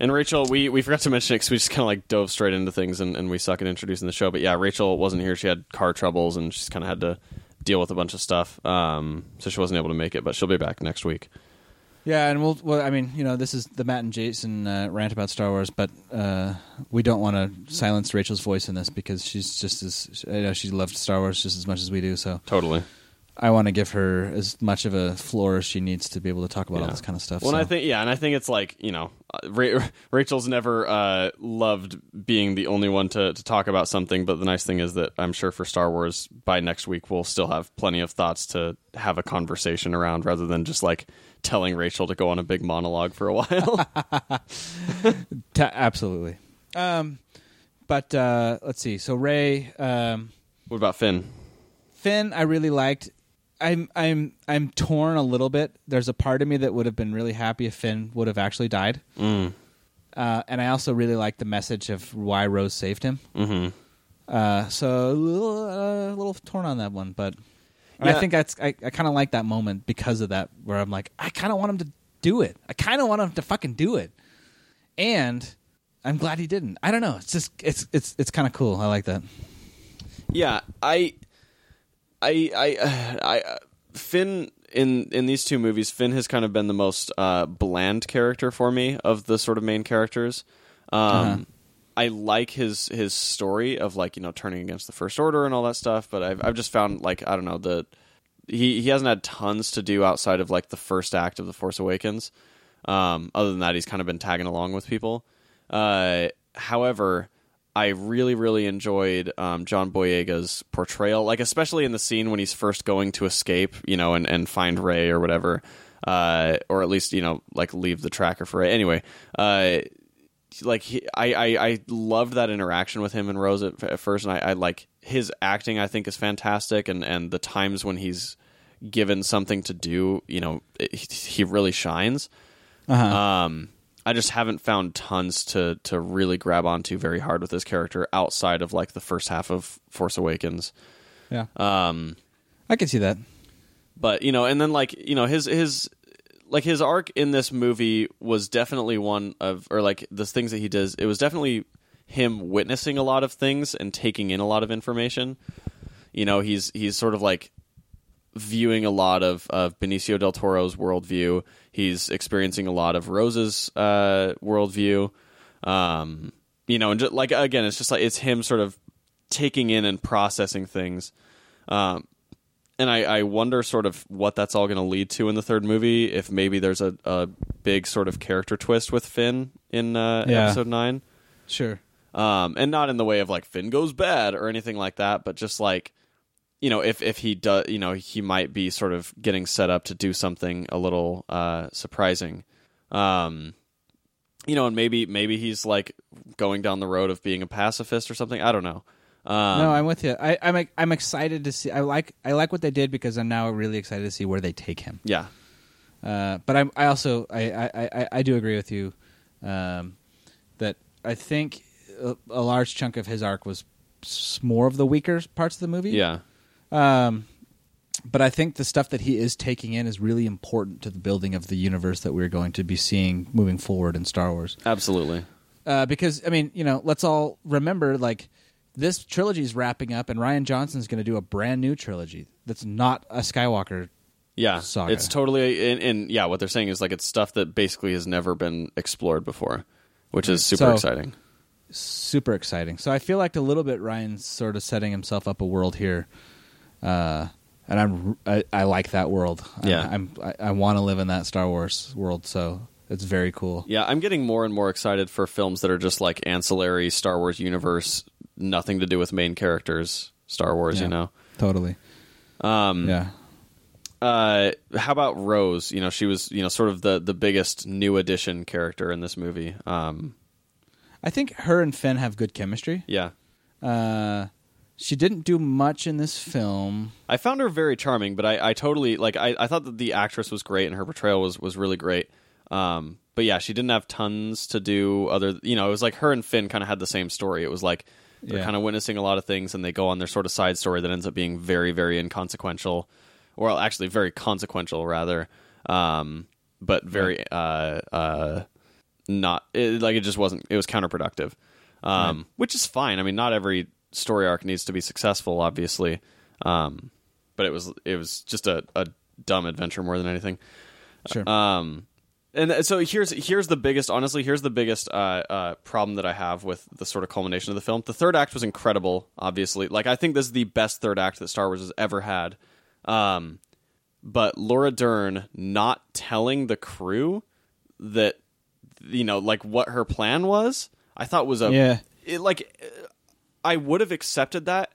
and Rachel, we we forgot to mention it because we just kind of like dove straight into things and, and we suck at introducing the show. But yeah, Rachel wasn't here; she had car troubles and she's kind of had to deal with a bunch of stuff. Um, so she wasn't able to make it, but she'll be back next week. Yeah, and we'll. Well, I mean, you know, this is the Matt and Jason uh, rant about Star Wars, but uh, we don't want to silence Rachel's voice in this because she's just as you know, she loved Star Wars just as much as we do. So Totally. I want to give her as much of a floor as she needs to be able to talk about all this kind of stuff. Well, so. I think yeah, and I think it's like you know, uh, Ra- Rachel's never uh, loved being the only one to to talk about something. But the nice thing is that I'm sure for Star Wars by next week we'll still have plenty of thoughts to have a conversation around, rather than just like telling Rachel to go on a big monologue for a while. Ta- absolutely. Um, but uh, let's see. So Rey, um, what about Finn? Finn, I really liked. I'm I'm I'm torn a little bit. There's a part of me that would have been really happy if Finn would have actually died. Mm. Uh, and I also really like the message of why Rose saved him. hmm Uh, so a little, uh, a little torn on that one, but and I think that's I, I kind of like that moment because of that, where I'm like, I kind of want him to do it. I kind of want him to fucking do it, and I'm glad he didn't. I don't know. It's just it's it's it's kind of cool. I like that. Yeah, I, I, I, I, Finn in in these two movies, Finn has kind of been the most uh, bland character for me of the sort of main characters. Um, Uh-huh. I like his his story of like you know turning against the First Order and all that stuff, but I've I've just found like I don't know the he he hasn't had tons to do outside of like the first act of the Force Awakens. Um, other than that, he's kind of been tagging along with people. Uh, however, I really, really enjoyed um, John Boyega's portrayal, like especially in the scene when he's first going to escape, you know, and, and find Rey or whatever, uh, or at least you know, like leave the tracker for Rey. Anyway, uh, like he, I, I, I loved that interaction with him and Rose at, at first, and I, I like his acting. I think is fantastic, and and the times when he's given something to do, you know, it, he really shines. Uh-huh. Um, I just haven't found tons to to really grab onto very hard with this character outside of like the first half of Force Awakens. yeah, Um, I can see that. but you know, and then like you know his his like his arc in this movie was definitely one of or like the things that he does. It was definitely him witnessing a lot of things and taking in a lot of information. You know, he's he's sort of like viewing a lot of, of Benicio del Toro's worldview. He's experiencing a lot of Rose's uh, worldview. Um, you know, and just, like again, it's just like it's him sort of taking in and processing things. Um, and I, I wonder sort of what that's all going to lead to in the third movie. If maybe there's a, a big sort of character twist with Finn in uh, Yeah. episode nine Sure. um, and not in the way of like Finn goes bad or anything like that, but just like you know, if if he does, you know, he might be sort of getting set up to do something a little uh, surprising. Um, you know, and maybe maybe he's like going down the road of being a pacifist or something. I don't know. Um, no, I'm with you. I, I'm I'm excited to see. I like I like what they did because I'm now really excited to see where they take him. yeah, Uh, but I'm, I also I, I, I, I do agree with you um, that I think a, a large chunk of his arc was more of the weaker parts of the movie. yeah, Um, but I think the stuff that he is taking in is really important to the building of the universe that we're going to be seeing moving forward in Star Wars. absolutely. Uh, because I mean, you know, let's all remember like this trilogy is wrapping up, and Rian Johnson's going to do a brand new trilogy that's not a Skywalker. Yeah, Saga. it's totally and, and yeah, what they're saying is like it's stuff that basically has never been explored before, which is super So- exciting. Super exciting. So I feel like a little bit Rian's sort of setting himself up a world here, uh, and I'm I, I like that world. Yeah. I'm, I'm I, I want to live in that Star Wars world. So it's very cool. Yeah, I'm getting more and more excited for films that are just like ancillary Star Wars universe, nothing to do with main characters. Star Wars, Yeah. you know. Totally. Um, Yeah. uh, how about Rose? You know, she was you know sort of the the biggest new addition character in this movie. Um, I think her and Finn have good chemistry. yeah, Uh, she didn't do much in this film. I found her very charming, but I, I totally like I, I thought that the actress was great and her portrayal was was really great. Um, but yeah, she didn't have tons to do other. You know, it was like her and Finn kind of had the same story. It was like they're Yeah. kind of witnessing a lot of things, and they go on their sort of side story that ends up being very very inconsequential, or well, actually very consequential rather. Um, but very uh uh not it, like it just wasn't it was counterproductive. Um which is fine. I mean not every story arc needs to be successful obviously. Um but it was it was just a, a dumb adventure more than anything. Sure. um and so here's here's the biggest honestly here's the biggest uh, uh, problem that I have with the sort of culmination of the film. The third act was incredible, obviously. Like I think this is the best third act that Star Wars has ever had. Um, but Laura Dern not telling the crew that you know like what her plan was, I thought was a Yeah. it, like uh, I would have accepted that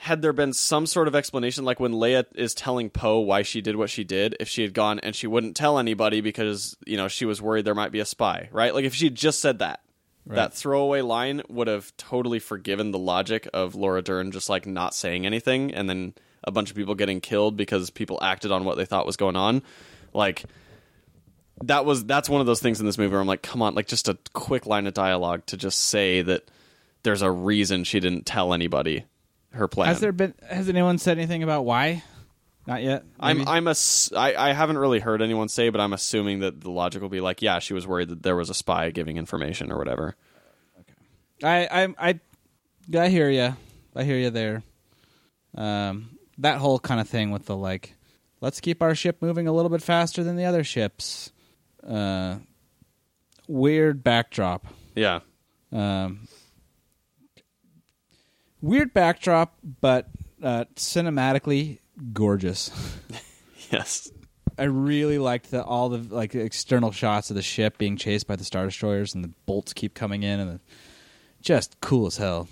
had there been some sort of explanation, like when Leia is telling Poe why she did what she did, if she had gone and she wouldn't tell anybody because you know she was worried there might be a spy, right? Like if she had just said that, that throwaway line would have totally forgiven the logic of Laura Dern just like not saying anything, and then a bunch of people getting killed because people acted on what they thought was going on, like. That was that's one of those things in this movie where I'm like, come on, like just a quick line of dialogue to just say that there's a reason she didn't tell anybody her plan. Has there been? Has anyone said anything about why? Not yet. I'm? I'm a I, I haven't really heard anyone say, but I'm assuming that the logic will be like, yeah, she was worried that there was a spy giving information or whatever. Okay. I I I I hear you. I hear you there. Um, that whole kind of thing with the like let's keep our ship moving a little bit faster than the other ships. Uh, weird backdrop. Yeah. Um, weird backdrop, but uh, cinematically gorgeous. Yes. I really liked the all the like external shots of the ship being chased by the star destroyers and the bolts keep coming in and the, just cool as hell.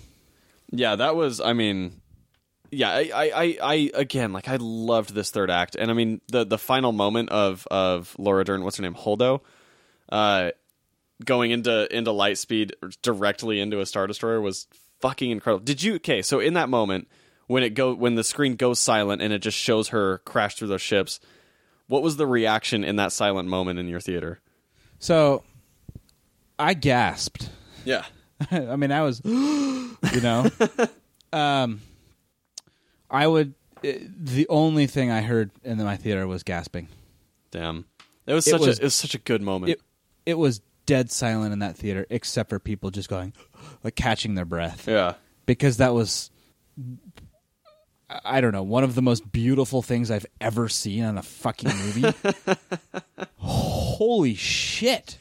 Yeah, that was. I mean, yeah, I, I, I, again, like I loved this third act, and I mean the the final moment of of Laura Dern, what's her name, Holdo, uh, going into into light speed directly into a star destroyer was fucking incredible. Did you? Okay, so in that moment when it go when the screen goes silent and it just shows her crash through those ships, what was the reaction in that silent moment in your theater? So I gasped. Yeah, I mean, I was, you know, um, I would. uh, The only thing I heard in my theater was gasping. damn, it was It such was- a it was such a good moment. It it was dead silent in that theater, except for people just going, like catching their breath, yeah, because that was. I- don't know, one of the most beautiful things I've ever seen on a fucking movie. Holy shit!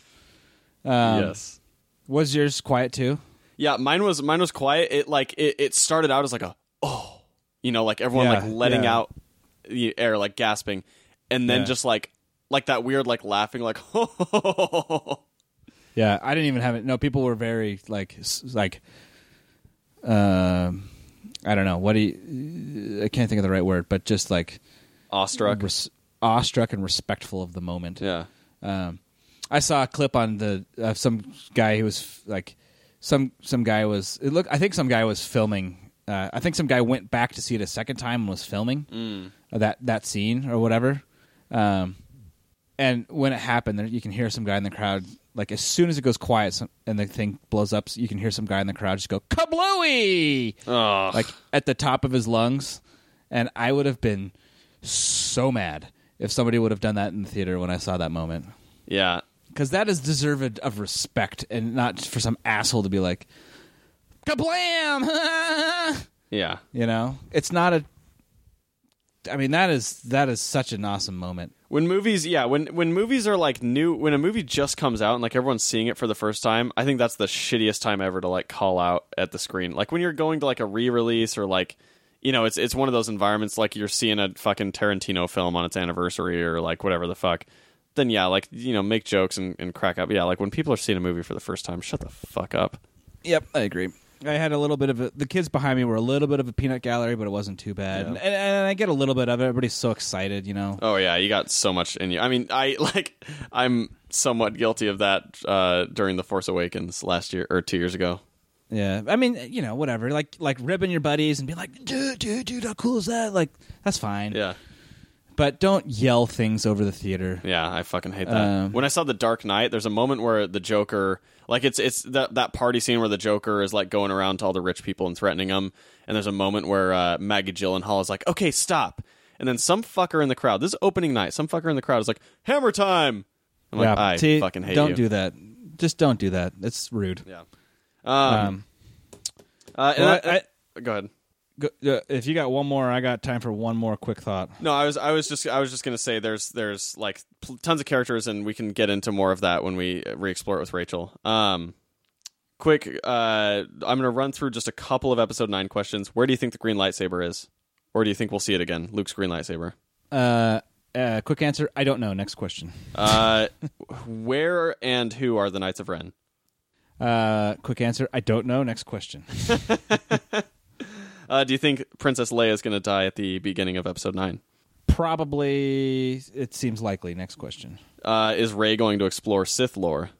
Um, yes. Was yours quiet too? Yeah, mine was mine was quiet. It like it, it started out as like a oh, you know, like everyone Yeah, like letting yeah. out the air, like gasping, and then Yeah. just like like that weird like laughing, like oh, Yeah, I didn't even have it. No, people were very like like um I don't know. What do you I can't think of the right word, but just like awestruck. res- awestruck and respectful of the moment. Yeah, Um I saw a clip on the uh, some guy who was f- like some some guy was it look I think some guy was filming uh, I think some guy went back to see it a second time and was filming that that scene or whatever. Um, and when it happened, there, you can hear some guy in the crowd. Like as soon as it goes quiet some, and the thing blows up, you can hear some guy in the crowd just go kablooey, like at the top of his lungs. And I would have been so mad if somebody would have done that in the theater when I saw that moment, yeah, because that is deserved of respect, and not for some asshole to be like, kablam. yeah. you know, it's not a. I mean that is that is such an awesome moment. When movies, yeah, when when movies are like new, when a movie just comes out and like everyone's seeing it for the first time, I think that's the shittiest time ever to like call out at the screen. Like when you're going to like a re-release or like, you know, it's it's one of those environments like you're seeing a fucking Tarantino film on its anniversary or like whatever the fuck. Then yeah, like you know, make jokes and, and crack up. Yeah, like when people are seeing a movie for the first time, shut the fuck up. Yep, I agree. I had a little bit of a, the kids behind me were a little bit of a peanut gallery, but it wasn't too bad. Yeah. And, and, and I get a little bit of it. Everybody's so excited, you know. Oh yeah, you got so much in you. I mean, I like I'm somewhat guilty of that uh, during the Force Awakens last year or two years ago. Yeah, I mean, you know, whatever. Like like ribbing your buddies and being like, dude, dude, dude, how cool is that? Like that's fine. Yeah. But don't yell things over the theater. Yeah, I fucking hate that. Um, when I saw The Dark Knight, there's a moment where the Joker, like it's it's that that party scene where the Joker is like going around to all the rich people and threatening them, and there's a moment where uh, Maggie Gyllenhaal is like, "Okay, stop," and then some fucker in the crowd, this is opening night, some fucker in the crowd is like, "Hammer time." I'm like, I see, fucking hate don't you. do that. Just don't do that. It's rude. Yeah. Um. Um, uh, well, I- I- go ahead. Go, uh, if you got one more, I got time for one more quick thought. No, I was I was just I was just gonna say there's there's like pl- tons of characters and we can get into more of that when we re-explore it with Rachel. Um, quick, uh, I'm gonna run through just a couple of episode nine questions. Where do you think the green lightsaber is, or do you think we'll see it again? Luke's green lightsaber. Uh, uh, quick answer: I don't know. Next question. Uh, where and who are the Knights of Ren? Uh, quick answer: I don't know. Next question. Uh, do you think Princess Leia is gonna die at the beginning of episode nine? Probably, it seems likely. Next question. Uh, is Rey going to explore Sith lore?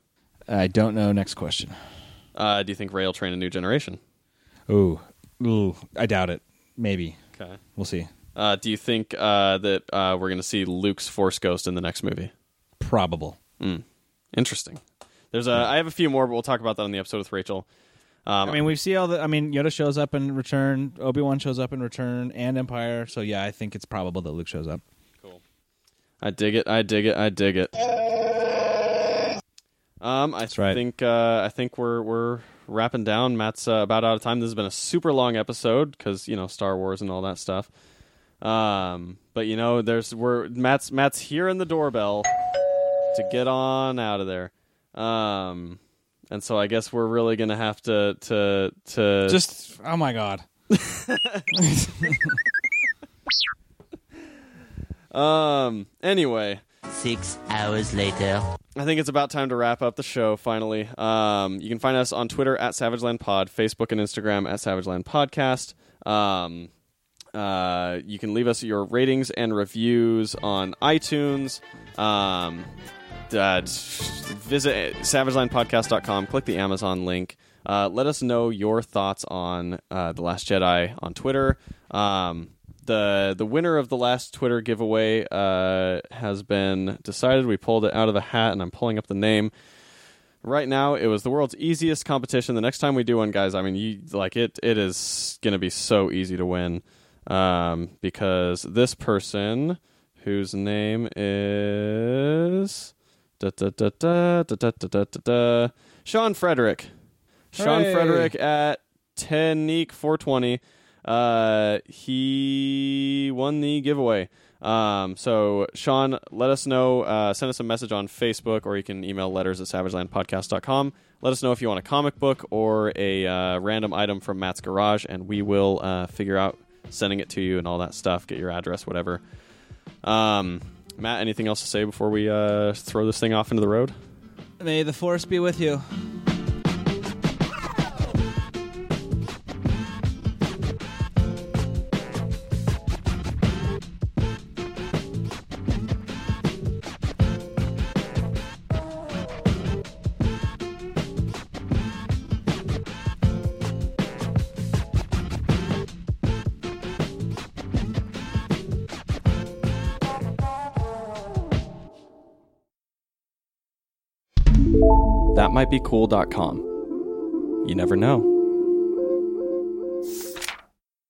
I don't know. Next question. Uh, do you think Rey will train a new generation? Ooh, ooh, I doubt it. Maybe Okay. we'll see. Uh, do you think uh, that uh, we're going to see Luke's Force Ghost in the next movie? Probable. Interesting. There's a. I have a few more, but we'll talk about that on the episode with Rachel. Um, I mean, we see all the. I mean, Yoda shows up in Return. Obi Wan shows up in Return, and Empire. So yeah, I think it's probable that Luke shows up. Cool. I dig it. I dig it. I dig it. Um, I right. think uh, I think we're we're wrapping down. Matt's uh, about out of time. This has been a super long episode because you know Star Wars and all that stuff. Um, but you know, there's we're Matt's Matt's hearing the doorbell to get on out of there. Um, and so I guess we're really gonna have to to to Just oh my god. um. Anyway, Six hours later. I think it's about time to wrap up the show finally. Um, you can find us on Twitter at SavageLand Pod, Facebook and Instagram at SavageLand Podcast. Um, uh, you can leave us your ratings and reviews on iTunes. Um, uh, visit SavageLandPodcast.com, click the Amazon link. Uh, let us know your thoughts on uh, The Last Jedi on Twitter. Um, the the winner of the last Twitter giveaway uh, has been decided. We pulled it out of the hat, and I'm pulling up the name right now. It was the world's easiest competition. The next time we do one, guys, I mean, you like it. It is going to be so easy to win um, because this person, whose name is da, da, da, da, da, da, da, da, da, Sean Frederick, Sean Hooray. Frederick at Tenique 420 uh, he won the giveaway. Um, so Sean, let us know. Uh, send us a message on Facebook, or you can email letters at savagelandpodcast.com. Let us know if you want a comic book or a uh, random item from Matt's garage, and we will uh, figure out sending it to you and all that stuff. Get your address, whatever. Um, Matt, anything else to say before we uh, throw this thing off into the road? May the force be with you. mightbecool.com. You never know.